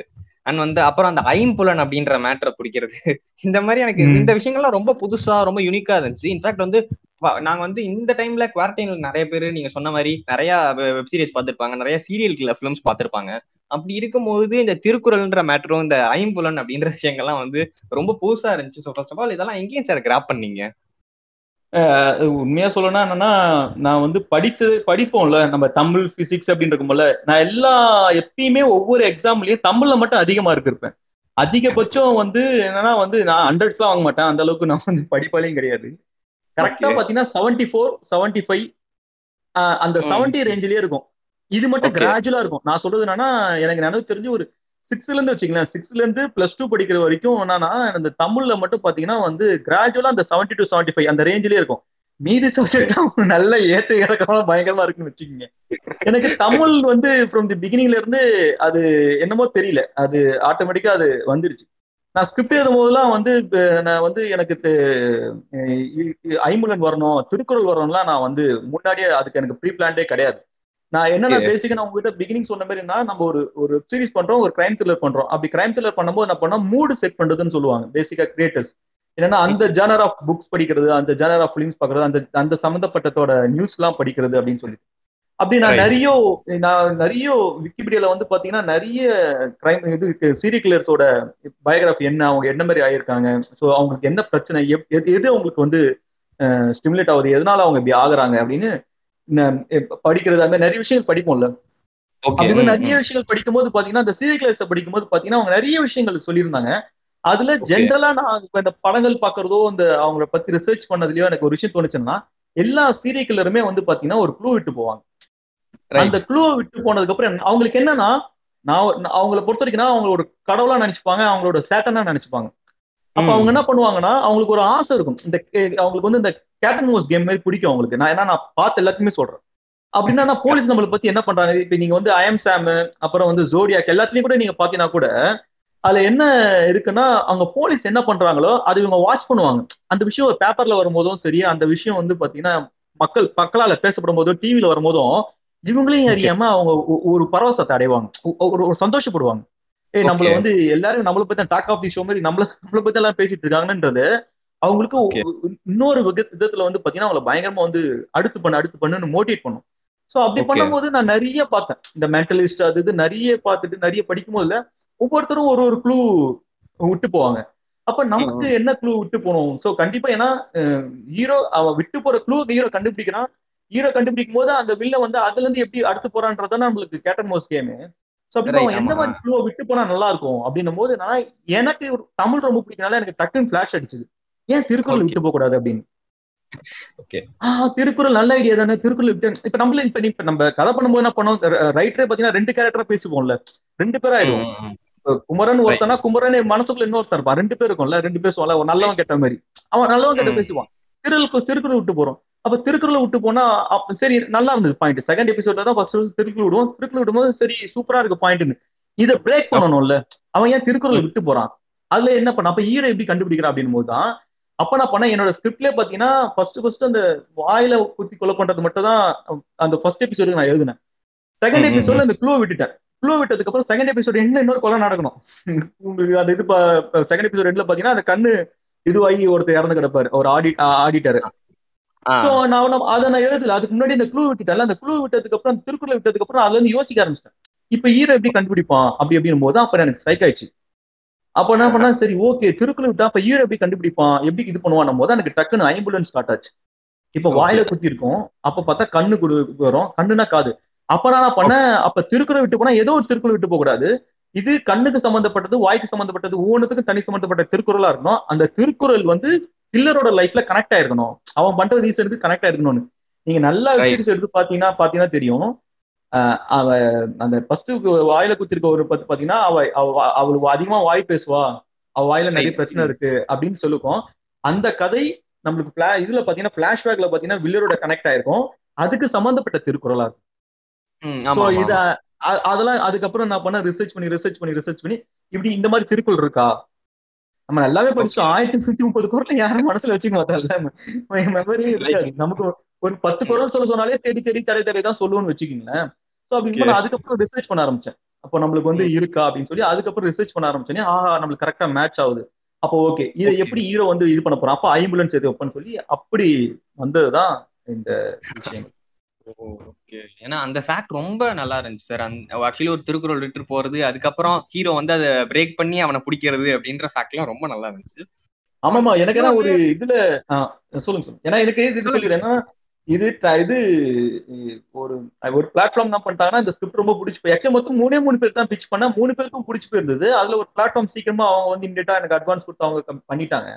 அண்ட் வந்து அப்புறம் அந்த ஐம்புலன் அப்படின்ற மேட்டரை பிடிக்கிறது. இந்த மாதிரி எனக்கு. இந்த விஷயங்கள்லாம் ரொம்ப புதுசா ரொம்ப யூனிக்கா இருந்துச்சு. இன்ஃபேக்ட் வந்து நாங்க வந்து இந்த டைம்ல குவாரண்டைன்ல நிறைய பேர் நீங்க சொன்ன மாதிரி நிறைய வெப் சீரிஸ் பார்த்திருப்பாங்க. நிறைய சீரியல் ஃபிலிம்ஸ் பார்த்திருப்பாங்க. அப்படி இருக்கும்போது இந்த திருக்குறள்ன்ற மேட்டரும் இந்த ஐம்புலன் அப்படின்ற விஷயங்கள்லாம் வந்து ரொம்ப புதுசா இருந்துச்சு. ஸோ ஃபர்ஸ்ட் ஆஃப் ஆல் இதெல்லாம் எங்கேயும் சார் கிராப் பண்ணீங்க? உண்மையா சொல்லணும்னா என்னன்னா நான் வந்து படிச்சது படிப்போம்ல நம்ம தமிழ் பிசிக்ஸ் அப்படின்னு இருக்கும்போல நான் எல்லா எப்பயுமே ஒவ்வொரு எக்ஸாம்லயும் தமிழ்ல மட்டும் அதிகமா இருக்கிருப்பேன் அதிகபட்சம் வந்து என்னன்னா வந்து நான் ஹண்ட்ரட்ஸ்லாம் வாங்க மாட்டேன். அந்த அளவுக்கு நான் வந்து படிப்பாலையும் கிடையாது. கரெக்டா. பாத்தீங்கன்னா செவன்டி ஃபோர் செவன்டி ஃபைவ் அந்த. செவன்டி ரேஞ்சிலேயே இருக்கும். இது மட்டும். கிராஜுவலா இருக்கும். நான் சொல்றது என்னன்னா எனக்கு நினைவு தெரிஞ்சு ஒரு சிக்ஸ்த்ல இருந்து வச்சுக்கலாம் சிக்ஸ்த்ல இருந்து பிளஸ் டூ படிக்கிற வரைக்கும் என்னன்னா அந்த தமிழ்ல மட்டும் பாத்தீங்கன்னா வந்து கிராஜுவலா அந்த செவன்டி டு செவன்டி ஃபைவ் அந்த ரேஞ்சிலே இருக்கும். மீதி சப்ஜெக்ட் நல்ல ஏற்ற இறக்கமா பயங்கரமா இருக்குன்னு வச்சுக்கோங்க. எனக்கு தமிழ் வந்து ஃப்ரம் தி பிகினிங்ல இருந்து அது என்னமோ தெரியல. அது ஆட்டோமேட்டிக்கா அது வந்துருச்சு. நான் ஸ்கிரிப்ட் எழுதும் போதெல்லாம் வந்து நான் வந்து எனக்கு ஐம்புலன் வரணும் திருக்குறள் வரணும்லாம் நான் வந்து முன்னாடியே அதுக்கு எனக்கு ப்ரீ பிளான்டே கிடையாது. நான் என்னன்னா. பேசிக்கா நான் உங்ககிட்ட பிகினிங் சொன்ன மாதிரினா நம்ம ஒரு ஒரு சீரிஸ் பண்றோம் ஒரு கிரைம் த்ரில்லர் பண்றோம். அப்படி கிரைம் த்ரில்லர் பண்ணும்போது என்ன பண்ணா மூடு செட் பண்றதுன்னு சொல்லுவாங்க பேசிக்கா கிரியேட்டர்ஸ் என்னன்னா அந்த ஜானர் ஆஃப் புக்ஸ் படிக்கிறது அந்த ஜானர் ஆஃப் ஃபிலிம்ஸ் பாக்குறது அந்த அந்த சம்பந்தப்பட்டதோட நியூஸ் எல்லாம் படிக்கிறது அப்படின்னு சொல்லி அப்படி நான். நிறைய நான் நிறைய விக்கிபீடியால வந்து பாத்தீங்கன்னா நிறைய கிரைம் இது சீரியல் கில்லர்ஸோட பயோகிராஃபி என்ன அவங்க என்ன மாதிரி ஆயிருக்காங்க? ஸோ அவங்களுக்கு என்ன பிரச்சனை எது அவங்களுக்கு வந்து ஸ்டிமுலேட் ஆகுது? எதனால அவங்க இப்படி ஆகுறாங்க? அப்படின்னு படிக்கிறது அந்த மாதிரி நிறைய விஷயங்கள் படிப்போம்ல. அப்படி நிறைய விஷயங்கள் படிக்கும்போது பாத்தீங்கன்னா அந்த சீரியல் கிளாஸ் படிக்கும்போது பாத்தீங்கன்னா அவங்க நிறைய விஷயங்கள் சொல்லியிருந்தாங்க. அதுல. ஜென்ரலா நான் இப்ப இந்த படங்கள் பாக்குறதோ இந்த அவங்கள பத்தி ரிசர்ச் பண்ணதுலயோ எனக்கு ஒரு விஷயம் தோணுச்சுன்னா எல்லா சீரியல் கில்லருமே வந்து பாத்தீங்கன்னா ஒரு க்ளூ விட்டு போவாங்க. அந்த க்ளூ விட்டு போனதுக்கு அப்புறம் அவங்களுக்கு என்னன்னா நான் அவங்கள பொறுத்த வரைக்கும் அவங்க ஒரு கடவுளா நினைச்சுப்பாங்க அவங்களோட சேட்டனா நினைச்சுப்பாங்க. அப்ப. அவங்க என்ன பண்ணுவாங்கன்னா அவங்களுக்கு ஒரு ஆசை இருக்கும். இந்த அவங்களுக்கு வந்து இந்த கேட்டன் மோஸ் கேம் மாதிரி பிடிக்கும் அவங்களுக்கு. நான் ஏன்னா நான் பார்த்து எல்லாத்தையுமே சொல்றேன். அப்படின்னா நான் போலீஸ் நம்மளை பத்தி என்ன பண்றாங்க? இப்ப நீங்க வந்து ஐஎம் சாம் அப்புறம் வந்து ஜோடியாக் எல்லாத்துலயும் கூட நீங்க பாத்தீங்கன்னா கூட அதுல என்ன இருக்குன்னா அவங்க போலீஸ் என்ன பண்றாங்களோ அது இவங்க வாட்ச் பண்ணுவாங்க. அந்த விஷயம் பேப்பர்ல வரும்போதும் சரி அந்த விஷயம் வந்து பாத்தீங்கன்னா மக்கள் மக்களால பேசப்படும் போதும் டிவில வரும்போதும் இவங்களையும் அறியாம அவங்க ஒரு பரவசத்தை அடைவாங்க. ஒரு ஒரு சந்தோஷப்படுவாங்க. ஏய் நம்மள. வந்து எல்லாரும் நம்மள பத்தி டாக் ஆஃப் தி ஷோ மாதிரி நம்மள நம்மள பத்தி எல்லாம் பேசிட்டு இருக்காங்கன்றது அவங்களுக்கு இன்னொரு விதத்துல வந்து பாத்தீங்கன்னா அவங்கள பயங்கரமா வந்து அடுத்து பண்ணு அடுத்து பண்ணுன்னு மோட்டிவேட் பண்ணும். சோ அப்படி. பண்ணும்போது நான் நிறைய பார்த்தேன். இந்த மென்டலிஸ்ட் அது இது நிறைய பார்த்துட்டு நிறைய படிக்கும் போதுல ஒவ்வொருத்தரும் ஒரு ஒரு க்ளூ விட்டு போவாங்க. அப்ப நமக்கு என்ன க்ளூ விட்டு போகணும்? சோ கண்டிப்பா ஏன்னா ஹீரோ அவன் விட்டு போற க்ளூ ஹீரோ கண்டுபிடிக்கிறான் ஹீரோ கண்டுபிடிக்கும் போது அந்த வில்ல வந்து அதுல இருந்து எப்படி அடுத்து போறான்றதான் நம்மளுக்கு கேட்டன் மோஸ் கேமு. சோ அப்படி எந்த. மாதிரி க்ளூ விட்டு போனா நல்லா இருக்கும் அப்படின்னும் போது நான் எனக்கு ஒரு தமிழ் ரொம்ப பிடிக்கனால எனக்கு டக்குன்னு ஃபிளாஷ் அடிச்சது. ஏன் திருக்குறள். விட்டு போக கூடாது அப்படின்னு திருக்குறள் நல்ல ஐடியா தானே. திருக்குறள் விட்டு இப்ப நம்மள இப்ப இப்ப நம்ம கதை பண்ணும்போது என்ன பண்ணோம்? ரைட்டரே பாத்தீங்கன்னா ரெண்டு கேரக்டரா பேசுவோம்ல ரெண்டு பேரும் ஆயிடுவோம். ம், ம். இப்ப குமரன் ஒருத்தனா குமரன் மனசுக்குள்ள இன்னொருத்தன் இருப்பான். ரெண்டு பேர் இருக்கும்ல. ரெண்டு பேசுவான்ல ஒரு நல்லவன் கெட்ட மாதிரி. அவன் நல்லவன் கெட்ட. பேசுவான் திருக்குறள் திருக்குறள் விட்டு போறோம். அப்ப திருக்குறளை விட்டு போனா சரி நல்லா இருந்தது பாயிண்ட் செகண்ட் எபிசோட்ல தான் ஃபர்ஸ்ட் திருக்குறள் விடுவோம். திருக்குறள் விடும்போது சரி சூப்பரா இருக்கு பாயிண்ட்னு இதை பிரேக் பண்ணணும்ல. அவன் ஏன் திருக்குறளை விட்டு போறான்? அதுல என்ன பண்ண அப்ப ஈரை எப்படி கண்டுபிடிக்கிறான் அப்படின் போது தான் அப்ப நான் பண்ண என்னோட ஸ்கிரிப்ட்லயே பாத்தீங்கன்னா ஃபர்ஸ்ட் ஃபர்ஸ்ட் அந்த வாயில குத்தி கொலை பண்றது மட்டும் தான் அந்த ஃபர்ஸ்ட் எபிசோடுக்கு நான் எழுதினேன். செகண்ட் எபிசோட்ல இந்த க்ளூ விட்டுட்டேன். க்ளூ விட்டதுக்கு அப்புறம் செகண்ட் எபிசோட் என்ன இன்னொரு கொலை நடக்கணும். உங்களுக்கு அந்த இது செகண்ட் எபிசோட் எண்ட்ல பாத்தீங்கன்னா அந்த கண்ணு இதுவாகி ஒருத்தர் இறந்து கிடப்பாரு ஒரு ஆடி ஆடிட்டர் சோ நான் அதை நான் எழுதல. அதுக்கு முன்னாடி இந்த க்ளூ விட்டுட்டேன்ல. அந்த க்ளூ விட்டதுக்கு அப்புறம் அந்த திருக்குறளை விட்டதுக்கு அப்புறம் அதுல இருந்து யோசிக்க ஆரம்பிச்சிட்டேன். இப்ப ஹீரோ எப்படி கண்டுபிடிப்பான்? அப்படி அப்படின்னும் போது அப்ப எனக்கு ஸ்ட்ரைக் ஆயிடுச்சு. அப்ப என்ன பண்ணா சரி ஓகே திருக்குறள் விட்டா அப்ப ஹீரோ எப்படி கண்டுபிடிப்பான்? எப்படி இது பண்ணுவான் போது எனக்கு டக்குன்னு ஐம்புலன்ஸ் ஸ்டார்ட் ஆச்சு. இப்ப வாயில குத்தி இருக்கும். அப்ப பார்த்தா கண்ணு வரும். கண்ணுனா காது. அப்ப நான் பண்ணேன்? அப்ப திருக்குறள் விட்டு போனா ஏதோ ஒரு திருக்குறள் விட்டு போக கூடாது இது கண்ணுக்கு சம்பந்தப்பட்டது வாய்க்கு சம்பந்தப்பட்டது ஒவ்வொன்றுத்துக்கும் தனி சம்பந்தப்பட்ட திருக்குறளா இருக்கணும். அந்த திருக்குறள் வந்து கில்லரோட லைஃப்ல கனெக்ட் ஆயிருக்கணும். அவன் பண்ற ரீசனுக்கு கனெக்ட் ஆயிருக்கணும்னு. நீங்க நல்லா Right. சீரிஸ் எடுத்து பாத்தீங்கன்னா பாத்தீங்கன்னா தெரியும். அவ அந்த ஃபர்ஸ்ட் வாயில குத்திருக்க ஒரு பத்து பாத்தீங்கன்னா அவ அவ- அவளுக்கு அதிகமா வாய் பேசுவா. அவ வாயில நிறைய. பிரச்சனை இருக்கு அப்படின்னு சொல்லுக்கும் அந்த கதை நம்மளுக்கு இதுல பாத்தீங்கன்னா பிளாஷ்பேக்ல பாத்தீங்கன்னா வில்லரோட கனெக்ட் ஆயிருக்கும். அதுக்கு சம்பந்தப்பட்ட திருக்குறளா இருக்கும். அதெல்லாம் அதுக்கப்புறம் நான் பண்ண ரிசர்ச் பண்ணி ரிசர்ச் பண்ணி ரிசர்ச் பண்ணி இப்படி இந்த மாதிரி திருக்குறள் இருக்கா? நம்ம நல்லாவே படிச்சோம் ஆயிரத்தி நூத்தி முப்பது குரல் யாரும் மனசுல வச்சுக்க மாட்டாங்கல்ல மெமரி இருக்காது நமக்கு ஒரு பத்து குரல் சொல்ல சொன்னாலே தேடி தேடி தடை தடை தான் சொல்லுவோம்னு வச்சுக்கீங்களேன். Okay. நான் அதுக்கப்புறம் ரிசர்ச் பண்ண ஆரம்பிச்சேன். அப்போ நம்மளுக்கு வந்து இருக்கா அப்படின்னு சொல்லி அதுக்கப்புறம் ரிசர்ச் பண்ண ஆரம்பிச்சேனே ஆஹா நம்மளுக்கு கரெக்டா மேட்ச் ஆகுது. அப்போ ஓகே இதை. எப்படி ஹீரோ வந்து இது பண்ண போறான்? அப்போ ஐம்புலன்ஸ் எது வைப்பேன்னு சொல்லி அப்படி வந்ததுதான் இந்த விஷயம். ஓகே ஏன்னா அந்த ஃபேக்ட் ரொம்ப நல்லா இருந்துச்சு சார் ஆக்சுவலி ஒரு திருக்குறள் விட்டு போறது அதுக்கப்புறம் ஹீரோ வந்து அதை பிரேக் பண்ணி அவனை பிடிக்கிறது அப்படின்ற ஃபேக்ட்லாம் ரொம்ப நல்லா இருந்துச்சு. ஆமாமா எனக்கு என்ன ஒரு இதுல சொல்லுங்க சொல்லுங்க. ஏன்னா எனக்கு இது சொல்லுங்க. சொல்லிடுறேன் ஏன்னா இது இது ஒரு ஒரு பிளாட்ஃபார்ம் என்ன பண்ணிட்டாங்கன்னா இந்த ஸ்கிரிப்ட் ரொம்ப பிடிச்சி போய் ஆக்சுவலி மொத்தம் மூணே மூணு பேர் தான் பிச் பண்ணா மூணு பேருக்கும் பிடிச்சி போயிருந்தது. அதுல ஒரு பிளாட்ஃபார்ம் சீக்கிரமா அவங்க வந்து இமிடியட்டா எனக்கு அட்வான்ஸ் கொடுத்து அவங்க பண்ணிட்டாங்க.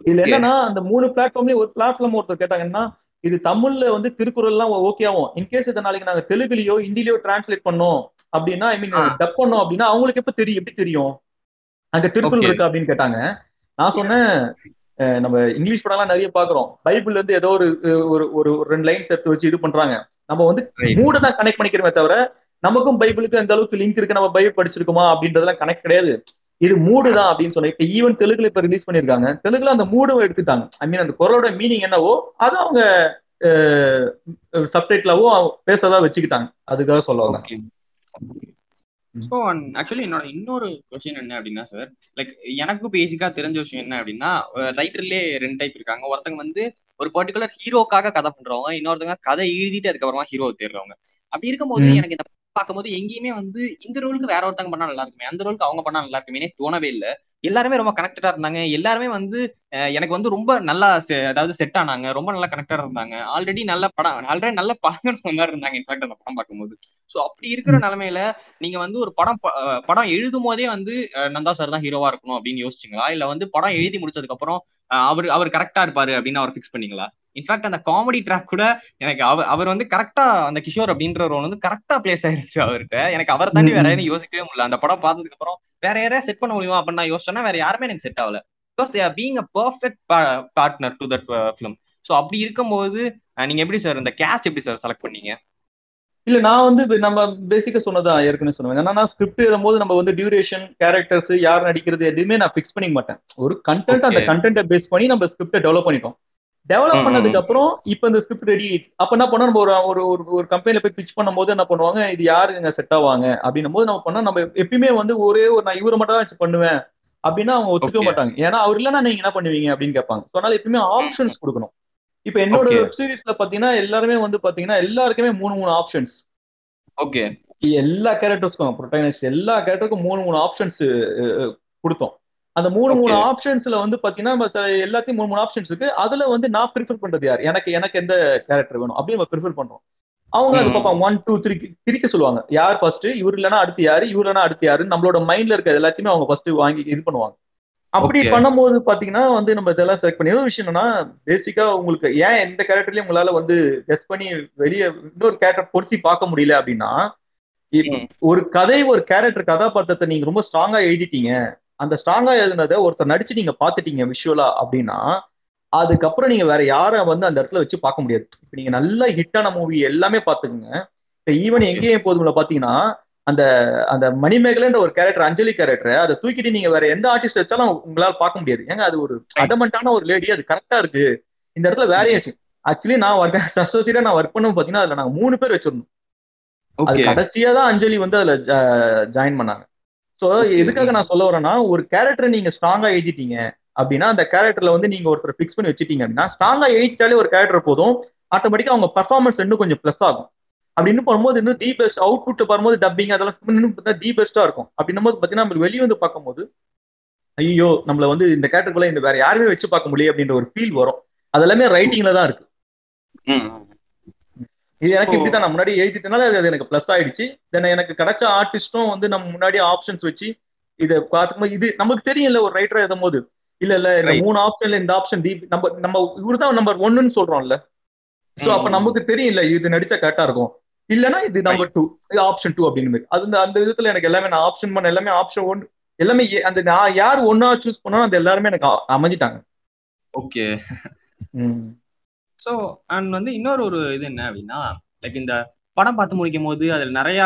இதுல. என்னன்னா அந்த மூணு பிளாட்ஃபார்ம்லயும் ஒரு பிளாட்ஃபார்ம் ஒருத்தர் கேட்டாங்கன்னா இது தமிழ்ல வந்து திருக்குறள் எல்லாம் ஓகே ஆகும் இன்கேஸ் இதை நாளைக்கு நாங்க தெலுங்குலயோ ஹிந்திலயோ டிரான்ஸ்லேட் பண்ணோம் அப்படின்னா ஐ மீன். டப் பண்ணோம் அப்படின்னா அவங்களுக்கு எப்ப தெரியும் எப்படி தெரியும் அங்க திருக்குறள். இருக்கா அப்படின்னு கேட்டாங்க நான் சொன்னேன் நம்ம இங்கிலீஷ் படம்லாம் நிறைய பாக்குறோம் பைபிள்ல இருந்து ஏதோ ஒரு ஒரு ஒரு ரெண்டு லைன்ஸ் எடுத்து வச்சு இது பண்றாங்க நம்ம வந்து. மூட தான் கனெக்ட் பண்ணிக்கிறோமே தவிர நமக்கும் பைபிளுக்கு எந்த அளவுக்கு லிங்க் இருக்கு நம்ம பைபிள் படிச்சிருக்கோமா அப்படின்றதெல்லாம் கனெக்ட் கிடையாது இது மூடு தான் அப்படின்னு சொன்னேன் இப்ப ஈவன் தெலுங்குல இப்ப ரிலீஸ் பண்ணிருக்காங்க தெலுங்குல அந்த மூடு எடுத்துட்டாங்க. ஐ மீன் அந்த குரலோட மீனிங் என்னவோ அதை அவங்க சப்டைட்லாவும் பேசதான் வச்சுக்கிட்டாங்க. அதுக்காக சொல்ல வந்தேன். ஸோ ஆக்சுவலி என்னோட இன்னொரு கொஸ்டின் என்ன அப்படின்னா சார் லைக் எனக்கு பேசிக்கா தெரிஞ்ச விஷயம் என்ன அப்படின்னா ரைட்டர்லயே ரெண்டு டைப் இருக்காங்க. ஒருத்தங்க வந்து ஒரு பர்டிகுலர் ஹீரோக்காக கதை பண்றவங்க இன்னொருத்தங்க கதை எழுதிட்டு அதுக்கப்புறமா ஹீரோ தேடுறவங்க. அப்படி இருக்கும்போது. எனக்கு இந்த பார்க்கும்போது எங்கேயுமே வந்து இந்த ரோலுக்கு வேற ஒருத்தங்க பண்ணா நல்லா இருக்குமே. அந்த ரோலுக்கு அவங்க பண்ணா நல்லா இருக்குமே தோணவே இல்லை. எல்லாருமே ரொம்ப கனெக்டடா இருந்தாங்க. எல்லாருமே வந்து எனக்கு வந்து ரொம்ப நல்லா அதாவது செட் ஆனாங்க. ரொம்ப நல்லா கனெக்டடா இருந்தாங்க. ஆல்ரெடி நல்ல படம் ஆல்ரெடி நல்ல படங்கள் மாதிரி இருந்தாங்க. இன்ஃபேக்ட் அந்த படம் பார்க்கும்போது. சோ அப்படி இருக்கிற நிலைமையில நீங்க வந்து ஒரு படம் படம் எழுதும் போதே வந்து நந்தா சார் தான் ஹீரோவா இருக்கணும் அப்படின்னு யோசிச்சீங்களா? இல்ல வந்து படம் எழுதி முடிச்சதுக்கு அப்புறம் அவர் அவர் கரெக்டா இருப்பாரு அப்படின்னு அவர் ஃபிக்ஸ் பண்ணீங்களா? இன்ஃபேக்ட் அந்த காமெடி ட்ராக் கூட எனக்கு அவர் அவர் வந்து கரெக்டா அந்த கிஷோர் அப்படின்ற ரோல் வந்து கரெக்டா பிளேஸ் ஆயிருச்சு அவர்கிட்ட. எனக்கு அவரை தாண்டி வேற யாரையும் யோசிக்கவே முடியல. அந்த படம் பார்த்ததுக்கு அப்புறம் வேற யாரையா செட் பண்ண முடியுமா அப்படின்னு நான் யோசிச்சேன்னா வேற யாருமே எனக்கு செட் ஆகல. Because they are being a perfect partner to that film so அப்படி இருக்கும்போது நீங்க எப்படி சார் இந்த கேஸ்ட் எப்படி சார் செலக்ட் பண்ணீங்க? இல்ல நான் வந்து நம்ம பேசிக்கா சொன்னதா ஏற்கனவே சொன்னேன். என்னன்னா ஸ்கிரிப்ட் எழுதும் போது நம்ம வந்து டியூரேஷன் கேரக்டர்ஸ் யார் நடிக்கிறது எதுவுமே நான் ஃபிக்ஸ் பண்ணிக்க மாட்டேன். ஒரு கண்டென்ட் அந்த. கண்டென்ட்டை பேஸ் பண்ணி நம்ம ஸ்கிரிப்டை டெவலப் பண்ணிட்டோம். டெவலப் பண்ணதுக்கு அப்புறம் இப்ப இந்த ஸ்கிரிப்ட் ரெடி அப்ப என்ன பண்ணோம் நம்ம ஒரு ஒரு ஒரு கம்பெனில போய் பிச் பண்ணும்போது என்ன பண்ணுவாங்க? இது யாருங்க செட் ஆவாங்க? அப்படின்னும் போது நம்ம பண்ணா நம்ம எப்பயுமே வந்து ஒரே ஒரு நான் இவரை மட்டும் தான் பண்ணுவேன் அப்படின்னா அவங்க ஒத்துக்க. மாட்டாங்க. ஏன்னா அவர் இல்லைன்னா நீங்க என்ன பண்ணுவீங்க? அப்படின்னு கேட்பாங்க. அதனால எப்பயுமே ஆப்ஷன்ஸ் கொடுக்கணும். இப்ப என்னோட. வெப் சீரிஸ்ல பாத்தீங்கன்னா எல்லாருமே வந்து பாத்தீங்கன்னா எல்லாருக்குமே மூணு மூணு ஆப்ஷன்ஸ் ஓகே எல்லா கேரக்டர்ஸ்க்கும் ப்ரொட்டகனிஸ்ட் எல்லா கேரக்டருக்கும் மூணு மூணு ஆப்ஷன்ஸ் கொடுத்தோம். அந்த மூணு மூணு. ஆப்ஷன்ஸ்ல வந்து பாத்தீங்கன்னா நம்ம எல்லாத்தையும் மூணு மூணு ஆப்ஷன்ஸ் இருக்கு. அதுல வந்து நான் ப்ரிஃபர் பண்றது யார்? எனக்கு எனக்கு எந்த கேரக்டர் வேணும்? அப்படின்னு நம்ம ப்ரிஃபர் பண்றோம். அவங்க அது. பார்ப்பாங்க. ஒன் டூ த்ரீ பிரிக்க சொல்லுவாங்க. யார் ஃபர்ஸ்ட் இவர் இல்லைன்னா அடுத்து யாரு? இவர் இல்லைன்னா அடுத்து யாரு? நம்மளோட மைண்ட்ல இருக்க எல்லாத்தையுமே அவங்க ஃபர்ஸ்ட் வாங்கி இது பண்ணுவாங்க. அப்படி. பண்ணும்போது பாத்தீங்கன்னா வந்து நம்ம இதெல்லாம் செலக்ட் பண்ணி விஷயம் என்னன்னா பேசிக்கா உங்களுக்கு ஏன் எந்த கேரக்டர்லயும் உங்களால வந்து கெஸ் பண்ணி வெளியே இன்னொரு கேரக்டர் பொருத்தி பார்க்க முடியல அப்படின்னா. ஒரு கதை ஒரு கேரக்டர் கதாபாத்திரத்தை நீங்க ரொம்ப ஸ்ட்ராங்கா எழுதிட்டீங்க. அந்த ஸ்ட்ராங்கா எழுதுனதை ஒருத்தர் நடிச்சு நீங்க பாத்துட்டீங்க விஷுவலா அப்படின்னா அதுக்கப்புறம் நீங்க வேற யாரை வந்து அந்த இடத்துல வச்சு பார்க்க முடியாது. இப்ப நீங்க நல்ல ஹிட்டான மூவி எல்லாமே பாத்துக்கோங்க இப்ப ஈவன் எங்கேயும் போதும்ல பாத்தீங்கன்னா அந்த அந்த மணிமேகலைன்ற ஒரு கேரக்டர் அஞ்சலி கேரக்டர் அதை தூக்கிட்டு நீங்க வேற எந்த ஆர்டிஸ்ட் வச்சாலும் உங்களால பார்க்க முடியாது. ஏங்க அது ஒரு அடமெண்டான ஒரு லேடி அது கரெக்டா இருக்கு. இந்த இடத்துல வேறையாச்சு ஆக்சுவலி நான் ஒர்க் அசோசியேட்டா நான் ஒர்க் பண்ணும் பாத்தீங்கன்னா அதுல நாங்க மூணு பேர் வச்சிருந்தோம். அது கடைசியா தான் அஞ்சலி வந்து அதுல ஜாயின் பண்ணாங்க. சோ. எதுக்காக நான் சொல்ல வரேன்னா ஒரு கேரக்டர் நீங்க ஸ்ட்ராங்கா எழுதிட்டீங்க அப்படின்னா அந்த கேரக்டர்ல வந்து நீங்க ஒருத்தர் ஃபிக்ஸ் பண்ணி வச்சிட்டீங்க அப்படின்னா ஸ்ட்ராங்கா எழுதிட்டாலே ஒரு கேரக்டர் போதும். ஆட்டோமேட்டிக்கா அவங்க பர்ஃபார்மன்ஸ் இன்னும் கொஞ்சம் ப்ளஸ் ஆகும். அப்படின்னு பண்ணும்போது இன்னும் தி பெஸ்ட் அவுட் புட் வரும்போது டப்பிங் அதெல்லாம் இன்னும் பார்த்தா தி பெஸ்டா இருக்கும். அப்படின்னும் போது பாத்தீங்கன்னா நம்ம வெளியே வந்து பார்க்கும்போது ஐயோ நம்மள வந்து இந்த கேரக்டருக்குள்ள இந்த வேற யாருமே வச்சு பார்க்க முடியல அப்படின்ற ஒரு ஃபீல் வரும். அது எல்லாமே ரைட்டிங்ல தான் இருக்கு. இது எனக்கு So- இப்படிதான் நான் முன்னாடி எழுதிட்டனால அது எனக்கு ப்ளஸ் ஆயிடுச்சு. தென் எனக்கு கிடைச்ச ஆர்டிஸ்டும் வந்து நம்ம முன்னாடி ஆப்ஷன்ஸ் வச்சு இதை பார்த்துக்கும்போது இது நமக்கு தெரியும்ல ஒரு ரைட்டர் எழுதும் போது இல்ல இல்ல இந்த. மூணு ஆப்ஷன்ல இந்த ஆப்ஷன் டி நம்ம நம்ம இவர்தான் நம்பர் ஒன்னுன்னு சொல்றோம்ல. சோ அப்ப. நமக்கு தெரியும்ல இது நடிச்சா கரெக்டா இருக்கும். இல்லனா இது நம்பர் டூ இது ஆப்ஷன் டூ அப்படின்னு மாதிரி. அது அந்த- விதத்துல எனக்கு எல்லாமே நான் ஆப்ஷன் பண்ண எல்லாமே ஆப்ஷன் ஒன் எல்லாமே அந்த நான் யார் ஒன்னா சூஸ் பண்ணா அந்த எல்லாருமே எனக்கு அமைஞ்சிட்டாங்க. ஓகே. ஸோ அண்ட் வந்து இன்னொரு ஒரு இது என்ன அப்படின்னா லைக் இந்த படம் பார்த்து முடிக்கும் போது அதுல நிறைய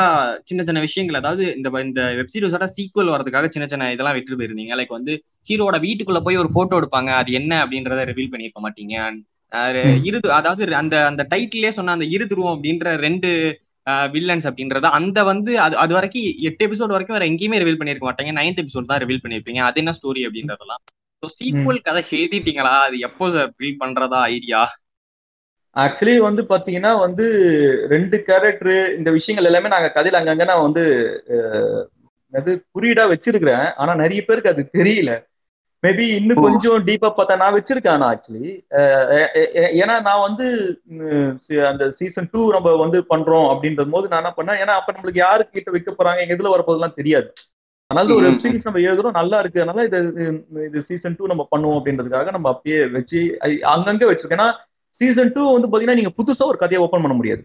சின்ன சின்ன விஷயங்கள் அதாவது இந்த இந்த வெப் சீரிஸோட சீக்குவல் வரதுக்காக சின்ன சின்ன இதெல்லாம் விட்டு போயிருந்தீங்க. லைக் வந்து ஹீரோட வீட்டுக்குள்ள போய் ஒரு போட்டோ எடுப்பாங்க. அது என்ன அப்படின்றத ரிவீல் பண்ணியிருக்க மாட்டீங்க. இரு அதாவது அந்த அந்த டைட்டிலே சொன்ன அந்த இரு துருவம் அப்படின்ற ரெண்டு வில்லன்ஸ் அப்படின்றத அந்த வந்து அது அது வரைக்கும் எட்டு எபிசோட் வரைக்கும் வேற எங்கேயுமே ரிவீல் பண்ணிருக்க மாட்டாங்க. நைன்த் எபிசோட் தான் ரிவீல் பண்ணிருப்பீங்க அது என்ன ஸ்டோரி அப்படின்றதெல்லாம். ஸோ சீக்குவல் கதை எழுதிட்டீங்களா? அது எப்போ ரிவீல் பண்றதா ஐடியா ஆக்சுவலி வந்து பாத்தீங்கன்னா வந்து ரெண்டு கேரக்டர் இந்த விஷயங்கள் எல்லாமே நாங்க கதையில அங்கங்க நான் வந்து அது குறியீடா வச்சிருக்கிறேன். ஆனா நிறைய பேருக்கு அது தெரியல. மேபி இன்னும். கொஞ்சம் டீப்பா பார்த்தா நான் வச்சிருக்கேன் ஆனா ஆக்சுவலி ஏன்னா நான் வந்து அந்த சீசன் டூ நம்ம வந்து பண்றோம் அப்படின்ற போது நான் என்ன பண்ணேன்? ஏன்னா அப்ப நம்மளுக்கு யாரு கிட்ட வைக்க போறாங்க? எங்க இதுல வரப்போதெல்லாம் தெரியாது. அதனால ஒரு வெப் சீரிஸ் நம்ம எழுதுறோம் நல்லா இருக்கு. அதனால இது இது- சீசன் டூ நம்ம பண்ணுவோம் அப்படின்றதுக்காக நம்ம அப்பயே வச்சு அங்கங்க வச்சிருக்கேன். ஏன்னா சீசன் டூ வந்து பாத்தீங்கன்னா நீங்க புதுசா ஒரு கதையை ஓபன் பண்ண முடியாது.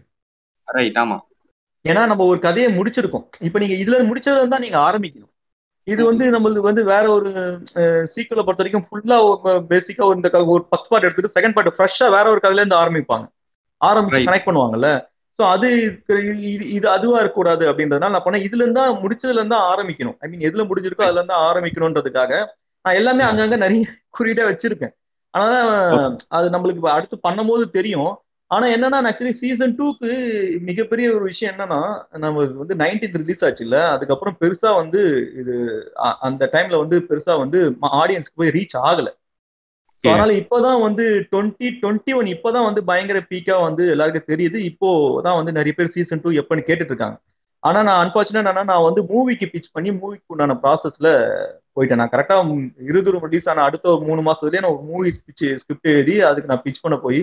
ரைட் ஆமா. ஏன்னா நம்ம ஒரு கதையை முடிச்சிருக்கோம். இப்ப நீங்க இதுல முடிச்சதுல தான் நீங்க ஆரம்பிக்கணும். இது வந்து நம்மளுக்கு வந்து வேற ஒரு சீக்கிரம் பொறுத்த வரைக்கும் ஃபுல்லா பேசிக்கா இந்த க- ஒரு ஃபர்ஸ்ட் பார்ட் எடுத்துட்டு செகண்ட் பார்ட் ஃப்ரெஷ்ஷா வேற ஒரு கதையில இருந்து ஆரம்பிப்பாங்க. ஆரம்பிச்சு. கனெக்ட் பண்ணுவாங்கல்ல. சோ அது இது அதுவா இருக்கக்கூடாது அப்படின்றதுனால நான் பண்ணேன் இதுல இருந்தா முடிச்சதுல இருந்தா ஆரம்பிக்கணும். ஐ மீன் எதுல முடிஞ்சிருக்கோ அதுல இருந்தா ஆரம்பிக்கணும்ன்றதுக்காக நான் எல்லாமே அங்கங்க நிறைய குறியீடா வச்சிருக்கேன். அதனால அது நம்மளுக்கு அடுத்து பண்ணும்போது தெரியும். ஆனா என்னன்னா ஆக்சுவலி சீசன் டூக்கு மிகப்பெரிய ஒரு விஷயம் என்னன்னா நம்ம வந்து நைன்டீன்த் ரிலீஸ் ஆச்சு இல்ல அதுக்கப்புறம் பெருசா வந்து இது அந்த டைம்ல வந்து பெருசா வந்து ஆடியன்ஸ்க்கு போய் ரீச் ஆகல. அதனால இப்பதான் வந்து டுவெண்ட்டி டுவெண்ட்டி ஒன் இப்பதான் வந்து பயங்கர பீக்கா வந்து எல்லாருக்கும் தெரியுது. இப்போதான் வந்து நிறைய பேர் சீசன் டூ எப்பன்னு கேட்டுட்டு இருக்காங்க. ஆனா நான் அன்பார்ச்சுனேட் நான் வந்து மூவிக்கு பிச் பண்ணி மூவிக்கு உண்டான ப்ராசஸ்ல போயிட்டேன் நான் கரெக்டா இருதூரம் ரிலீஸ் ஆன அடுத்த ஒரு மூணு மாசத்துலயே நான் ஒரு மூவி பிச் ஸ்கிரிப்ட் எழுதி அதுக்கு நான் பிச் பண்ண போய்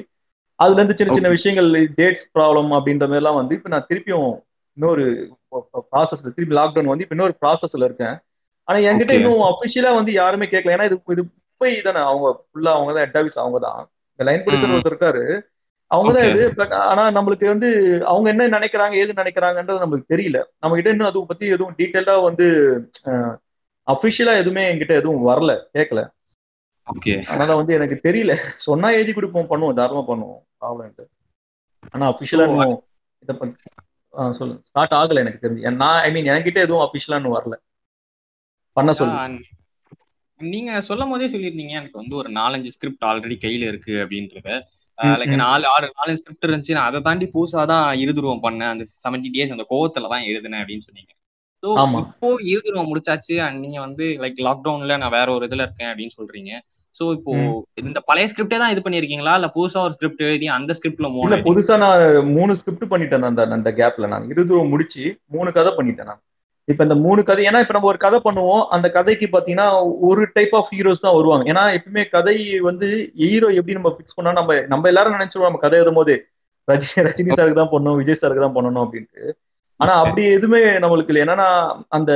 அதுல இருந்து சின்ன சின்ன. விஷயங்கள் டேட்ஸ் ப்ராப்ளம் அப்படின்ற மாதிரி எல்லாம் வந்து இப்ப நான் திருப்பியும் இன்னொரு ப்ராசஸ்ல திருப்பி லாக்டவுன் வந்து இப்ப இன்னொரு ப்ராசஸ்ல இருக்கேன் ஆனா என்கிட்ட. இன்னும் அபிஷியலா வந்து யாருமே கேட்கல ஏன்னா இது இது மும்பை தானே அவங்க ஃபுல்லா அவங்க தான் ஹெட் ஆஃபீஸ் அவங்க தான் இந்த லைன் ப்ரொடியூசர். ஒருத்தர் இருக்காரு அவங்க தான் Okay. இது பட் ஆனா நம்மளுக்கு வந்து அவங்க என்ன நினைக்கிறாங்க ஏது நினைக்கிறாங்கன்றது நம்மளுக்கு தெரியல. நம்ம கிட்ட இன்னும் அதை பத்தி எதுவும் டீட்டெயிலா வந்து அபிஷியலா எதுவுமே என்கிட்ட எதுவும் வரல கேட்கல ஓகே அதனால வந்து எனக்கு தெரியல. சொன்னா எழுதி கொடுப்போம் பண்ணுவோம் தாராளமா பண்ணுவோம் ப்ராப்ளம் ஆனா அபிஷியலா இன்னும் இதை பத்தி ஆ, சொல்லுங்க ஸ்டார்ட் ஆகல எனக்கு தெரிஞ்சு. நான் ஐ மீன் என்கிட்ட எதுவும் அபிஷியலா இன்னும் வரல. பண்ண சொல்லு. நீங்க சொல்லும் போதே சொல்லியிருந்தீங்க. எனக்கு வந்து ஒரு நாலஞ்சு ஸ்கிரிப்ட் ஆல்ரெடி கையில இருக்கு அப்படின்றத. லைக். நாலு ஆறு நாலு ஸ்கிரிப்ட் இருந்துச்சு. நான் அதை தாண்டி புதுசா தான் இருதுருவம் பண்ணேன். அந்த செவன்டி டேஸ் அந்த கோவத்துல தான் எழுதினேன் அப்படின்னு சொன்னீங்க. ஸோ. இப்போ இருதுருவம் முடிச்சாச்சு. அண்ட் நீங்க வந்து லைக் லாக்டவுன்ல நான் வேற ஒரு இதுல இருக்கேன் அப்படின்னு சொல்றீங்க. ஸோ இப்போ இந்த பழைய ஸ்கிரிப்டே தான் இது பண்ணிருக்கீங்களா? இல்ல புதுசா ஒரு ஸ்கிரிப்ட் எழுதி அந்த ஸ்கிரிப்ட்ல மூணு புதுசா நான் மூணு ஸ்கிரிப்ட் பண்ணிட்டேன் அந்த அந்த கேப்ல நான் இருதூரம் முடிச்சு மூணு கதை பண்ணிட்டேன் நான். இப்ப இந்த மூணு கதை ஏன்னா இப்ப நம்ம ஒரு கதை பண்ணுவோம் அந்த கதைக்கு பாத்தீங்கன்னா ஒரு டைப் ஆஃப் ஹீரோஸ் தான் வருவாங்க. ஏன்னா எப்பவுமே கதை வந்து ஹீரோ எப்படி நம்ம பிக்ஸ் பண்ணா நம்ம நம்ம எல்லாரும் நினைச்சிருவோம் நம்ம கதை எழுதும் போது ரஜினி ரஜினி சாருக்கு தான் பண்ணணும் விஜய் சாருக்கு தான் பண்ணணும் அப்படின்ட்டு. ஆனா அப்படி எதுவுமே நம்மளுக்கு இல்லை. என்னன்னா அந்த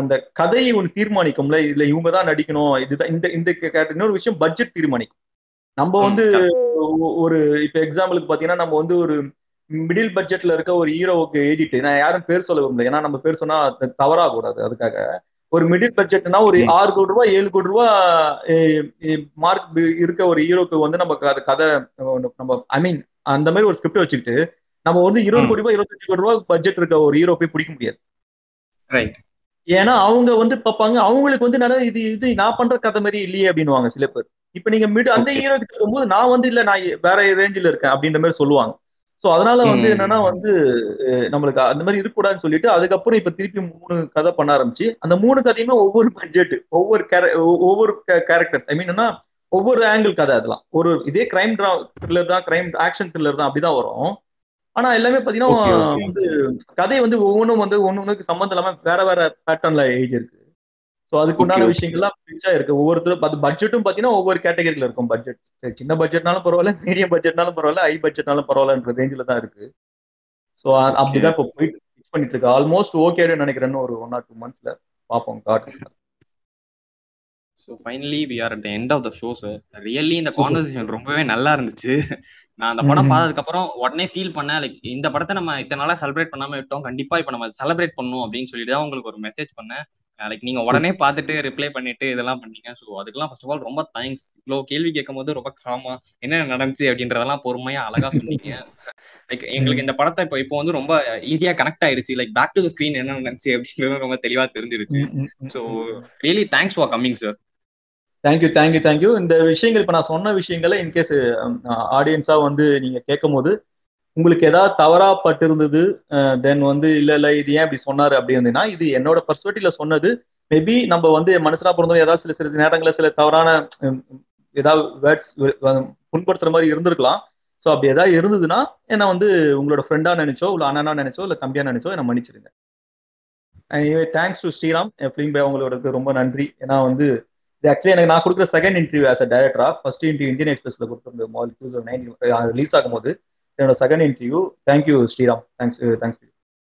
அந்த கதையை ஒன்று தீர்மானிக்கும்ல. இதுல இவங்க தான் நடிக்கணும். இதுதான் இந்த இந்த இன்னொரு விஷயம் பட்ஜெட் தீர்மானிக்கும். நம்ம வந்து ஒரு இப்ப எக்ஸாம்பிளுக்கு பாத்தீங்கன்னா நம்ம வந்து ஒரு மிடில் பட்ஜெட்ல இருக்க ஒரு ஹீரோவுக்கு எழுதிட்டு நான் யாரும் பேர் சொல்ல விரும்பல ஏன்னா நம்ம பேர் சொன்னா தவறாக கூடாது அதுக்காக ஒரு மிடில் பட்ஜெட்னா ஒரு. ஆறு கோடி ரூபாய் ஏழு கோடி ரூபாய் மார்க் இருக்க ஒரு ஹீரோக்கு வந்து நம்ம அது கதை நம்ம ஐ மீன் அந்த மாதிரி ஒரு ஸ்கிரிப்ட் வச்சுக்கிட்டு நம்ம வந்து இருபது. கோடி ரூபாய் இருபத்தஞ்சு கோடி ரூபாய் பட்ஜெட் இருக்க ஒரு ஹீரோ போய் பிடிக்க முடியாது ரைட் ஏன்னா அவங்க வந்து பார்ப்பாங்க அவங்களுக்கு வந்து நிறைய இது இது நான் பண்ற கதை மாதிரி இல்லையே அப்படின்னுவாங்க சில பேர் இப்ப நீங்க மிட் அந்த Okay. ஹீரோ கிட்ட போகும்போது நான் வந்து இல்ல நான் வேற ரேஞ்சில் இருக்கேன் அப்படின்ற மாதிரி சொல்லுவாங்க சோ அதனால வந்து. என்னன்னா வந்து நம்மளுக்கு அந்த மாதிரி இருக்கக்கூடாதுன்னு சொல்லிட்டு அதுக்கப்புறம் இப்ப திருப்பி மூணு கதை பண்ண ஆரம்பிச்சு அந்த மூணு கதையுமே ஒவ்வொரு பட்ஜெட் ஒவ்வொரு ஒவ்வொரு கேரக்டர்ஸ் ஐ மீன் என்ன ஒவ்வொரு ஆங்கிள் கதை அதெல்லாம் ஒரு இதே கிரைம் த்ரில்லர் தான் கிரைம் ஆக்ஷன் த்ரில்லர் தான் அப்படிதான் வரும் ஆனா எல்லாமே பாத்தீங்கன்னா. வந்து கதை வந்து ஒவ்வொன்றும் வந்து ஒன்னொன்னுக்கு சம்மந்தம் இல்லாம வேற வேற பேட்டர்ன்ல எழுதியிருக்கு ஸோ அதுக்கு உண்டான Okay, okay. விஷயங்கள்லாம் பிரிச்சா இருக்கு. ஒவ்வொருத்தரும் அது பட்ஜெட்டும் பாத்தீங்கன்னா ஒவ்வொரு கேட்டகரியில இருக்கும் பட்ஜெட் சரி சின்ன பட்ஜெட்னாலும் பரவாயில்ல மீடியம் பட்ஜெட்னாலும் பரவாயில்ல ஹை பட்ஜெட்னாலும் பரவாயில்லன்ற ரேஞ்சில தான் இருக்கு. ஸோ அப்படிதான் இப்போ போயிட்டு fix பண்ணிட்டு இருக்கு ஆல்மோஸ்ட் ஓகே நினைக்கிறேன்னு ஒரு ஒன் ஆர் டூ மந்த்ஸ்ல பார்ப்போம் காட்டு so finally we are at the end of the show sir really இந்த கான்வர்சேஷன் ரொம்பவே நல்லா இருந்துச்சு. நான் அந்த படம். பார்த்ததுக்கு அப்புறம் உடனே ஃபீல் பண்ணேன். லைக் இந்த படத்தை நம்ம இத்தனை நாளா செலிப்ரேட் பண்ணாம விட்டோம். கண்டிப்பா இப்போ நம்ம செலிப்ரேட் பண்ணணும் அப்படின்னு சொல்லிட்டு தான் உங்களுக்கு ஒரு மெசேஜ் பண்ணேன். லைக் நீங்க உடனே பார்த்துட்டு ரிப்ளை பண்ணிட்டு இதெல்லாம் பண்ணீங்க. ஸோ அதுக்கெல்லாம் ஃபர்ஸ்ட் ஆஃப் ஆல் ரொம்ப தேங்க்ஸ் இவ்வளோ கேள்வி கேட்கும் போது ரொம்ப காமா என்ன நடந்துச்சு அப்படின்றதெல்லாம் பொறுமையா அழகா சொன்னீங்க. லைக் எங்களுக்கு இந்த படத்தை இப்போ இப்போ வந்து ரொம்ப ஈஸியா கனெக்ட் ஆயிடுச்சு. Like back to the screen என்ன நடந்துச்சு அப்படின்றது ரொம்ப தெளிவா தெரிஞ்சிருச்சு. So really thanks for coming sir thank you thank you thank you இந்த விஷயங்கள் இப்ப நான் சொன்ன விஷயங்களை இன்கேஸ் ஆடியன்ஸா வந்து நீங்க கேட்கும் போது உங்களுக்கு ஏதாவது தவறா பட்டிருந்தது தென் வந்து இல்ல இல்ல இது ஏன் இப்படி சொன்னாரு? அப்படி இது என்னோட பர்ஸ்பெக்டிவ்ல சொன்னது. மேபி நம்ம வந்து மனுஷனா பிறந்தோம் ஏதாவது சில சில நேரங்களில் சில தவறான ஏதாவது வேர்ட்ஸ் புண்படுத்துற மாதிரி இருந்திருக்கலாம். ஸோ அப்படி ஏதாவது இருந்ததுன்னா என்ன வந்து உங்களோட ஃப்ரெண்டா நினைச்சோ இல்லை அண்ணனா நினைச்சோ இல்லை தம்பியா நினைச்சோ என்ன மன்னிச்சிருங்க. தேங்க்ஸ் டு ஸ்ரீராம் ஃபிலிம் பே அவங்களோட ரொம்ப நன்றி. ஏன்னா வந்து இது ஆக்சுவலி எனக்கு நான் கொடுக்குற செகண்ட் இன்டர்வியூ ஆஸ் அ டேரக்டரா ஃபர்ஸ்ட் இன்டர்வியூ இந்தியன் எக்ஸ்பிரஸ்ல கொடுத்துருந்த மொபைல் டூ தௌசண்ட் ரிலீஸ் ஆகும்போது. என்னோட second interview thank you Sriram thanks thanks